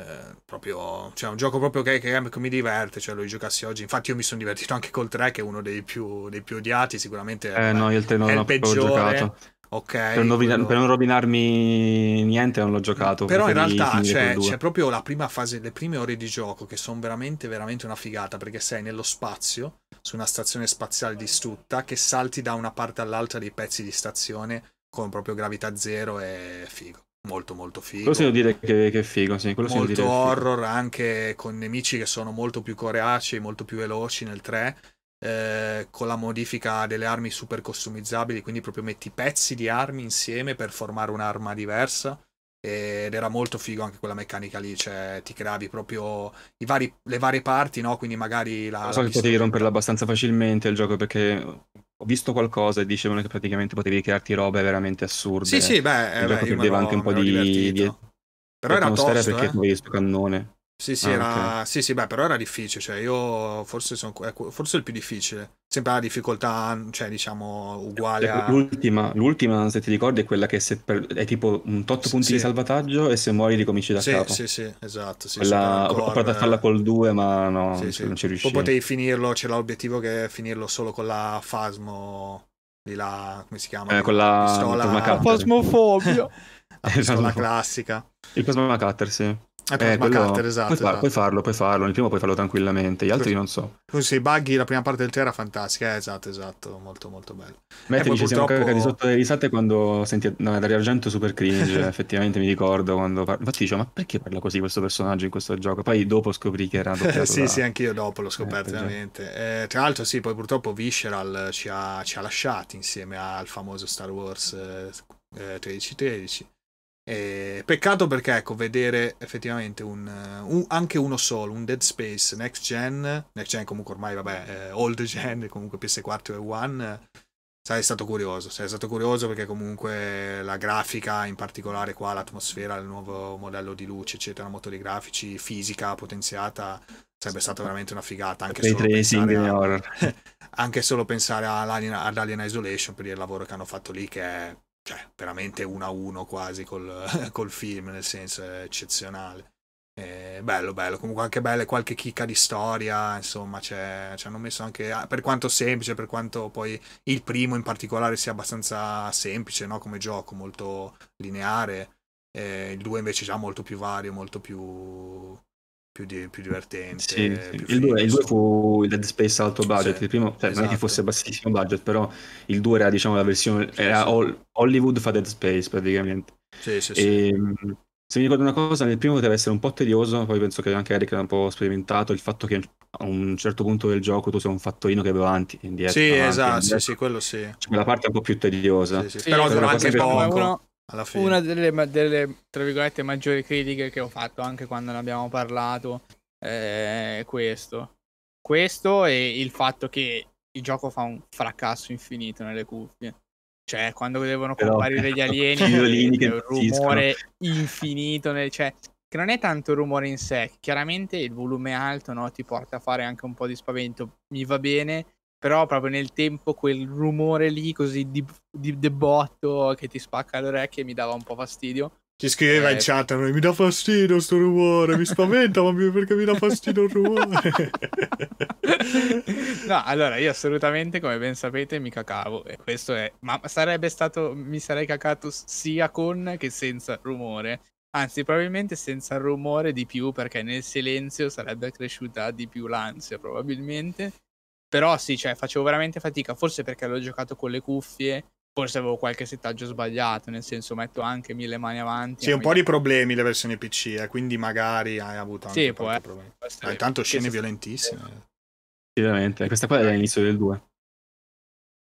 eh, proprio, cioè un gioco proprio che, che, che, mi diverte, cioè lo giocassi oggi. Infatti io mi sono divertito anche col 3 che è uno dei più, dei più odiati, sicuramente eh, no, il 3 non è il peggiore. Ok. Per non, quello... per non, rovinarmi niente non l'ho giocato. Però in realtà c'è, c'è, proprio la prima fase, le prime ore di gioco che sono veramente, veramente una figata perché sei nello spazio, su una stazione spaziale distrutta, che salti da una parte all'altra dei pezzi di stazione con proprio gravità zero e figo molto molto figo. Quello si dire che, che è figo, sì. Quello molto horror anche con nemici che sono molto più coreacei, molto più veloci nel 3. Eh, con la modifica delle armi super customizzabili, quindi proprio metti pezzi di armi insieme per formare un'arma diversa. Ed era molto figo anche quella meccanica lì, cioè ti creavi proprio vari, le varie parti, no? Quindi magari la. So la che potevi romperla abbastanza facilmente il gioco perché ho visto qualcosa e dicevano che praticamente potevi crearti robe veramente assurde. Sì, sì, beh, eh, gioco perdeva anche un po' di, di, Però era tosto, perché eh? avevi questo cannone. Sì, sì, ah, era... okay. sì, sì, beh, però era difficile, cioè io forse sono forse il più difficile. Sempre la difficoltà, cioè diciamo, uguale a... L'ultima, l'ultima, se ti ricordi, è quella che per... è tipo un tot punti sì. di salvataggio e se muori ricominci da sì, capo. Sì, sì, esatto. Sì, quella... Ho provato a farla col 2, ma no, sì, sì. non ci riuscivo. Poi potevi finirlo, c'era l'obiettivo che è finirlo solo con la Fasmo, di là, come si chiama? Eh, con la pistola... Fasmofobia. la pistola classica. Il Plasma Cutter, sì. Eh, quello... Cutter, esatto, puoi, esatto. puoi, farlo, puoi farlo. Il primo puoi farlo tranquillamente, gli altri non so. Così, i buggy, la prima parte del 3 era fantastica, eh, esatto, esatto, molto molto bello. Metti, dice, purtroppo... siamo cagati sotto le risate quando senti no, Dario Argento super cringe, effettivamente mi ricordo quando... Par... Infatti dicevo, ma perché parla così questo personaggio in questo gioco? Poi dopo scoprì che era doppiato Sì, da... sì, anch'io dopo l'ho scoperto, eh, veramente. Eh, tra l'altro sì, poi purtroppo Visceral ci ha, ci ha lasciati insieme al famoso Star Wars eh, 1313 e peccato perché, ecco, vedere effettivamente un, un, anche uno solo, un Dead Space next gen, next gen comunque ormai, vabbè, eh, old gen, comunque PS4 e One, sarei stato curioso, sarei stato curioso perché comunque la grafica, in particolare qua l'atmosfera, il nuovo modello di luce, eccetera, motori grafici, fisica potenziata, sarebbe stata veramente una figata, anche solo pensare a, anche solo pensare ad Alien Isolation per il lavoro che hanno fatto lì che è cioè, veramente uno a uno quasi col, col film, nel senso eccezionale. Eh, bello, bello, comunque anche belle qualche chicca di storia, insomma, ci hanno messo anche, ah, per quanto semplice, per quanto poi il primo in particolare sia abbastanza semplice, no? Come gioco, molto lineare, eh, il 2 invece già molto più vario, molto più più, di, più divertente. Sì, sì. Più il 2 fu il Dead Space alto budget, sì, il primo cioè, esatto. non è che esatto. fosse bassissimo budget, però il 2 era diciamo la versione, era Hollywood fa Dead Space praticamente. Sì, sì, e, ehm, Se mi ricordo una cosa, nel primo poteva essere un po' tedioso, poi penso che anche Eric era un po' sperimentato, il fatto che a un certo punto del gioco tu sei un fattorino che va avanti e indietro. Sì, avanti, esatto, indietro. sì, sì, quello sì. Cioè, quella parte è un po' più tediosa. Sì, sì. però dura anche poco alla fine. Una delle, delle, tra virgolette, maggiori critiche che ho fatto anche quando ne abbiamo parlato è questo. Questo e il fatto che il gioco fa un fracasso infinito nelle cuffie. Cioè, quando devono Però, comparire gli alieni, è un rumore infinito. Nel, cioè, che non è tanto il rumore in sé, chiaramente il volume alto no, ti porta a fare anche un po' di spavento, mi va bene, però proprio nel tempo quel rumore lì così di, di debotto che ti spacca le orecchie mi dava un po' fastidio. Ci scriveva eh, in chat, mi dà fastidio sto rumore, mi spaventa, ma perché mi dà fastidio il rumore? no, allora io assolutamente, come ben sapete, mi cacavo e questo è... Ma sarebbe stato... mi sarei cacato sia con che senza rumore. Anzi, probabilmente senza rumore di più, perché nel silenzio sarebbe cresciuta di più l'ansia, probabilmente. Però sì, cioè, facevo veramente fatica, forse perché l'ho giocato con le cuffie Forse avevo qualche settaggio sbagliato, nel senso metto anche mille mani avanti. Sì, un po' di problemi le versioni PC, eh, quindi magari hai avuto anche sì, qualche problema. Ah, intanto scene sì, violentissime. Sì, veramente. Questa qua è l'inizio del 2.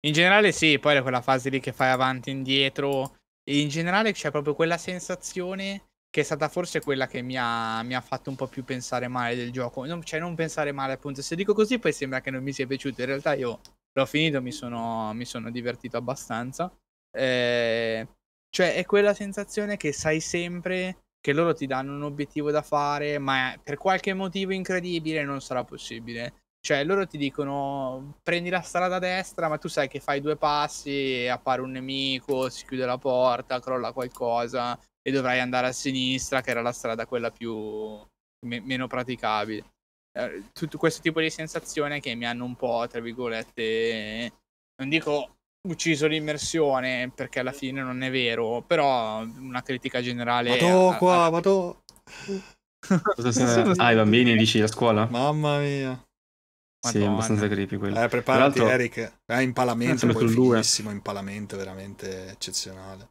In generale sì, poi è quella fase lì che fai avanti e indietro. E in generale c'è proprio quella sensazione che è stata forse quella che mi ha, mi ha fatto un po' più pensare male del gioco. Non, cioè non pensare male appunto. Se dico così poi sembra che non mi sia piaciuto. In realtà io l'ho finito, mi sono, mi sono divertito abbastanza. Eh, cioè, è quella sensazione che sai sempre che loro ti danno un obiettivo da fare, ma per qualche motivo incredibile non sarà possibile. Cioè, loro ti dicono prendi la strada a destra, ma tu sai che fai due passi appare un nemico, si chiude la porta, crolla qualcosa e dovrai andare a sinistra, che era la strada quella più me- meno praticabile. Eh, tutto questo tipo di sensazione che mi hanno un po', tra virgolette, non dico ucciso l'immersione perché alla fine non è vero, però una critica generale. Vado qua, a... vado. ah, i bambini dici a scuola? Mamma mia. Madonna. Sì, è abbastanza creepy quello. Eh, preparati Eric. È impalamento, poi fighissimo, impalamento veramente eccezionale.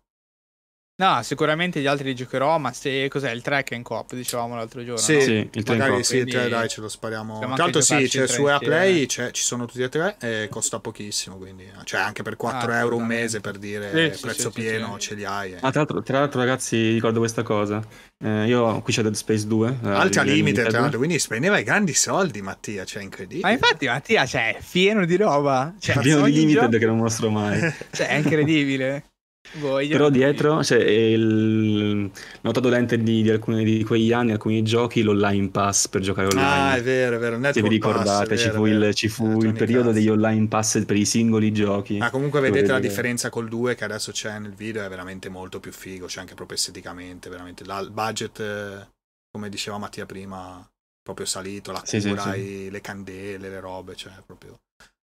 No, sicuramente gli altri li giocherò, ma se cos'è il 3 che è in coop, dicevamo l'altro giorno. Sì, no? sì il 3 magari sì, il 3 dai ce lo spariamo. Tra l'altro sì, cioè, su Airplay ci sono tutti e tre e costa pochissimo, quindi cioè anche per 4 ah, euro un mese per dire sì, prezzo sì, pieno ce li hai. Eh. Ah, tra l'altro, tra l'altro ragazzi ricordo questa cosa, eh, io qui c'è Dead Space 2. Eh, Alti a limite, tra l'altro, quindi spendeva i grandi soldi Mattia, cioè incredibile. Ma infatti Mattia, cioè, pieno di roba. Cioè, pieno di limited gioco... che non mostro mai. cioè, è incredibile. Boh, Però dietro c'è il nota dolente di, di, alcuni di quegli anni, alcuni giochi, l'online pass per giocare online. Ah, è vero, è vero. Network Se vi ricordate, pass, ci fu, il, ci fu il, periodo degli online pass per i singoli giochi. Ma comunque vedete la differenza col 2 che adesso c'è nel video, è veramente molto più figo, c'è anche proprio esteticamente, veramente. La, il budget, come diceva Mattia prima, proprio salito, la cura, sì, sì, sì. le candele, le robe, cioè proprio...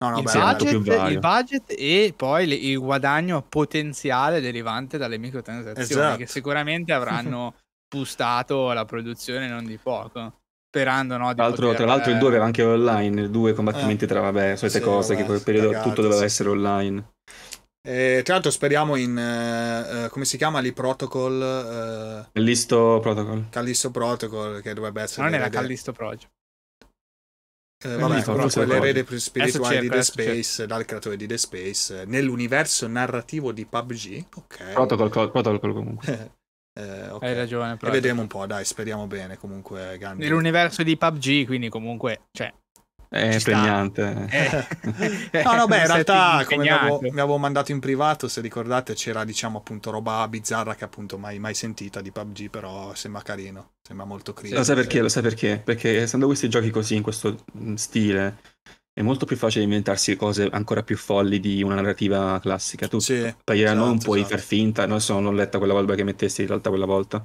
No, no, il, beh, budget, il, budget, e poi il guadagno potenziale derivante dalle microtransazioni esatto. che sicuramente avranno boostato la produzione non di poco. Sperando, no, tra, l'altro, poter... tra l'altro il 2 aveva anche online, il 2 combattimenti eh. tra, vabbè, solite sì, cose, vabbè, che quel periodo cagato, tutto doveva sì. essere online. E, tra l'altro speriamo in, uh, come si chiama lì, Protocol? Uh, Callisto Protocol. Callisto Protocol, che dovrebbe essere... Non era Callisto Project. Eh, vabbè, comunque l'erede spirituale di The Space, dal creatore di The Space, nell'universo narrativo di PUBG. Ok. Protocol, protocol comunque. eh, okay. Hai ragione. E vedremo un po', dai, speriamo bene. Comunque, Gandhi. Nell'universo di PUBG, quindi comunque, cioè, è Ci pregnante. Eh. no, no, beh, in realtà, come mi avevo, mi avevo, mandato in privato, se ricordate, c'era, diciamo, appunto, roba bizzarra che appunto mai, mai sentita di PUBG, però sembra carino, sembra molto critico. Lo sai perché? Lo sai perché? Perché essendo questi giochi così, in questo mm, stile, è molto più facile inventarsi cose ancora più folli di una narrativa classica. Tu sì, esatto, non puoi esatto. far finta, non so, non ho letta quella volta che mettesti in realtà quella volta,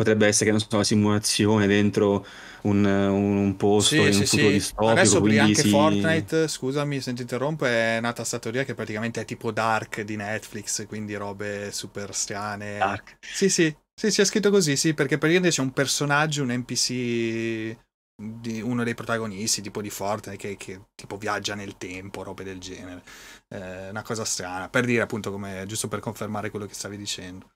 potrebbe essere che non so, una simulazione dentro un, un posto sì, in un sì, futuro sì. distopico. Adesso anche si... Fortnite, scusami se ti interrompo, è nata sta teoria che praticamente è tipo Dark di Netflix, quindi robe super strane. Dark. Sì, sì, sì, c'è scritto così, sì, perché praticamente c'è un personaggio, un NPC di uno dei protagonisti tipo di Fortnite che, che tipo viaggia nel tempo, robe del genere. Eh, una cosa strana, per dire appunto come giusto per confermare quello che stavi dicendo.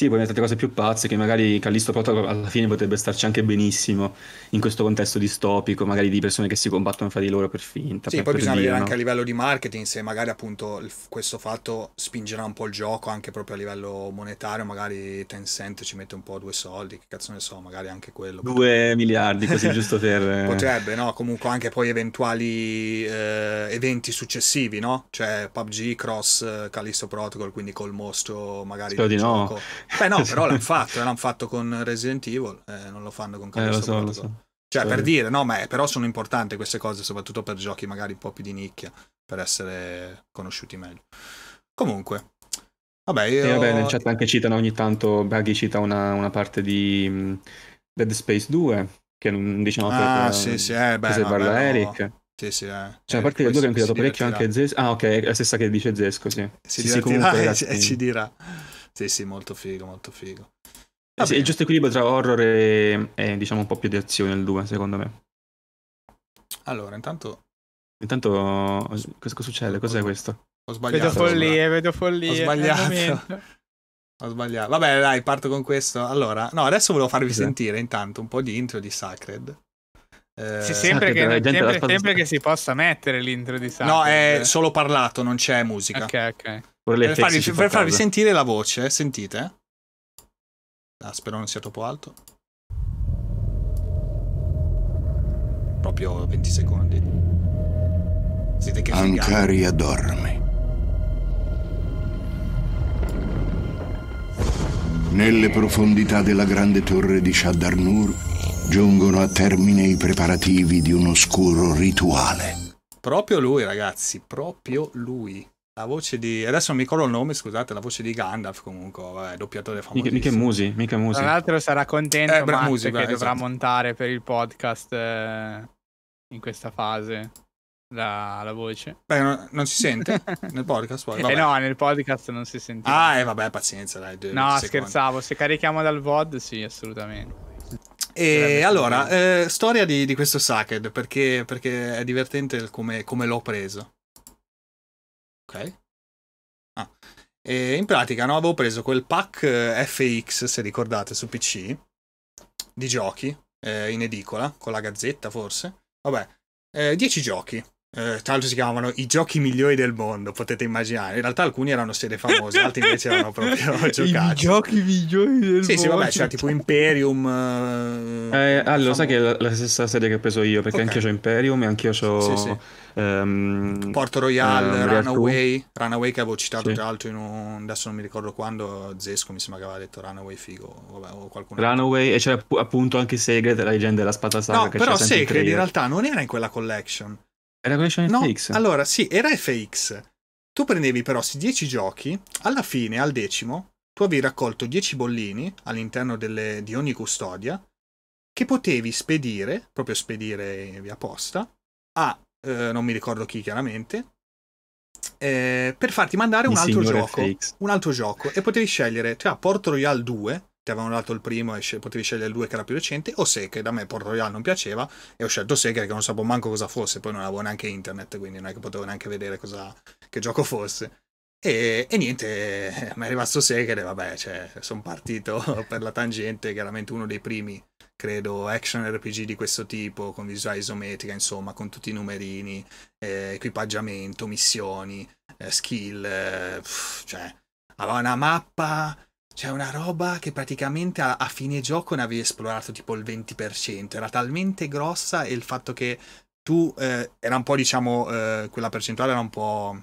Sì, poi tante cose più pazze che magari Callisto Protocol alla fine potrebbe starci anche benissimo in questo contesto distopico, magari di persone che si combattono fra di loro per finta. Sì, per, poi per bisogna vedere no? anche a livello di marketing se magari appunto questo fatto spingerà un po' il gioco anche proprio a livello monetario, magari Tencent ci mette un po' due soldi, che cazzo ne so, magari anche quello. Due miliardi così giusto per... Potrebbe, no? Comunque anche poi eventuali eh, eventi successivi, no? Cioè PUBG, Cross, eh, Callisto Protocol, quindi col mostro magari... Spero di gioco. No. Beh no, però l'hanno fatto, l'hanno fatto con Resident Evil, eh, non lo fanno con Callisto eh, lo so, lo so. Cioè, per dire, no, ma è, però sono importanti queste cose, soprattutto per giochi magari un po' più di nicchia, per essere conosciuti meglio. Comunque, vabbè, io... E vabbè, nel chat anche citano ogni tanto, Baggy cita una, una parte di um, Dead Space 2, che non diciamo ah, per, sì, sì, eh, beh, no, parla no. Eric. Sì, sì, eh. C'è una parte del 2 che ha inquietato parecchio anche Zesco. Ah, ok, è la stessa che dice Zesco, sì. Si sì, sì, comunque, e, e ci dirà. Sì, sì, molto figo, molto figo. Eh sì, il giusto equilibrio tra horror e, e, diciamo un po' più di azione il 2, secondo me. Allora, intanto... Intanto, cosa succede? Cos'è questo? Ho sbagliato. Vedo follie, vedo follie. Ho sbagliato. Ho sbagliato. Vabbè, dai, parto con questo. Allora, no, adesso volevo farvi sì. sentire intanto un po' di intro di Sacred. Eh, sì, sempre, che, sempre, sempre che, si possa mettere l'intro di Sacred. No, è solo parlato, non c'è musica. Ok, ok. Per farvi, per farvi sentire la voce, sentite? Ah, spero non sia troppo alto. Proprio 20 secondi. Sentite che Ancaria dorme. Nelle profondità della grande torre di Shaddarnur giungono a termine i preparativi di un oscuro rituale. Proprio lui, ragazzi, proprio lui. La voce di. Adesso non mi ricordo il nome, scusate, la voce di Gandalf comunque, vabbè, doppiatore famoso. Mica, Musi, mica Musi. Tra l'altro sarà contento eh, Matt Musi, che beh, dovrà esatto. montare per il podcast eh, in questa fase la, la voce. Beh, no, non si sente nel podcast poi? Eh no, nel podcast non si sente. Ah, e eh, vabbè, pazienza, dai. Due, no, scherzavo, se carichiamo dal VOD sì, assolutamente. E allora, eh, storia di, di, questo Sucked, perché, perché è divertente come, come l'ho preso. Ok. Ah. E in pratica no, avevo preso quel pack eh, FX, se ricordate, su PC, di giochi, eh, in edicola, con la gazzetta forse. Vabbè, 10 eh, giochi. eh, tra l'altro si chiamavano i giochi migliori del mondo, potete immaginare. In realtà alcuni erano serie famose, altri invece erano proprio giocati. I giochi migliori del sì, mondo. Sì, vabbè, c'era tipo Imperium. Eh, eh allora, sai che è la, la, stessa serie che ho preso io, perché okay. anche io ho Imperium e anche io ho... Sì, sì. Um, Porto Royale, um, Runaway, Runaway che avevo citato sì. tra l'altro in un... adesso non mi ricordo quando, Zesco mi sembra che aveva detto Runaway figo, vabbè, o qualcuno Runaway e c'era appunto anche Secret, la leggenda della spada saga. No, però Secret in realtà non era in quella collection. Era collection no, FX? Allora, sì, era FX. Tu prendevi però questi 10 giochi, alla fine, al decimo, tu avevi raccolto 10 bollini all'interno delle, di ogni custodia che potevi spedire, proprio spedire via posta, a eh, non mi ricordo chi chiaramente, eh, per farti mandare un altro gioco. Un altro gioco. E potevi scegliere tra Port Royale 2 ti avevano dato il primo e potevi scegliere il 2 che era più recente, o Secret, a me Port Royale non piaceva e ho scelto Secret che non sapevo manco cosa fosse, poi non avevo neanche internet, quindi non è che potevo neanche vedere cosa, che gioco fosse. E, e niente, mi è rimasto Secret e vabbè, cioè, sono partito per la tangente, chiaramente uno dei primi, credo, action RPG di questo tipo, con visuale isometrica, insomma, con tutti i numerini, eh, equipaggiamento, missioni, eh, skill, eh, pff, cioè, aveva una mappa c'è una roba che praticamente a, a, fine gioco ne avevi esplorato tipo il 20%. Era talmente grossa e il fatto che tu eh, era un po', diciamo, eh, quella percentuale era un po'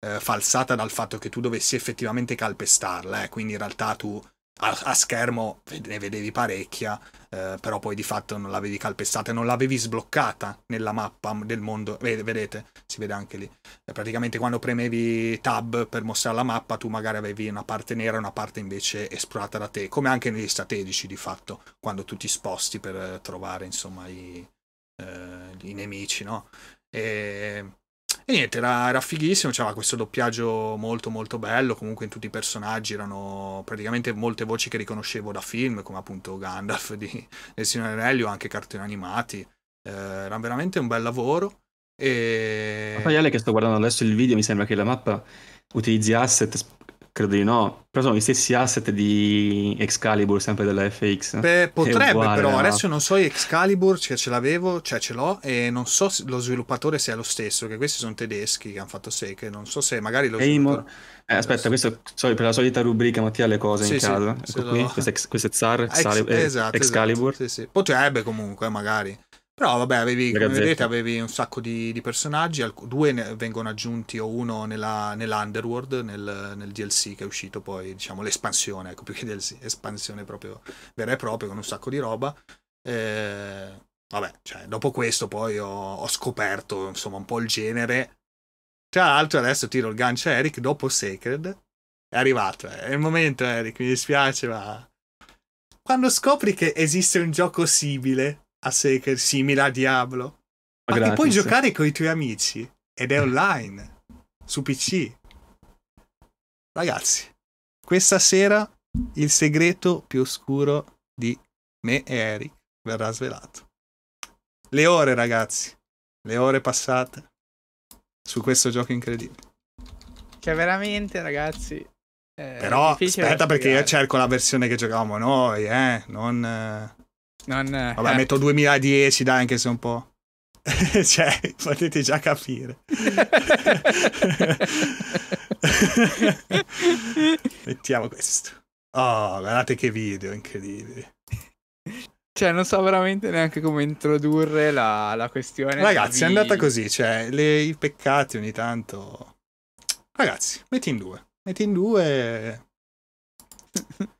eh, falsata dal fatto che tu dovessi effettivamente calpestarla. Eh. Quindi in realtà tu a, a schermo ne vedevi parecchia, eh, però poi di fatto non l'avevi calpestata, non l'avevi sbloccata nella mappa del mondo. Vedete, si vede anche lì. Eh, praticamente quando premevi tab per mostrare la mappa, tu magari avevi una parte nera e una parte invece esplorata da te, come anche negli strategici di fatto, quando tu ti sposti per trovare insomma i, eh, i nemici, no? E e niente, era, era fighissimo, c'era questo doppiaggio molto molto bello, comunque in tutti i personaggi erano praticamente molte voci che riconoscevo da film, come appunto Gandalf di, del Signore Anelli o anche cartoni animati. Eh, era veramente un bel lavoro. E... Ma che sto guardando adesso il video, mi sembra che la mappa utilizzi asset Credo di no. Però sono gli stessi asset di Excalibur, sempre della FX. Beh, potrebbe, però a... adesso non so Excalibur, cioè ce l'avevo, cioè ce l'ho, e non so lo sviluppatore se è lo stesso, che questi sono tedeschi che hanno fatto Seke, non so se magari lo sviluppatore... Eh, aspetta, questo sorry, per la solita rubrica Mattia le cose sì, in casa. Sì, ecco qui, lo... questo è, questo è Zar, Ex, eh, esatto, Excalibur. Esatto. Potrebbe comunque, magari. Però vabbè, avevi, come vedete, avevi un sacco di, di personaggi, due vengono aggiunti o uno nella, nell'Underworld, nel, nel, DLC che è uscito poi, diciamo, l'espansione, ecco più che DLC, espansione proprio vera e propria con un sacco di roba. Eh, vabbè, cioè, dopo questo poi ho, ho, scoperto, insomma, un po' il genere. Tra l'altro adesso tiro il gancio a Eric, dopo Sacred, è arrivato, eh, è il momento Eric, mi dispiace, ma... Quando scopri che esiste un gioco simile a Seeker simile a Diablo, ma, ma che puoi giocare con i tuoi amici ed è online su PC. Ragazzi, questa sera il segreto più oscuro di me e Eric verrà svelato. Le ore, ragazzi, le ore passate su questo gioco incredibile. Cioè, veramente, ragazzi. Eh, Però aspetta, perché io cerco la versione che giocavamo noi, eh, non. Eh, non, Vabbè, eh. metto 2010, dai, anche se un po'. cioè, potete già capire. Mettiamo questo. Oh, guardate che video incredibile. Cioè, non so veramente neanche come introdurre la, la questione. Ragazzi, è andata così. Cioè, le, i peccati ogni tanto. Ragazzi, metti in due. Metti in due.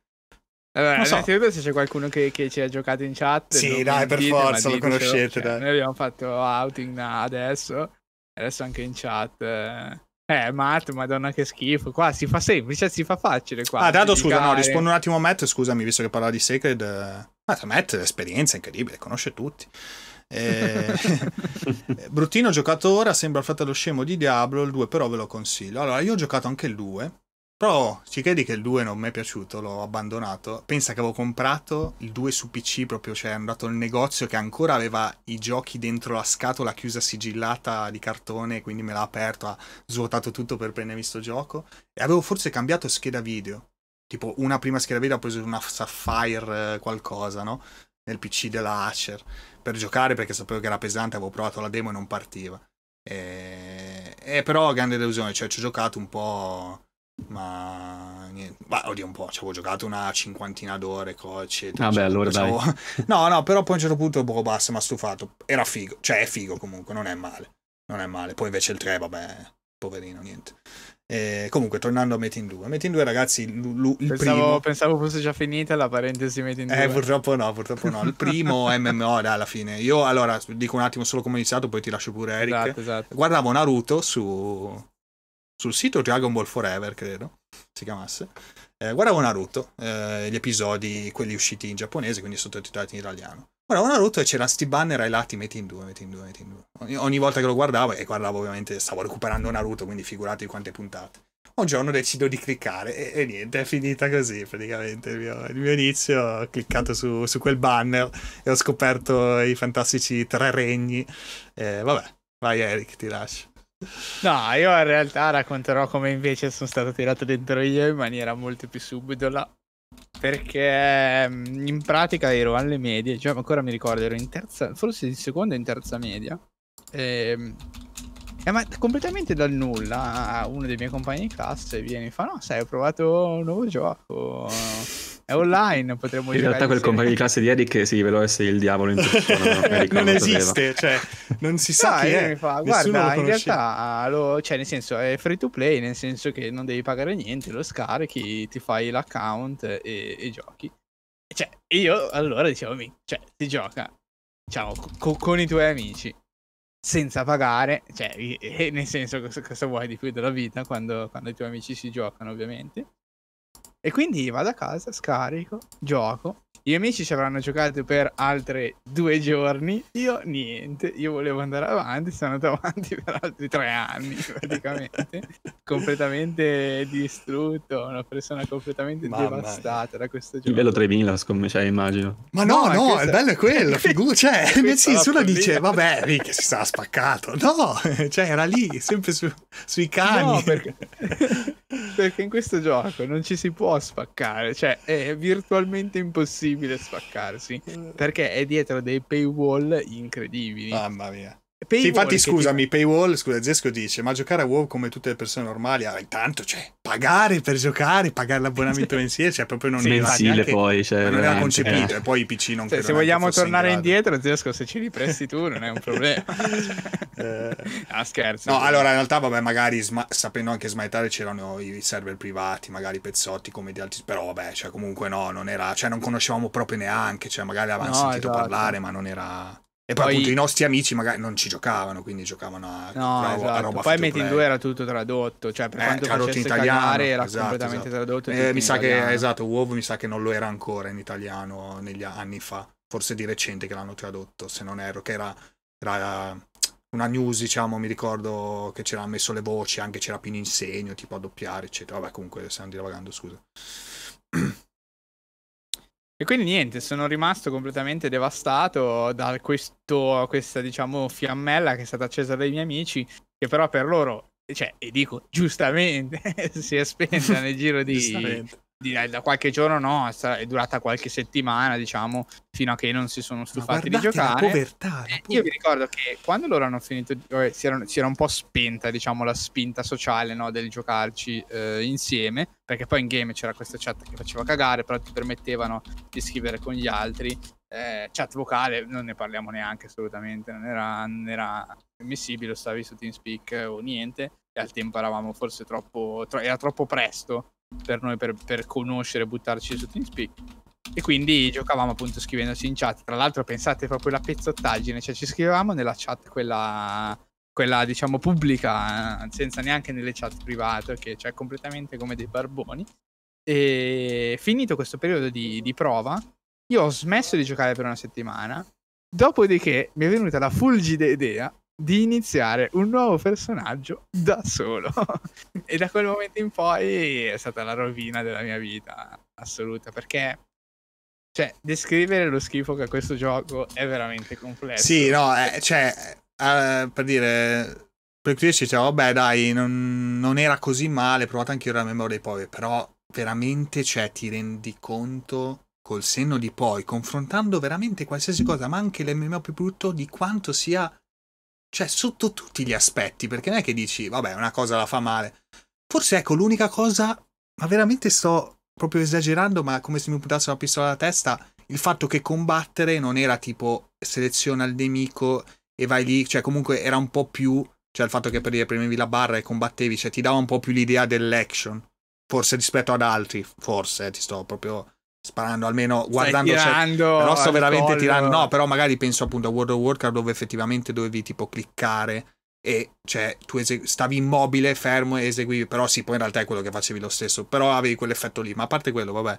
Allora, so. innanzitutto se c'è qualcuno che, che, ci ha giocato in chat. Sì, dai, per dite, forza, lo conoscete. Cioè, noi abbiamo fatto outing adesso, adesso anche in chat. Eh, Matt, madonna che schifo. Qua si fa semplice, si fa facile qua. Ah, Dado, scusa, no, rispondo un attimo a Matt, scusami, visto che parla di Sacred. Ah, Matt, esperienza incredibile, conosce tutti. Eh, bruttino giocatore, sembra il fratello scemo di Diablo, il 2 però ve lo consiglio. Allora, io ho giocato anche il 2 però ci credi che il 2 non mi è piaciuto, l'ho abbandonato. Pensa che avevo comprato il 2 su PC proprio, cioè andato nel negozio che ancora aveva i giochi dentro la scatola chiusa sigillata di cartone, quindi me l'ha aperto, ha svuotato tutto per prendermi sto gioco. E avevo forse cambiato scheda video. Tipo una prima scheda video ho preso una Sapphire eh, qualcosa, no? Nel PC della Asher. Per giocare perché sapevo che era pesante, avevo provato la demo e non partiva. E, e però grande delusione, cioè ci ho giocato un po', ma niente. Bah, oddio un po', ci avevo giocato una cinquantina d'ore, eccetera. Vabbè, allora dai. No, no, però poi a un certo punto, boh, basta, mi ha stufato. Era figo, cioè è figo comunque, non è male. Non è male. Poi invece il 3, vabbè, poverino, niente. Eh, comunque, tornando a Metin 2, Metin 2, ragazzi, l- l- il pensavo, primo. Pensavo fosse già finita la parentesi Metin 2. Eh, purtroppo no, purtroppo no. Il primo MMO, dai, alla fine. Io, allora, dico un attimo solo come ho iniziato, poi ti lascio pure Eric. Esatto, esatto. Guardavo Naruto su, sul sito Dragon Ball Forever, credo si chiamasse. Eh, guardavo Naruto, eh, gli episodi, quelli usciti in giapponese, quindi sottotitolati in italiano. Guardavo Naruto e c'era sti banner ai lati, metti in due, metti in due, metti in due. Ogni, ogni volta che lo guardavo, e guardavo ovviamente, stavo recuperando Naruto, quindi figurati quante puntate. Un giorno decido di cliccare e, e niente, è finita così praticamente il mio, il mio inizio. Ho cliccato su, su, quel banner e ho scoperto i fantastici tre regni. Eh, vabbè, vai Eric, ti lascio. No, io in realtà racconterò come invece sono stato tirato dentro io in maniera molto più subdola. Perché mm, in pratica ero alle medie, cioè ancora mi ricordo, ero in terza, forse in seconda e in terza media. E, eh, ma completamente dal nulla, uno dei miei compagni di classe viene e fa: No, sai, ho provato un nuovo gioco è online, potremmo dire. In realtà quel compagno di classe di Eric si rivelò essere il diavolo in persona. non, non esiste, cioè, non si sa chi è. Fa, guarda, in realtà, lo, cioè, nel senso, è free to play, nel senso che non devi pagare niente, lo scarichi, ti fai l'account e, e giochi. Cioè, io allora dicevo, cioè, si gioca, diciamo, co- con i tuoi amici senza pagare, cioè, nel senso, cosa, cosa vuoi di più della vita quando, quando i tuoi amici si giocano, ovviamente. E quindi vado a casa, scarico, gioco. I miei amici ci avranno giocato per altri due giorni. Io niente. Io volevo andare avanti. Sono andato avanti per altri tre anni praticamente. completamente distrutto. Una persona completamente Mamma devastata da questo gioco. Livello 3000, secondo me, cioè, immagino. Ma no, no, no il bello è quello. Figu- cioè, nel senso, uno dice, vabbè, che si stava spaccato. No, cioè, era lì, sempre su, sui cani. No, perché... perché in questo gioco non ci si può spaccare, cioè è virtualmente impossibile spaccarsi eh. perché è dietro dei paywall incredibili. Mamma mia. Sì, infatti, scusami, ti... paywall, scusa, Zesco dice, ma giocare a WoW come tutte le persone normali, ah, intanto, cioè, pagare per giocare, pagare l'abbonamento mensile, cioè, proprio non sì, mensile neanche, poi, cioè, non era concepito, eh. e poi i PC non cioè, Se vogliamo tornare in indietro, Zesco, se ci ripresti tu non è un problema. eh... Ah, scherzo. No, allora, in realtà, vabbè, magari, sma- sapendo anche smaitare, c'erano i server privati, magari pezzotti come di altri, però, vabbè, cioè, comunque no, non era, cioè, non conoscevamo proprio neanche, cioè, magari avevamo no, sentito esatto. parlare, ma non era... E poi, poi, appunto i nostri amici magari non ci giocavano, quindi giocavano a, no, a, esatto. a roba Poi Metin 2 era tutto tradotto, cioè per eh, quanto tradotto in italiano era esatto, completamente esatto. tradotto. Eh, mi sa italiano. che esatto, WoW mi sa che non lo era ancora in italiano negli anni fa, forse di recente che l'hanno tradotto, se non erro, che era, era una news, diciamo, mi ricordo che c'era messo le voci, anche c'era in insegno, tipo a doppiare, eccetera. Vabbè, comunque stiamo divagando, scusa. E quindi niente, sono rimasto completamente devastato da questo, questa, diciamo, fiammella che è stata accesa dai miei amici, che però per loro, cioè, e dico giustamente, si è spenta nel giro di, di, da qualche giorno no, è durata qualche settimana, diciamo, fino a che non si sono stufati di giocare. La povertà, la povertà. Io vi ricordo che quando loro hanno finito, eh, si, erano, si, era un po' spenta, diciamo, la spinta sociale no, del giocarci eh, insieme, perché poi in game c'era questa chat che faceva cagare, però ti permettevano di scrivere con gli altri. Eh, chat vocale non ne parliamo neanche assolutamente, non era, non era ammissibile, stavi su TeamSpeak o niente, e al tempo eravamo forse troppo, tro- era troppo presto per noi per, per conoscere e buttarci su TeamSpeak. E quindi giocavamo appunto scrivendoci in chat. Tra l'altro, pensate proprio alla pezzottaggine, cioè ci scrivevamo nella chat quella, quella diciamo pubblica, senza neanche nelle chat private, che cioè completamente come dei barboni. E finito questo periodo di, di prova, io ho smesso di giocare per una settimana. Dopodiché mi è venuta la fulgida idea di iniziare un nuovo personaggio da solo. e da quel momento in poi è stata la rovina della mia vita assoluta perché cioè, descrivere lo schifo che ha questo gioco è veramente complesso. Sì, no, eh, cioè, eh, per dire, per cui ci diceva, vabbè, dai, non, non, era così male, provate anche io la memoria dei poveri, però veramente, cioè, ti rendi conto col senno di poi, confrontando veramente qualsiasi cosa, ma anche l'MMO più brutto, di quanto sia cioè sotto tutti gli aspetti, perché non è che dici, vabbè, una cosa la fa male. Forse ecco, l'unica cosa, ma veramente sto proprio esagerando, ma come se mi puntasse una pistola alla testa, il fatto che combattere non era tipo seleziona il nemico e vai lì, cioè comunque era un po' più, cioè il fatto che per dire premevi la barra e combattevi, cioè ti dava un po' più l'idea dell'action, forse rispetto ad altri, forse, ti sto proprio sparando almeno guardando cioè, però sto veramente collo. tirando no però magari penso appunto a World of Warcraft dove effettivamente dovevi tipo cliccare e cioè tu esegu- stavi immobile fermo e eseguivi però sì poi in realtà è quello che facevi lo stesso però avevi quell'effetto lì ma a parte quello vabbè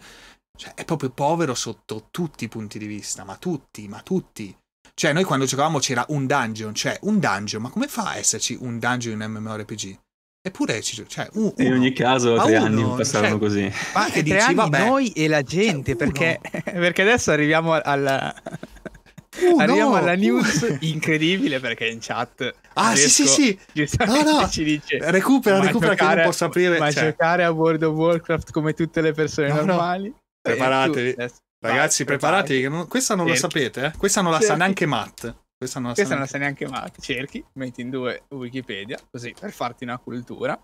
cioè, è proprio povero sotto tutti i punti di vista ma tutti ma tutti cioè noi quando giocavamo c'era un dungeon cioè un dungeon ma come fa a esserci un dungeon in MMORPG Eppure, cioè, uno, in ogni caso, tre uno, anni passarono cioè, così. Ma che dici, anni vabbè, noi e la gente, cioè, perché, perché, adesso arriviamo alla, uh, arriviamo alla news uh. incredibile perché in chat. Ah, sì, sì, sì. No, no. Ci dice, recupera, recupera giocare, che non posso aprire. Ma cioè. giocare a World of Warcraft come tutte le persone no, normali. No. Preparatevi. Ragazzi, preparatevi. Non, questa non Cerchi. lo sapete, eh? Questa non la Cerchi. sa neanche Matt. Questa non la, Questa non la sa neanche Matt. Cerchi, metti in due Wikipedia, così per farti una cultura.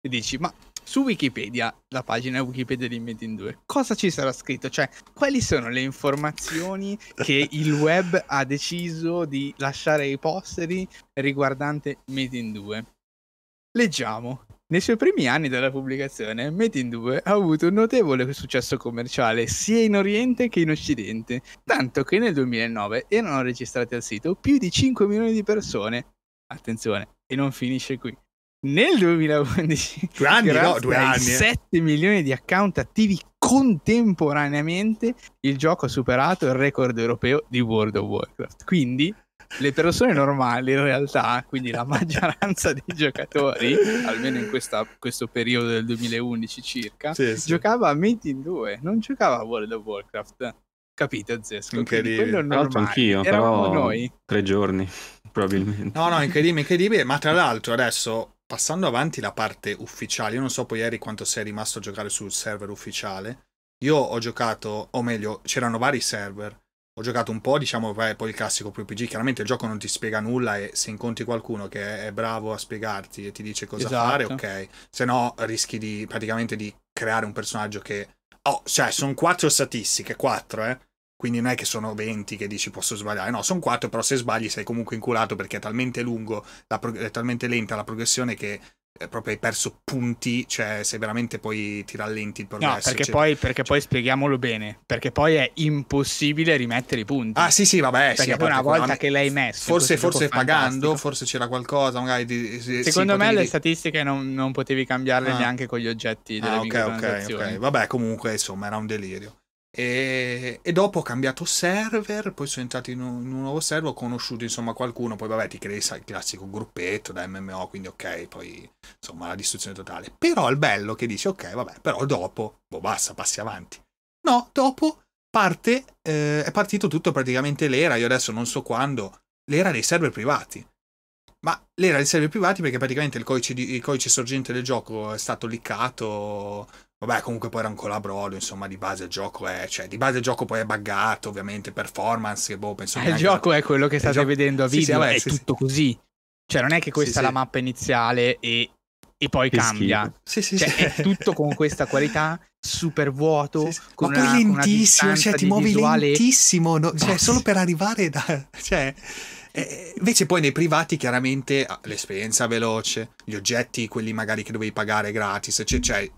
E dici, ma su Wikipedia, la pagina Wikipedia di Made in 2, cosa ci sarà scritto? Cioè, quali sono le informazioni che il web ha deciso di lasciare ai posteri riguardante Made in 2? Leggiamo. Nei suoi primi anni della pubblicazione, Made in 2 ha avuto un notevole successo commerciale sia in Oriente che in Occidente, tanto che nel 2009 erano registrate al sito più di 5 milioni di persone. Attenzione, e non finisce qui. Nel 2011, due anni, no, due anni. 7 eh. milioni di account attivi contemporaneamente, il gioco ha superato il record europeo di World of Warcraft. Quindi le persone normali in realtà, quindi la maggioranza dei giocatori, almeno in questa, questo periodo del 2011 circa, sì, sì. giocava a Mate in 2, non giocava a World of Warcraft. Capito, Zesco? Incredibile. Quello è anch'io, però noi. tre giorni, probabilmente. No, no, incredibile, incredibile. Ma tra l'altro adesso, passando avanti la parte ufficiale, io non so poi ieri quanto sei rimasto a giocare sul server ufficiale. Io ho giocato, o meglio, c'erano vari server ho giocato un po', diciamo, poi il classico PUBG, chiaramente il gioco non ti spiega nulla e se incontri qualcuno che è bravo a spiegarti e ti dice cosa esatto. fare, ok. Se no rischi di praticamente di creare un personaggio che... Oh, cioè, sono quattro statistiche, quattro, eh. Quindi non è che sono 20 che dici posso sbagliare, no, sono 4, però se sbagli sei comunque inculato perché è talmente lungo, pro- è talmente lenta la progressione che proprio hai perso punti, cioè se veramente poi ti rallenti il progresso. No, perché, poi, perché cioè... poi, spieghiamolo bene, perché poi è impossibile rimettere i punti. Ah sì sì, vabbè, perché sì, poi una volta che l'hai messo... Forse, forse pagando, forse c'era qualcosa, magari... Di, sì, Secondo me le statistiche non, non potevi cambiarle ah. neanche con gli oggetti delle ah, ok, ok, ok. Vabbè, comunque insomma era un delirio. E, e, dopo ho cambiato server, poi sono entrato in un, in un, nuovo server, ho conosciuto insomma qualcuno, poi vabbè ti crei il classico gruppetto da MMO, quindi ok, poi insomma la distruzione totale. Però il bello che dici ok, vabbè, però dopo, boh basta, passi avanti. No, dopo parte, eh, è partito tutto praticamente l'era, io adesso non so quando, l'era dei server privati. Ma l'era dei server privati perché praticamente il codice, di, il codice sorgente del gioco è stato liccato Vabbè, comunque poi era un colabrodo, insomma, di base il gioco è... Cioè, di base il gioco poi è buggato, ovviamente, performance, boh, penso... Eh, il gioco è quello che state gioco... vedendo a video, sì, sì, vabbè, è sì, tutto così. Cioè, non è che questa è la mappa iniziale e, e poi che cambia. Sì, sì, cioè, è tutto con questa qualità, super vuoto, con Ma una, poi lentissimo, cioè, ti muovi visuale... lentissimo, no? cioè, solo per arrivare da... Cioè... Eh, invece poi nei privati chiaramente ah, l'esperienza veloce, gli oggetti, quelli magari che dovevi pagare gratis, cioè, cioè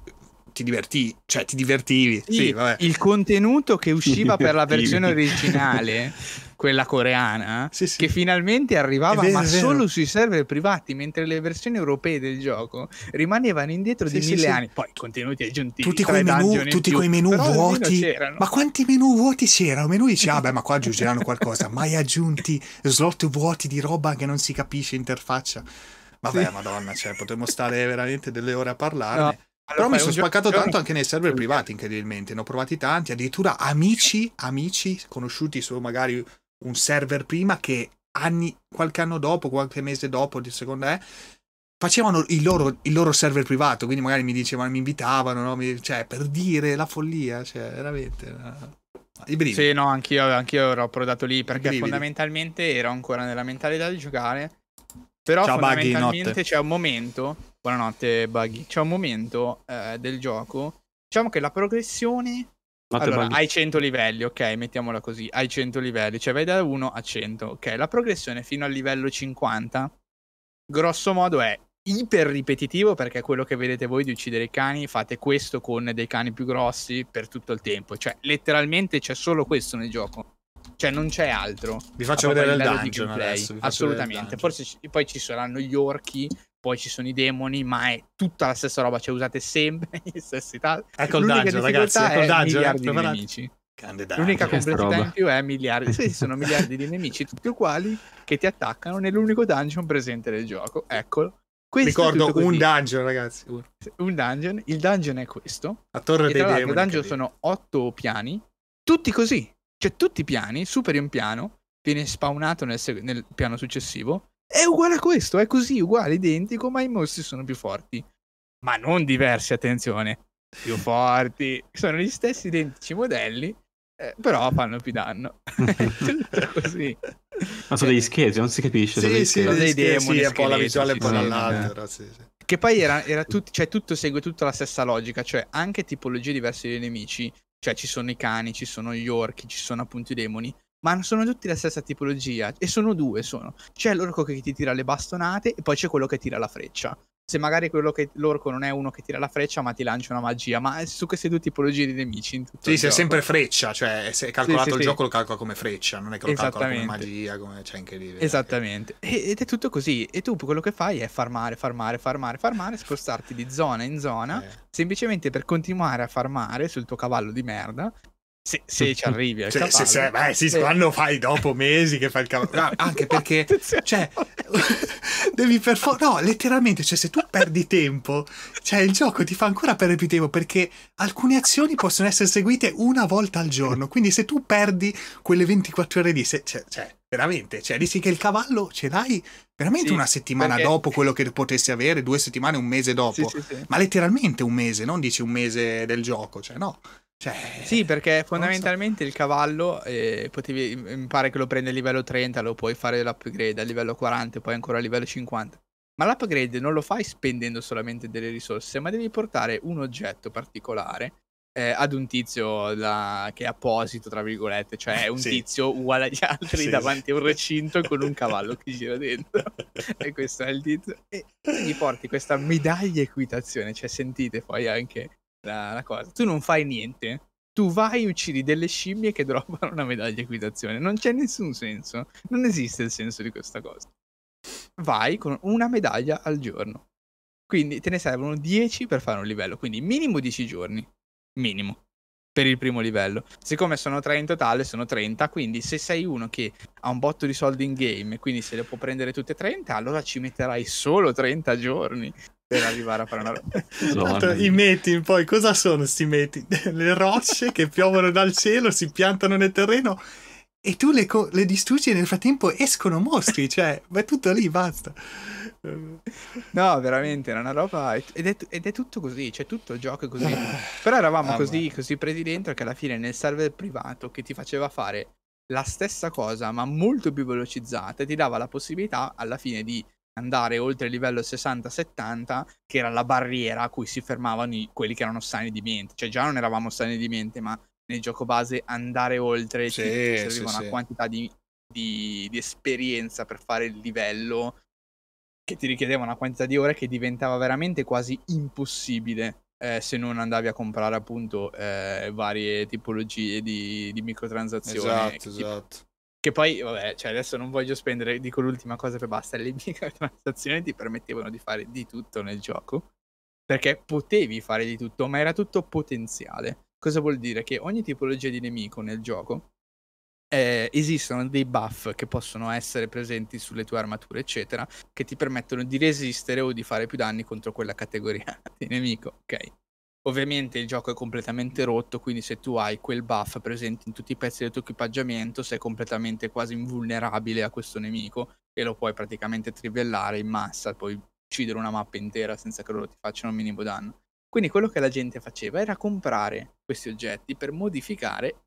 ti divertivi, cioè ti divertivi. Sì, sì, il contenuto che usciva per la versione originale, quella coreana, sì, sì. che finalmente arrivava vero, ma solo sui server privati, mentre le versioni europee del gioco rimanevano indietro di mille anni. Poi contenuti aggiuntivi. Tutti quei menu, tutti quei menu vuoti. Ma quanti menu vuoti c'erano? Menu dice, ah beh, ma qua aggiungeranno qualcosa. Mai aggiunti slot vuoti di roba che non si capisce interfaccia. Vabbè, madonna, cioè, potremmo stare veramente delle ore a parlarne. No. Però mi sono spaccato tanto anche nei server privati, incredibilmente. Ne ho provati tanti, addirittura amici, amici conosciuti su magari un server prima che anni, qualche anno dopo, qualche mese dopo, secondo me, facevano il loro, il loro, server privato, quindi magari mi dicevano, mi invitavano, no? mi, cioè, per dire la follia, cioè, veramente... I brividi. Sì, no, anch'io, anch'io ero approdato lì perché fondamentalmente ero ancora nella mentalità di giocare Però Ciao, fondamentalmente c'è un momento, buonanotte Buggy, c'è un momento eh, del gioco, diciamo che la progressione Notte allora, hai 100 livelli, ok, mettiamola così, hai 100 livelli, cioè vai da 1 a 100, ok, la progressione fino al livello 50, grosso modo è iper ripetitivo perché è quello che vedete voi di uccidere i cani, fate questo con dei cani più grossi per tutto il tempo, cioè letteralmente c'è solo questo nel gioco. Cioè non c'è altro. Vi faccio vedere il dungeon adesso, Assolutamente. Forse ci, poi ci saranno gli orchi, poi ci sono i demoni, ma è tutta la stessa roba, cioè usate sempre gli stessi tagli. Ecco il dungeon, ragazzi, ecco il dungeon. Miliardi di nemici. L'unica complessità in più è miliardi, sì, sono miliardi di nemici tutti uguali che ti attaccano nell'unico dungeon presente del gioco. Eccolo. Questo Ricordo un dungeon, ragazzi. Un dungeon. Il dungeon è questo. A Torre e dei Demoni. Il dungeon sono otto piani, tutti così. Cioè, tutti i piani, superi un piano, viene spawnato nel, seg- nel piano successivo. È uguale a questo, è così, uguale, identico, ma i mostri sono più forti. Ma non diversi, attenzione. Più forti. Sono gli stessi identici modelli, eh, però fanno più danno. Tutto così. Ma sono degli scheletri, non si capisce. Sì, sì, sono dei demoni. Sì, un po' la visuale un po'. Sì, sì. Che poi era, era tut, cioè, tutto segue tutta la stessa logica, cioè anche tipologie diverse di nemici, cioè ci sono i cani, ci sono gli orchi, ci sono appunto i demoni, ma sono tutti la stessa tipologia e sono due, sono. C'è l'orco che ti tira le bastonate e poi c'è quello che tira la freccia se magari quello che l'orco non è uno che tira la freccia ma ti lancia una magia, ma su queste due tipologie di nemici in tutto Sì, se è sempre freccia, cioè se è calcolato sì, sì, il sì. gioco lo calcola come freccia, non è che lo calcola come magia, come c'è anche lì. Esattamente. ed è tutto così e tu quello che fai è farmare, farmare, farmare, farmare, spostarti di zona in zona, eh. semplicemente per continuare a farmare sul tuo cavallo di merda se, se, ci arrivi al cioè, se, se, beh, sì, quando fai dopo mesi che fai il cavallo. No, anche perché cioè devi per forza no letteralmente cioè se tu perdi tempo cioè il gioco ti fa ancora perdere più tempo perché alcune azioni possono essere seguite una volta al giorno. Quindi se tu perdi quelle 24 ore lì se, cioè, cioè, veramente cioè dici che il cavallo ce l'hai veramente sì, una settimana perché... dopo quello che potessi avere due settimane un mese dopo. sì, sì, ma letteralmente un mese non dici un mese del gioco cioè no cioè, sì, perché fondamentalmente so. il cavallo eh, potevi, mi pare che lo prende a livello 30, lo puoi fare l'upgrade a livello 40 e poi ancora a livello 50. Ma l'upgrade non lo fai spendendo solamente delle risorse, ma devi portare un oggetto particolare eh, ad un tizio la, che è apposito, tra virgolette, cioè un sì. tizio uguale agli altri sì, davanti sì. a un recinto con un cavallo che gira dentro. e questo è il tizio. E gli porti questa medaglia equitazione, cioè sentite poi anche la, la cosa. Tu non fai niente. Tu vai e uccidi delle scimmie che droppano una medaglia equitazione. Non c'è nessun senso. Non esiste il senso di questa cosa. Vai con una medaglia al giorno. Quindi te ne servono 10 per fare un livello. Quindi minimo 10 giorni. Minimo. Per il primo livello. Siccome sono 3 in totale, sono 30. Quindi se sei uno che ha un botto di soldi in game e quindi se le può prendere tutte 30, allora ci metterai solo 30 giorni per arrivare a fare una roba. I meti poi cosa sono sti meti? Le rocce che piovono dal cielo, si piantano nel terreno e tu le, co- le distruggi e nel frattempo escono mostri, cioè, è tutto lì, basta. No, veramente, era una roba ed è, ed è tutto così, cioè tutto il gioco è così. Però eravamo ah, così, così presi dentro che alla fine nel server privato che ti faceva fare la stessa cosa ma molto più velocizzata ti dava la possibilità alla fine di andare oltre il livello 60-70, che era la barriera a cui si fermavano i, quelli che erano sani di mente. Cioè già non eravamo sani di mente, ma nel gioco base andare oltre sì, ti, serviva sì, una sì. quantità di, di, di, esperienza per fare il livello che ti richiedeva una quantità di ore che diventava veramente quasi impossibile eh, se non andavi a comprare appunto eh, varie tipologie di, di microtransazioni. Esatto, esatto. Che poi, vabbè, cioè adesso non voglio spendere, dico l'ultima cosa per basta, le microtransazioni ti permettevano di fare di tutto nel gioco, perché potevi fare di tutto, ma era tutto potenziale. Cosa vuol dire? Che ogni tipologia di nemico nel gioco eh, esistono dei buff che possono essere presenti sulle tue armature, eccetera, che ti permettono di resistere o di fare più danni contro quella categoria di nemico, ok? Ovviamente il gioco è completamente rotto, quindi se tu hai quel buff presente in tutti i pezzi del tuo equipaggiamento, sei completamente quasi invulnerabile a questo nemico e lo puoi praticamente trivellare in massa, puoi uccidere una mappa intera senza che loro ti facciano un minimo danno. Quindi quello che la gente faceva era comprare questi oggetti per modificare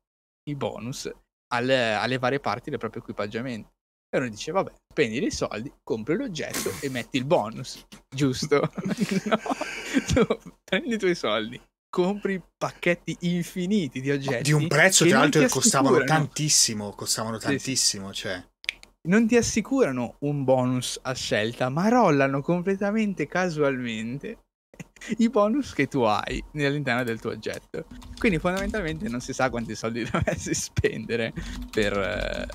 i bonus alle, alle varie parti del proprio equipaggiamento. E uno dice, vabbè, spendi dei soldi, compri l'oggetto e metti il bonus, giusto? no, tu prendi i tuoi soldi, compri pacchetti infiniti di oggetti. Di un prezzo, tra l'altro, che costavano tantissimo, costavano tantissimo, sì, sì. cioè non ti assicurano un bonus a scelta, ma rollano completamente casualmente i bonus che tu hai all'interno del tuo oggetto. Quindi fondamentalmente non si sa quanti soldi dovresti spendere per, eh,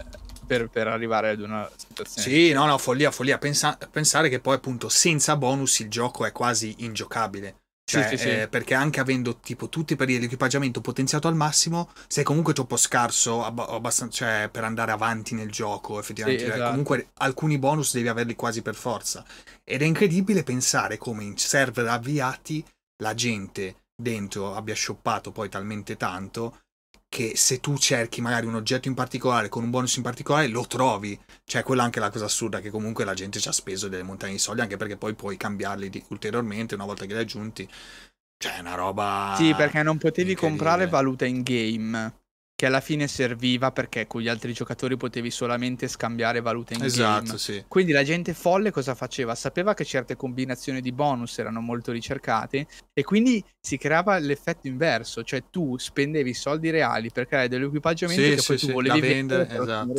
per, per, arrivare ad una situazione. Sì, no, no, follia, follia. Pensa, pensare che poi appunto senza bonus il gioco è quasi ingiocabile. Cioè, sì, sì, sì. Eh, perché anche avendo tipo tutti i periodi di equipaggiamento potenziato al massimo, sei comunque troppo scarso ab- abbastanza, cioè, per andare avanti nel gioco, effettivamente. Cioè, esatto. Comunque alcuni bonus devi averli quasi per forza. Ed è incredibile pensare come in server avviati la gente dentro abbia shoppato poi talmente tanto che se tu cerchi magari un oggetto in particolare con un bonus in particolare lo trovi. Cioè, quella è anche la cosa assurda che comunque la gente ci ha speso delle montagne di soldi, anche perché poi puoi cambiarli di, ulteriormente una volta che li hai aggiunti. Cioè, è una roba. Sì, perché non potevi comprare valuta in game che alla fine serviva perché con gli altri giocatori potevi solamente scambiare valute in esatto, game. Sì. Quindi la gente folle cosa faceva? Sapeva che certe combinazioni di bonus erano molto ricercate e quindi si creava l'effetto inverso, cioè tu spendevi soldi reali per creare dell'equipaggiamento sì, che poi sì, tu volevi vendere, esatto.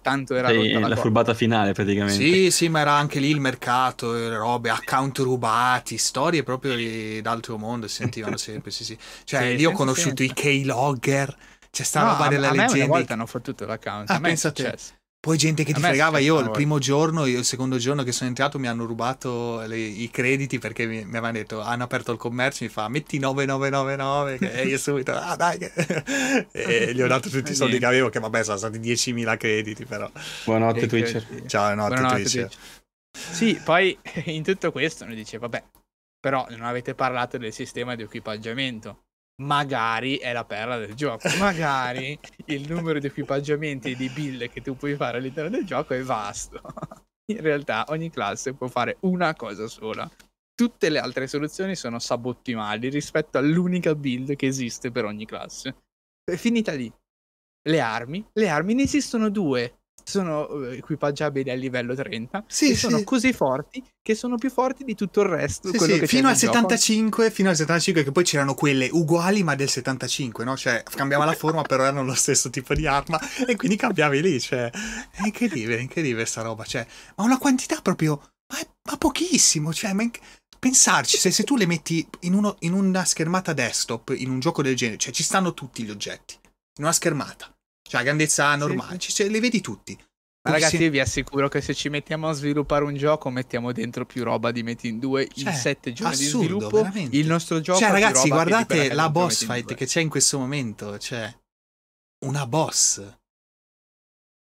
Tanto era sì, la, la furbata finale praticamente. Sì, sì, ma era anche lì il mercato, le robe, account rubati, storie proprio d'altro mondo si sentivano sempre, sì, sì. Cioè, sì, lì ho conosciuto sempre. i Keylogger, c'è stata no, roba della leggenda. A me una volta hanno fottuto l'account, ah, a me pensa è successo. Poi gente che ti fregava, io il primo giorno, io il secondo giorno che sono entrato mi hanno rubato le, i crediti perché mi, mi, avevano detto, hanno aperto il commercio, mi fa metti 9999 e io subito, ah dai, e gli ho dato tutti i soldi che avevo, che vabbè sono stati 10.000 crediti però. Buonanotte Twitcher. Ciao, buonanotte, buonanotte Twitcher. Twitcher. Sì, poi in tutto questo noi dice, vabbè, però non avete parlato del sistema di equipaggiamento magari è la perla del gioco. Magari il numero di equipaggiamenti e di build che tu puoi fare all'interno del gioco è vasto. In realtà ogni classe può fare una cosa sola. Tutte le altre soluzioni sono subottimali rispetto all'unica build che esiste per ogni classe. È finita lì. Le armi, le armi ne esistono due sono eh, equipaggiabili a livello 30 sì, e sono così forti che sono più forti di tutto il resto. Sì, sì, fino al 75, fino al 75, che poi c'erano quelle uguali ma del 75, no? Cioè, cambiava la forma, però erano lo stesso tipo di arma e quindi cambiavi lì. Cioè, è incredibile, è incredibile sta roba. Cioè, ma una quantità proprio, ma, è, ma pochissimo. Cioè, ma in, pensarci, se, se, tu le metti in, uno, in una schermata desktop, in un gioco del genere, cioè ci stanno tutti gli oggetti, in una schermata cioè grandezza normale, sì, sì. Cioè, li vedi tutti. Ma ragazzi, io vi assicuro che se ci mettiamo a sviluppare un gioco, mettiamo dentro più roba di Metti in 2 cioè, in 7 giorni assurdo, di sviluppo. Veramente. Il nostro gioco Cioè, ragazzi, guardate la boss fight che c'è in questo momento. Cioè, una boss.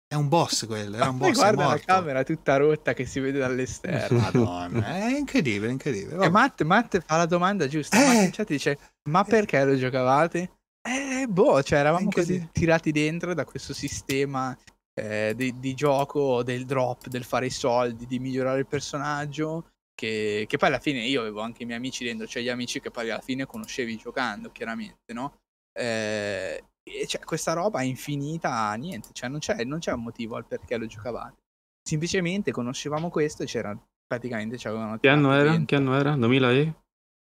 È un boss quello, era un boss. guarda la camera tutta rotta che si vede dall'esterno. Madonna, è incredibile, incredibile. E Matt, Matt, fa la domanda giusta. Eh, Matt in chat dice: Ma perché lo giocavate? Eh, boh, cioè eravamo così tirati dentro da questo sistema eh, di, di, gioco, del drop, del fare i soldi, di migliorare il personaggio. Che, che, poi alla fine io avevo anche i miei amici dentro, cioè gli amici che poi alla fine conoscevi giocando, chiaramente, no? Eh, e cioè, questa roba è infinita, niente, cioè non c'è, non c'è un motivo al perché lo giocavate. Semplicemente conoscevamo questo e c'era praticamente ci avevano Che anno era? Che anno era? 2000 e?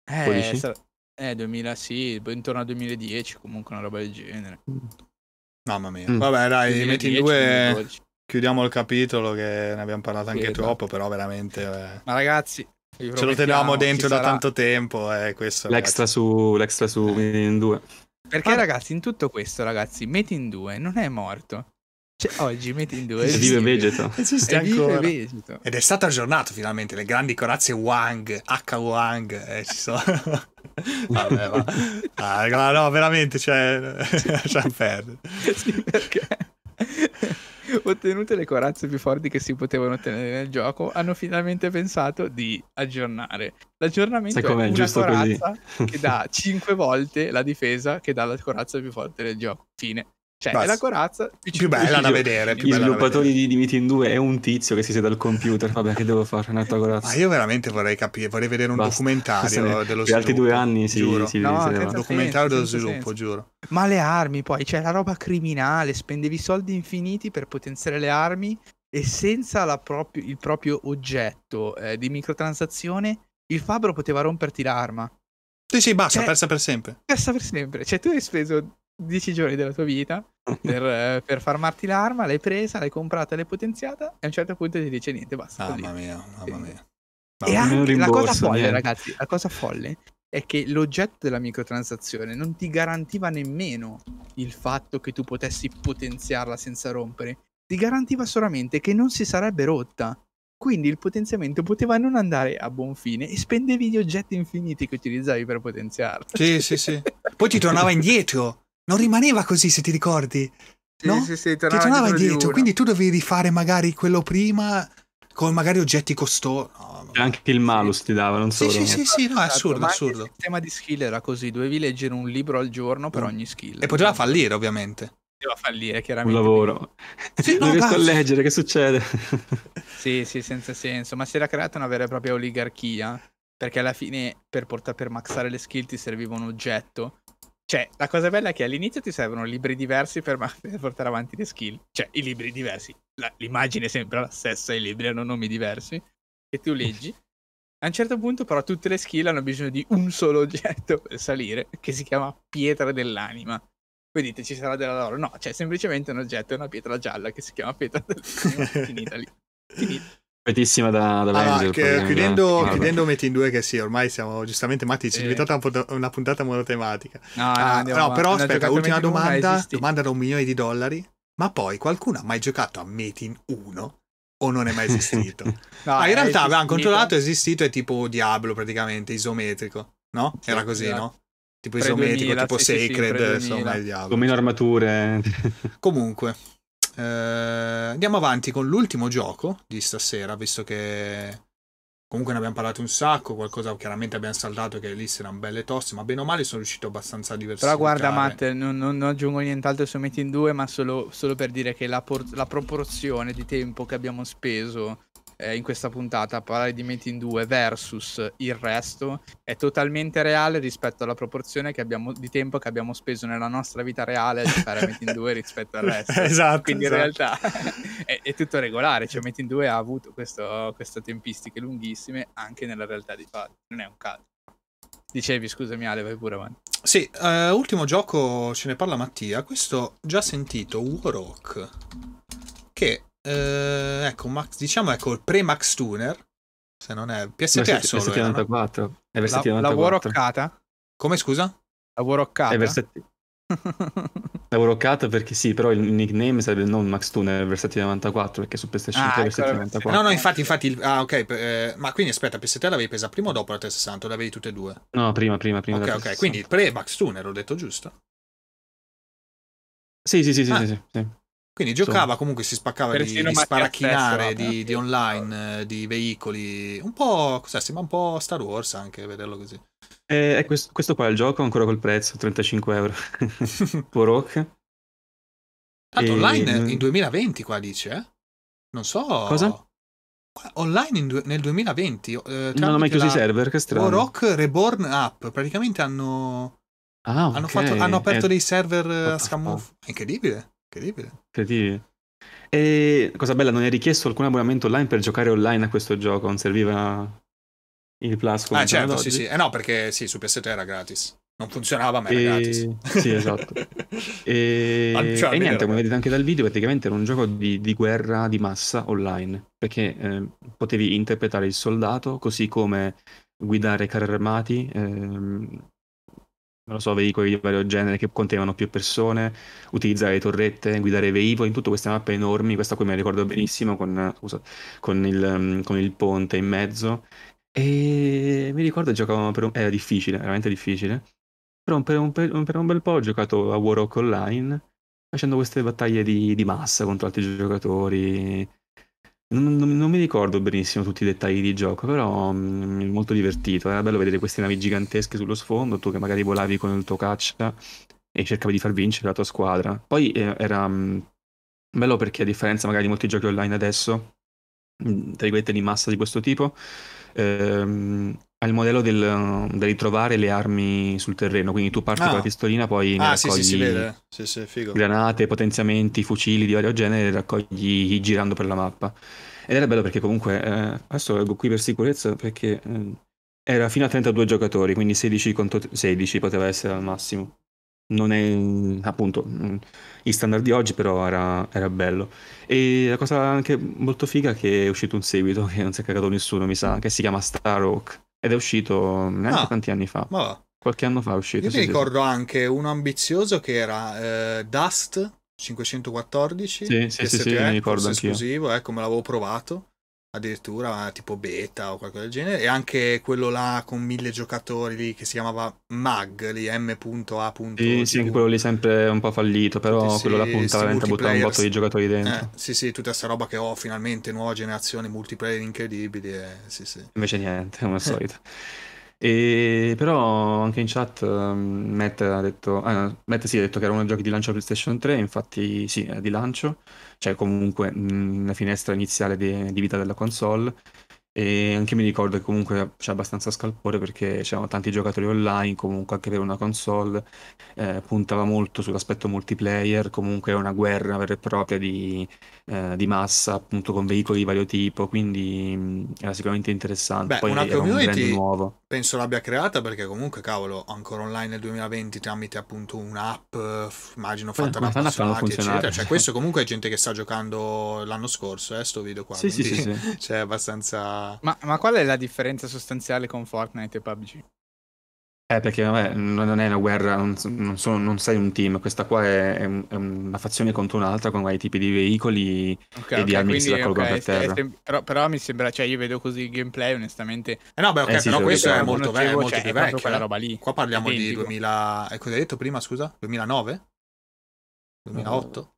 Eh, eh, 2000 sì, intorno al 2010, comunque una roba del genere. Mm. Mamma mia. Mm. Vabbè, dai, 2010, metti in due. Chiudiamo il capitolo che ne abbiamo parlato anche sì, troppo, però veramente. Eh. Ma ragazzi, ce lo tenevamo dentro da tanto tempo. Eh, questo, l'extra, su, l'extra su eh. in 2. Perché, ah. ragazzi, in tutto questo, ragazzi, Metin in 2 non è morto. Cioè, oggi metti in due. Vive vegeto. Esiste ancora. Vegeto. Ed è stato aggiornato finalmente. Le grandi corazze Wang, H Wang, eh, ci sono. Vabbè, va. Ah, no, veramente, cioè, lasciamo perdere. Sì, perché ottenute le corazze più forti che si potevano ottenere nel gioco, hanno finalmente pensato di aggiornare. L'aggiornamento è una Giusto corazza così. che dà 5 volte la difesa che dà la corazza più forte del gioco. Fine Cioè, Basta. è la corazza più, più bella da vedere. Più Gli bella sviluppatori di, di Meeting 2 è un tizio che si siede al computer. Vabbè, che devo fare? Un'altra corazza. Ma io veramente vorrei capire, vorrei vedere un Basta. documentario dello per sviluppo. altri due anni si, giuro. si, no, si un documentario dello sviluppo, senso. giuro. Ma le armi, poi, c'è cioè, la roba criminale, spendevi soldi infiniti per potenziare le armi e senza proprio, il proprio oggetto eh, di microtransazione, il fabbro poteva romperti l'arma. Sì, sì, basta, cioè, persa per sempre. Persa per sempre. Cioè, tu hai speso 10 giorni della tua vita per, eh, per farmarti l'arma, l'hai presa, l'hai comprata, l'hai potenziata e a un certo punto ti dice niente, basta. Mamma mia, mamma mia. E anche la cosa folle, niente. ragazzi, la cosa folle è che l'oggetto della microtransazione non ti garantiva nemmeno il fatto che tu potessi potenziarla senza rompere, ti garantiva solamente che non si sarebbe rotta. Quindi il potenziamento poteva non andare a buon fine e spendevi gli oggetti infiniti che utilizzavi per potenziarla. Sì, sì, sì. Poi ti tornava indietro non rimaneva così se ti ricordi. Sì, no? sì, sì, tornava, ti tornava indietro, quindi tu dovevi rifare magari quello prima con magari oggetti costosi. No, anche il malus ti dava, non solo. Sì, sì, sì, no, è esatto, assurdo, assurdo. Il sistema di skill era così, dovevi leggere un libro al giorno per mm. ogni skill. E poteva fallire, ovviamente. Poteva fallire, chiaramente. Un lavoro. Sì, no, non riesco a leggere, che succede? sì, sì, senza senso. Ma si era creata una vera e propria oligarchia, perché alla fine per, portare, per maxare le skill ti serviva un oggetto cioè, la cosa bella è che all'inizio ti servono libri diversi per, per portare avanti le skill. Cioè, i libri diversi. La, l'immagine è sempre la stessa, i libri hanno nomi diversi. E tu leggi. A un certo punto, però, tutte le skill hanno bisogno di un solo oggetto per salire, che si chiama pietra dell'anima. Voi dite ci sarà della loro? No, c'è semplicemente un oggetto, una pietra gialla che si chiama pietra dell'anima. finita lì. Finita. Completissima da, da allora, che, chiudendo, chiudendo Metin 2 che sì, ormai siamo giustamente matti, è diventata una puntata monotematica. No, ah, no, no però aspetta, ultima domanda, domanda da un milione di dollari. Ma poi qualcuno ha mai giocato a Metin 1 o non è mai esistito? no, ah, in realtà avevamo controllato, è esistito, è tipo Diablo praticamente, isometrico, no? Sì, Era così, esatto. no? Tipo isometrico, 2000, tipo sì, Sacred, sì, insomma, il Diablo. Con meno armature. Comunque, eh, andiamo avanti con l'ultimo gioco di stasera, visto che comunque ne abbiamo parlato un sacco, qualcosa chiaramente abbiamo saltato che liste erano belle toste, ma bene o male sono riuscito abbastanza a diversificare. Però guarda Matt, non, non, non aggiungo nient'altro su Metin 2, ma solo, solo per dire che la, por- la proporzione di tempo che abbiamo speso eh, in questa puntata a parlare di Metin 2 versus il resto è totalmente reale rispetto alla proporzione abbiamo, di tempo che abbiamo speso nella nostra vita reale a giocare a Metin 2 rispetto al resto. esatto. Quindi esatto. in realtà è, è, tutto regolare, cioè Metin 2 ha avuto questo, queste tempistiche lunghissime anche nella realtà di fatto, non è un caso. Dicevi, scusami Ale, vai pure avanti. Sì, uh, ultimo gioco, ce ne parla Mattia, questo già sentito, Warrock, che eh, ecco, Max, diciamo ecco il pre-Max Tuner. Se non è PSP è solo. Versetti 94. No? È versetti la, 94. La Warrockata? Come scusa? La Warrockata? È versetti... la Warrockata perché sì, però il nickname sarebbe non Max Tuner, versetti 94, perché su PlayStation ah, 3 versetti 94. No, no, infatti, infatti, ah, ok, eh, ma quindi aspetta, PS3 l'avevi presa prima o dopo la 360? O l'avevi tutte e due? No, prima, prima, prima. Ok, ok, quindi pre-Max Tuner, ho detto giusto? Sì, sì, sì, sì, ah. sì, sì. Quindi giocava, comunque si spaccava di, di sparacchinare, di, di, online, eh, di veicoli. Un po'. Cos'è? Sembra un po' Star Wars anche vederlo così. Eh, è questo, questo, qua è il gioco ancora col prezzo, 35 euro. Porok. Tanto e... online in 2020 qua dice, eh? Non so. Cosa? Online in, nel 2020. Eh, non ho mai chiuso i server, che strano. Rock Reborn App. Praticamente hanno. Ah, okay. hanno, fatto, hanno aperto eh, dei server a scamuff. Incredibile. Incredibile. Incredibile. E cosa bella, non è richiesto alcun abbonamento online per giocare online a questo gioco, non serviva il Plus come Ah, certo, sì, sì. Eh no, perché sì, su PS3 era gratis. Non funzionava, ma era e... gratis. Sì, esatto. e... Cioè, e niente, come vedete anche dal video, praticamente era un gioco di, di guerra di massa online, perché eh, potevi interpretare il soldato, così come guidare carri armati, eh, non lo so, veicoli di vario genere che contenevano più persone, utilizzare le torrette, guidare veicoli, in tutte queste mappe enormi, questa qui me la ricordo benissimo con, scusa, con, il, con il ponte in mezzo. E mi ricordo giocavamo per un... era difficile, veramente difficile. Però per un, per un, per un bel po' ho giocato a Warrock Online, facendo queste battaglie di, di massa contro altri giocatori non, non, non, mi ricordo benissimo tutti i dettagli di gioco, però mh, mm, molto divertito. Era bello vedere queste navi gigantesche sullo sfondo, tu che magari volavi con il tuo caccia e cercavi di far vincere la tua squadra. Poi eh, era mh, mm, bello perché a differenza magari di molti giochi online adesso, mm, tra virgolette di massa di questo tipo, ehm, ha il modello del, del, ritrovare le armi sul terreno, quindi tu parti ah. con la pistolina, poi ah, sì, sì, sì, sì, granate, potenziamenti, fucili di vario genere e raccogli girando per la mappa. Ed era bello perché comunque, eh, adesso leggo qui per sicurezza, perché eh, era fino a 32 giocatori, quindi 16 contro 16 poteva essere al massimo. Non è appunto il standard di oggi, però era, era bello. E la cosa anche molto figa è che è uscito un seguito che non si è cagato nessuno, mi sa, che si chiama Star Oak ed è uscito neanche ah, tanti anni fa. Qualche anno fa è uscito. Io mi ricordo sì. anche uno ambizioso che era eh, Dust 514. Sì, sì, sì, sì, mi ricordo anch'io. esclusivo, ecco, me l'avevo provato addirittura tipo beta o qualcosa del genere e anche quello là con mille giocatori lì che si chiamava Mag lì M.A. Sì, sì, quello lì sempre un po' fallito però Tutti, quello là punta veramente a buttare un botto di giocatori dentro eh, sì sì tutta questa roba che ho finalmente nuova generazione multiplayer incredibili e, sì, sì. invece niente come al solito e però anche in chat um, Matt ha detto, ah, Matt sì, ha detto che erano giochi di lancio PlayStation 3 infatti sì, è di lancio cioè comunque una finestra iniziale di, di vita della console. E anche mi ricordo che comunque c'è abbastanza scalpore perché c'erano tanti giocatori online, comunque anche per una console, eh, puntava molto sull'aspetto multiplayer, comunque è una guerra vera e propria di, eh, di massa, appunto con veicoli di vario tipo, quindi mh, era sicuramente interessante. Beh, Poi una community un nuovo. penso l'abbia creata perché comunque, cavolo, ancora online nel 2020 tramite appunto un'app, immagino fatta da appassionati, eccetera. Cioè questo comunque è gente che sta giocando l'anno scorso, eh, sto video qua. Sì, sì, sì, sì. C'è abbastanza ma, ma qual è la differenza sostanziale con Fortnite e PUBG? Eh, perché vabbè, non è una guerra, non, non, sono, non sei un team, questa qua è, è, una fazione contro un'altra con vari tipi di veicoli okay, e okay, di armi che si raccolgono okay, per terra. È, però, però, mi sembra, cioè io vedo così il gameplay onestamente... Eh no, beh ok, eh, sì, però questo è molto, ve- molto cioè, più vecchio. quella roba lì. Qua parliamo di 2000... E cosa hai detto prima, scusa? 2009? 2008?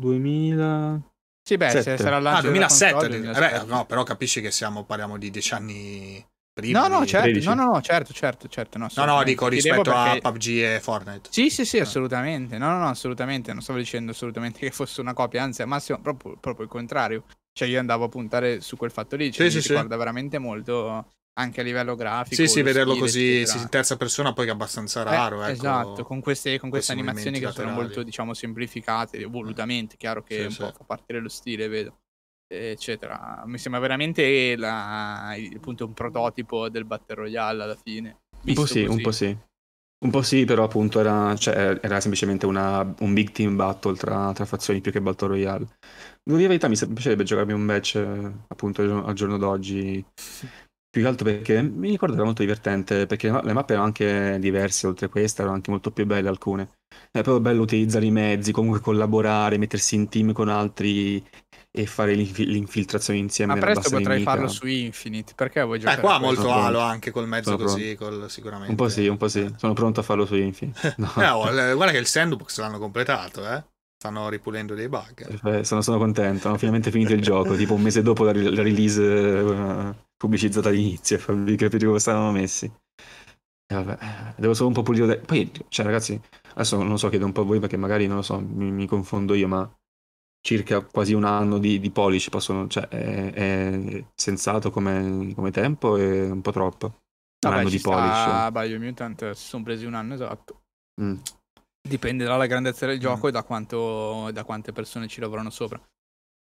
2000... Sì, beh, se sarà l'anno Ah, 2007. Console, 2007. Beh, no, però capisci che siamo, parliamo di dieci anni. No, no, certo, no, no, certo, certo, certo. No, no, no, dico rispetto perché... a PUBG e Fortnite. Sì, sì, sì, assolutamente. No, no, no, assolutamente. Non stavo dicendo assolutamente che fosse una copia, anzi, al massimo proprio, proprio il contrario. Cioè, io andavo a puntare su quel fatto lì. Cioè, sì, mi sì, ricorda sì. veramente molto anche a livello grafico. Sì, sì, vederlo così sì, in terza persona poi è abbastanza raro. Eh, ecco, esatto, con queste, con queste animazioni che laterali. sono molto, diciamo, semplificate, volutamente. Chiaro che un po' fa partire lo stile, vedo eccetera. Mi sembra veramente la, appunto un prototipo del Battle Royale alla fine. Un po' sì, così. un po' sì. Un po' sì, però appunto era, cioè, era semplicemente una, un big team battle tra, tra, fazioni più che Battle Royale. Devo dire la verità, mi piacerebbe giocarmi un match appunto al giorno d'oggi. Più che altro perché mi ricordo era molto divertente, perché le mappe erano anche diverse, oltre a questa, erano anche molto più belle alcune. È proprio bello utilizzare i mezzi, comunque collaborare, mettersi in team con altri e fare l'inf- l'infiltrazione insieme. Ma presto potrai nemica. farlo su Infinite, perché vuoi giocare? Eh, qua molto Halo anche col mezzo Sono così, col, sicuramente. Un po' sì, un po' sì. Sono pronto a farlo su Infinite. No. eh, oh, guarda che il sandbox l'hanno completato, eh. Stanno ripulendo dei bug. Eh, sono, sono, contento, hanno finalmente finito il gioco, tipo un mese dopo la, la release uh, pubblicizzata all'inizio, farvi capire come stavano messi. E vabbè, devo solo un po' pulire. Poi, cioè, ragazzi, adesso non so, chiedo un po' a voi perché magari non lo so, mi, mi confondo io, ma circa quasi un anno di, di polish possono, cioè, è, è sensato come, come, tempo e un po' troppo. Un Vabbè, anno di polish. Biomutant si sono presi un anno esatto. Mm. Dipende dalla grandezza del gioco mm. e da, quanto, da quante persone ci lavorano sopra.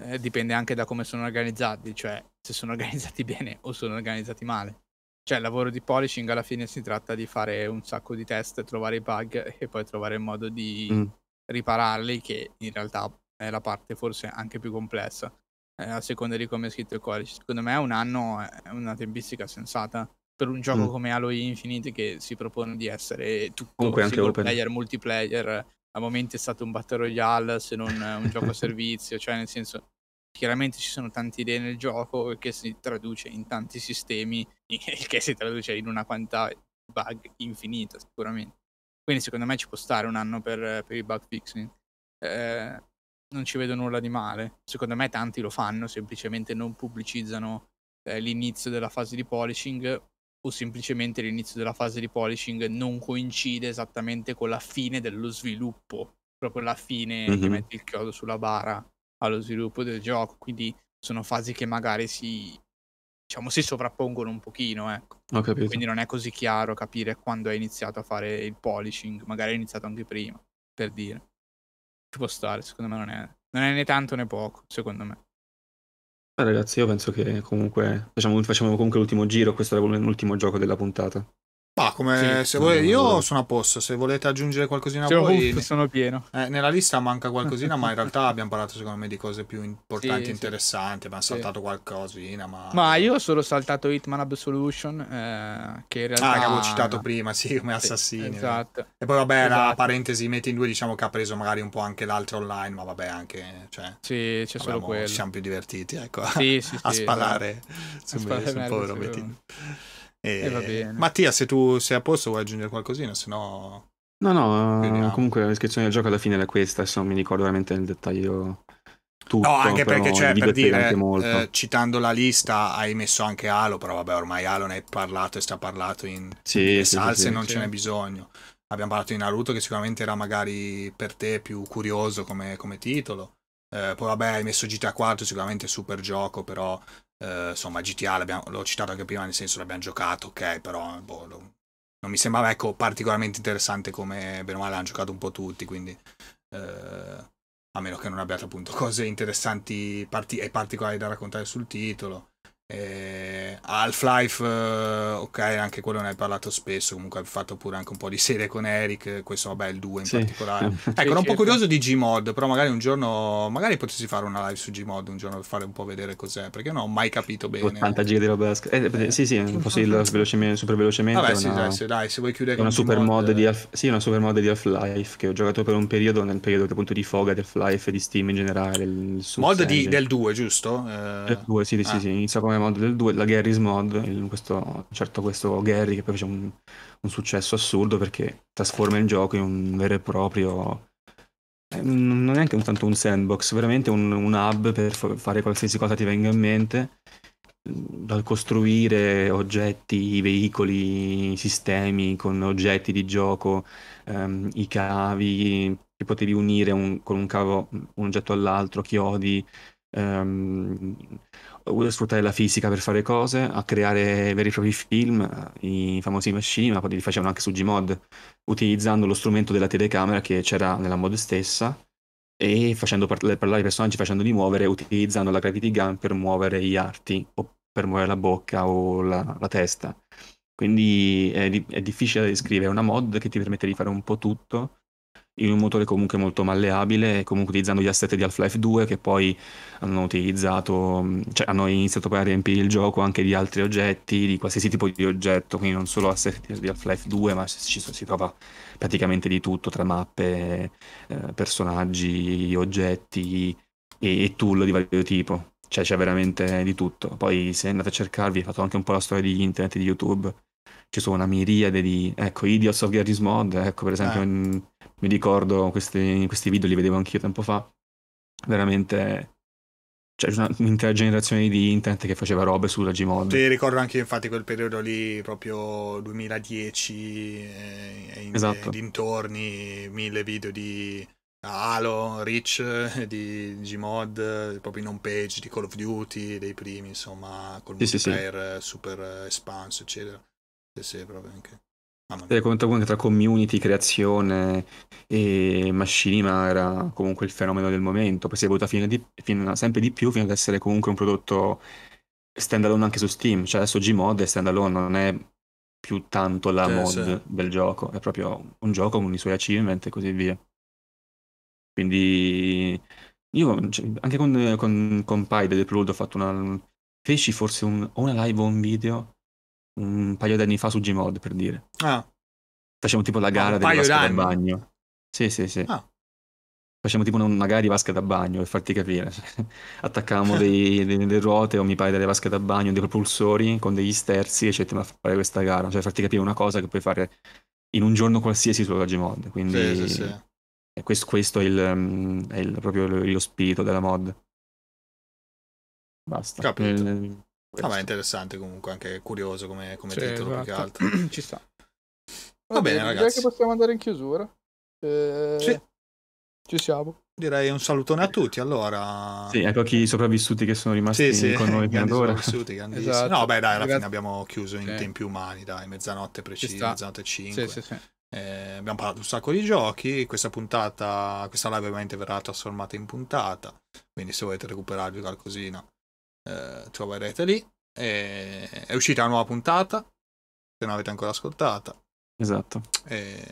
Eh, dipende anche da come sono organizzati, cioè se sono organizzati bene o sono organizzati male. Cioè, il lavoro di polishing alla fine si tratta di fare un sacco di test, trovare i bug e poi trovare il modo di mm. ripararli, che in realtà è la parte forse anche più complessa, eh, a seconda di come è scritto il codice. Secondo me un anno è una tempistica sensata per un gioco mm. come Halo Infinite che si propone di essere tutto Comunque anche player, open. multiplayer. A momenti è stato un battle royale se non un gioco a servizio, cioè nel senso chiaramente ci sono tante idee nel gioco che si traduce in tanti sistemi, il che si traduce in una quantità di bug infinita sicuramente. Quindi secondo me ci può stare un anno per, per il bug fixing. Eh, non ci vedo nulla di male. Secondo me tanti lo fanno, semplicemente non pubblicizzano eh, l'inizio della fase di polishing o semplicemente l'inizio della fase di polishing non coincide esattamente con la fine dello sviluppo, proprio la fine mm-hmm. che metti il chiodo sulla bara allo sviluppo del gioco, quindi sono fasi che magari si, diciamo, si sovrappongono un pochino, ecco. Quindi non è così chiaro capire quando hai iniziato a fare il polishing, magari hai iniziato anche prima, per dire. Ci può stare, secondo me non è, non è né tanto né poco, secondo me. Eh, ragazzi, io penso che comunque facciamo, facciamo comunque l'ultimo giro, questo era l'ultimo gioco della puntata. Ma come sì, se volete, io sono a posto. Se volete aggiungere qualcosina cioè, voi, uff, sono pieno. Eh, nella lista manca qualcosina, ma in realtà abbiamo parlato secondo me di cose più importanti e sì, interessanti. Abbiamo sì. saltato qualcosina. Ma... ma io ho solo saltato Hitman Absolution. Eh, che in realtà. Ah, che avevo citato prima, sì, come assassini. esatto. E poi, vabbè, esatto. la parentesi metti in due, diciamo che ha preso magari un po' anche l'altro online, ma vabbè, anche. Cioè, sì, c'è solo quello. Ci siamo più divertiti, ecco. A sparare esatto. su, a sul povero Metin. E... E va bene. Mattia, se tu sei a posto vuoi aggiungere qualcosina, se no... No, no, Vediamo. comunque la descrizione del gioco alla fine era questa, adesso non mi ricordo veramente nel dettaglio tutto. No, anche perché c'è, per dire, eh, citando la lista hai messo anche Halo, però vabbè, ormai Halo ne hai parlato e sta parlato in, sì, in sì, salse, sì, non ce n'è bisogno. Abbiamo parlato di Naruto che sicuramente era magari per te più curioso come, come titolo. Eh, poi vabbè, hai messo GTA 4, sicuramente super gioco, però eh, insomma GTA l'ho citato anche prima, nel senso l'abbiamo giocato, ok, però boh, non mi sembrava ecco, particolarmente interessante come bene o male hanno giocato un po' tutti, quindi eh, a meno che non abbiate appunto cose interessanti parti- e particolari da raccontare sul titolo. Eh, Half-Life, eh, ok, anche quello ne hai parlato spesso. Comunque hai fatto pure anche un po' di serie con Eric. Questo, vabbè, il 2 in sì. particolare. ecco, ero un po' curioso di Gmod. Però magari un giorno, magari potessi fare una live su Gmod un giorno per fare un po' vedere cos'è. Perché non ho mai capito bene. 80 giga di roba. Eh, eh, sì, sì, dirlo velocemente, super velocemente. Vabbè, sì, dai, sì, dai, se vuoi chiudere una super mod di Half- Sì, una super mod di Half-Life che ho giocato per un periodo, nel periodo appunto di foga di Half-Life e di Steam in generale. mod di, del 2, giusto? Eh... Del 2, sì, sì, ah. sì, inizia come mod del 2. La Garry's Mod, questo, certo questo Gary che poi fece un, un, successo assurdo perché trasforma il gioco in un vero e proprio eh, non è neanche un, tanto un sandbox, veramente un, un hub per fare qualsiasi cosa ti venga in mente dal costruire oggetti, veicoli, sistemi con oggetti di gioco, ehm, i cavi che potevi unire un, con un cavo un oggetto all'altro, chiodi, ehm, sfruttare la fisica per fare cose, a creare veri e propri film, i famosi machine, ma poi li facevano anche su Gmod, utilizzando lo strumento della telecamera che c'era nella mod stessa e facendo parlare i personaggi, facendoli muovere, utilizzando la gravity gun per muovere gli arti o per muovere la bocca o la, la testa. Quindi è, è difficile da descrivere, è una mod che ti permette di fare un po' tutto in un motore comunque molto malleabile, comunque utilizzando gli asset di Half-Life 2 che poi hanno utilizzato, cioè hanno iniziato poi a riempire il gioco anche di altri oggetti, di qualsiasi tipo di oggetto, quindi non solo asset di Half-Life 2, ma ci, si trova praticamente di tutto tra mappe, eh, personaggi, oggetti e, e tool di vario tipo. Cioè c'è veramente di tutto. Poi se andate a cercarvi, ho fatto anche un po' la storia di internet, di YouTube, ci sono una miriade di, ecco, Idiots of Garry's Mod, ecco per esempio... Eh. Mi ricordo questi, questi video, li vedevo anch'io tempo fa, veramente c'è cioè, un'intera generazione di internet che faceva robe sulla Gmod. Ti ricordo anche infatti quel periodo lì, proprio 2010, eh, in, esatto. dintorni, mille video di Halo, Reach, di Gmod, proprio in home page di Call of Duty, dei primi, insomma, col sì, multiplayer sì, sì. super espanso, eccetera. Sì, sì, proprio anche. Eh, comunque tra community, creazione e machinima era comunque il fenomeno del momento, poi si è evoluta fino, di, fino sempre di più fino ad essere comunque un prodotto standalone anche su Steam, cioè adesso Gmod è standalone, non è più tanto la sì, mod sì. del gioco, è proprio un gioco con i suoi achievement e così via. Quindi io cioè, anche con, con, con Pide del Pluto ho fatto una... feci forse un, una live o un video un paio di anni fa su Gmod per dire. Ah. Facciamo tipo la gara ah, delle vasche da bagno. Sì, sì, sì. Ah. Facciamo tipo una gara di vasche da bagno per farti capire. Attaccavamo dei, delle ruote o mi pare delle vasche da bagno, dei propulsori con degli sterzi e ci a fare questa gara. Cioè farti capire una cosa che puoi fare in un giorno qualsiasi sulla Gmod. Quindi sì, sì, sì. Questo, questo, è, il, è il, proprio lo spirito della mod. Basta. Capito. Ah, è interessante comunque, anche curioso come, come sì, titolo esatto. più che esatto. altro. Ci sta. Va, Va bene, bene ragazzi. Direi che possiamo andare in chiusura. Eh... Sì. Ci siamo. Direi un salutone a tutti allora. Sì, ecco chi sopravvissuti che sono rimasti sì, sì. con noi fino ad ora. Esatto. No, beh, dai, alla fine abbiamo chiuso in sì. tempi umani, dai, mezzanotte precisa, mezzanotte 5. Sì, sì, sì. Eh, abbiamo parlato un sacco di giochi. Questa puntata, questa live ovviamente verrà trasformata in puntata. Quindi se volete recuperarvi qualcosina, eh, troverete lì. E... È uscita una nuova puntata. Se non avete ancora ascoltata. Esatto. E,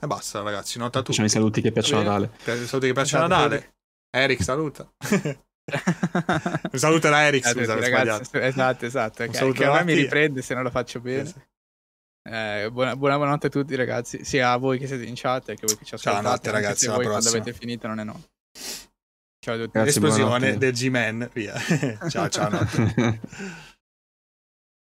e basta, ragazzi. Nota tutti. Facciamo i saluti che piacciono a Dale. I saluti che piacciono a Dale. Eric, saluta. un saluto da Eric, scusa, ragazzi, esatto, esatto. Un saluto che a me mi riprende se non lo faccio bene. Eh, buona, buona, buonanotte a tutti, ragazzi. Sia a voi che siete in chat che a voi che ci ascoltate. Ciao, notte, ragazzi. Se voi prossima. quando avete finito non è no. Ciao a tutti. Grazie, Esplosione del G-Man, via. ciao, ciao.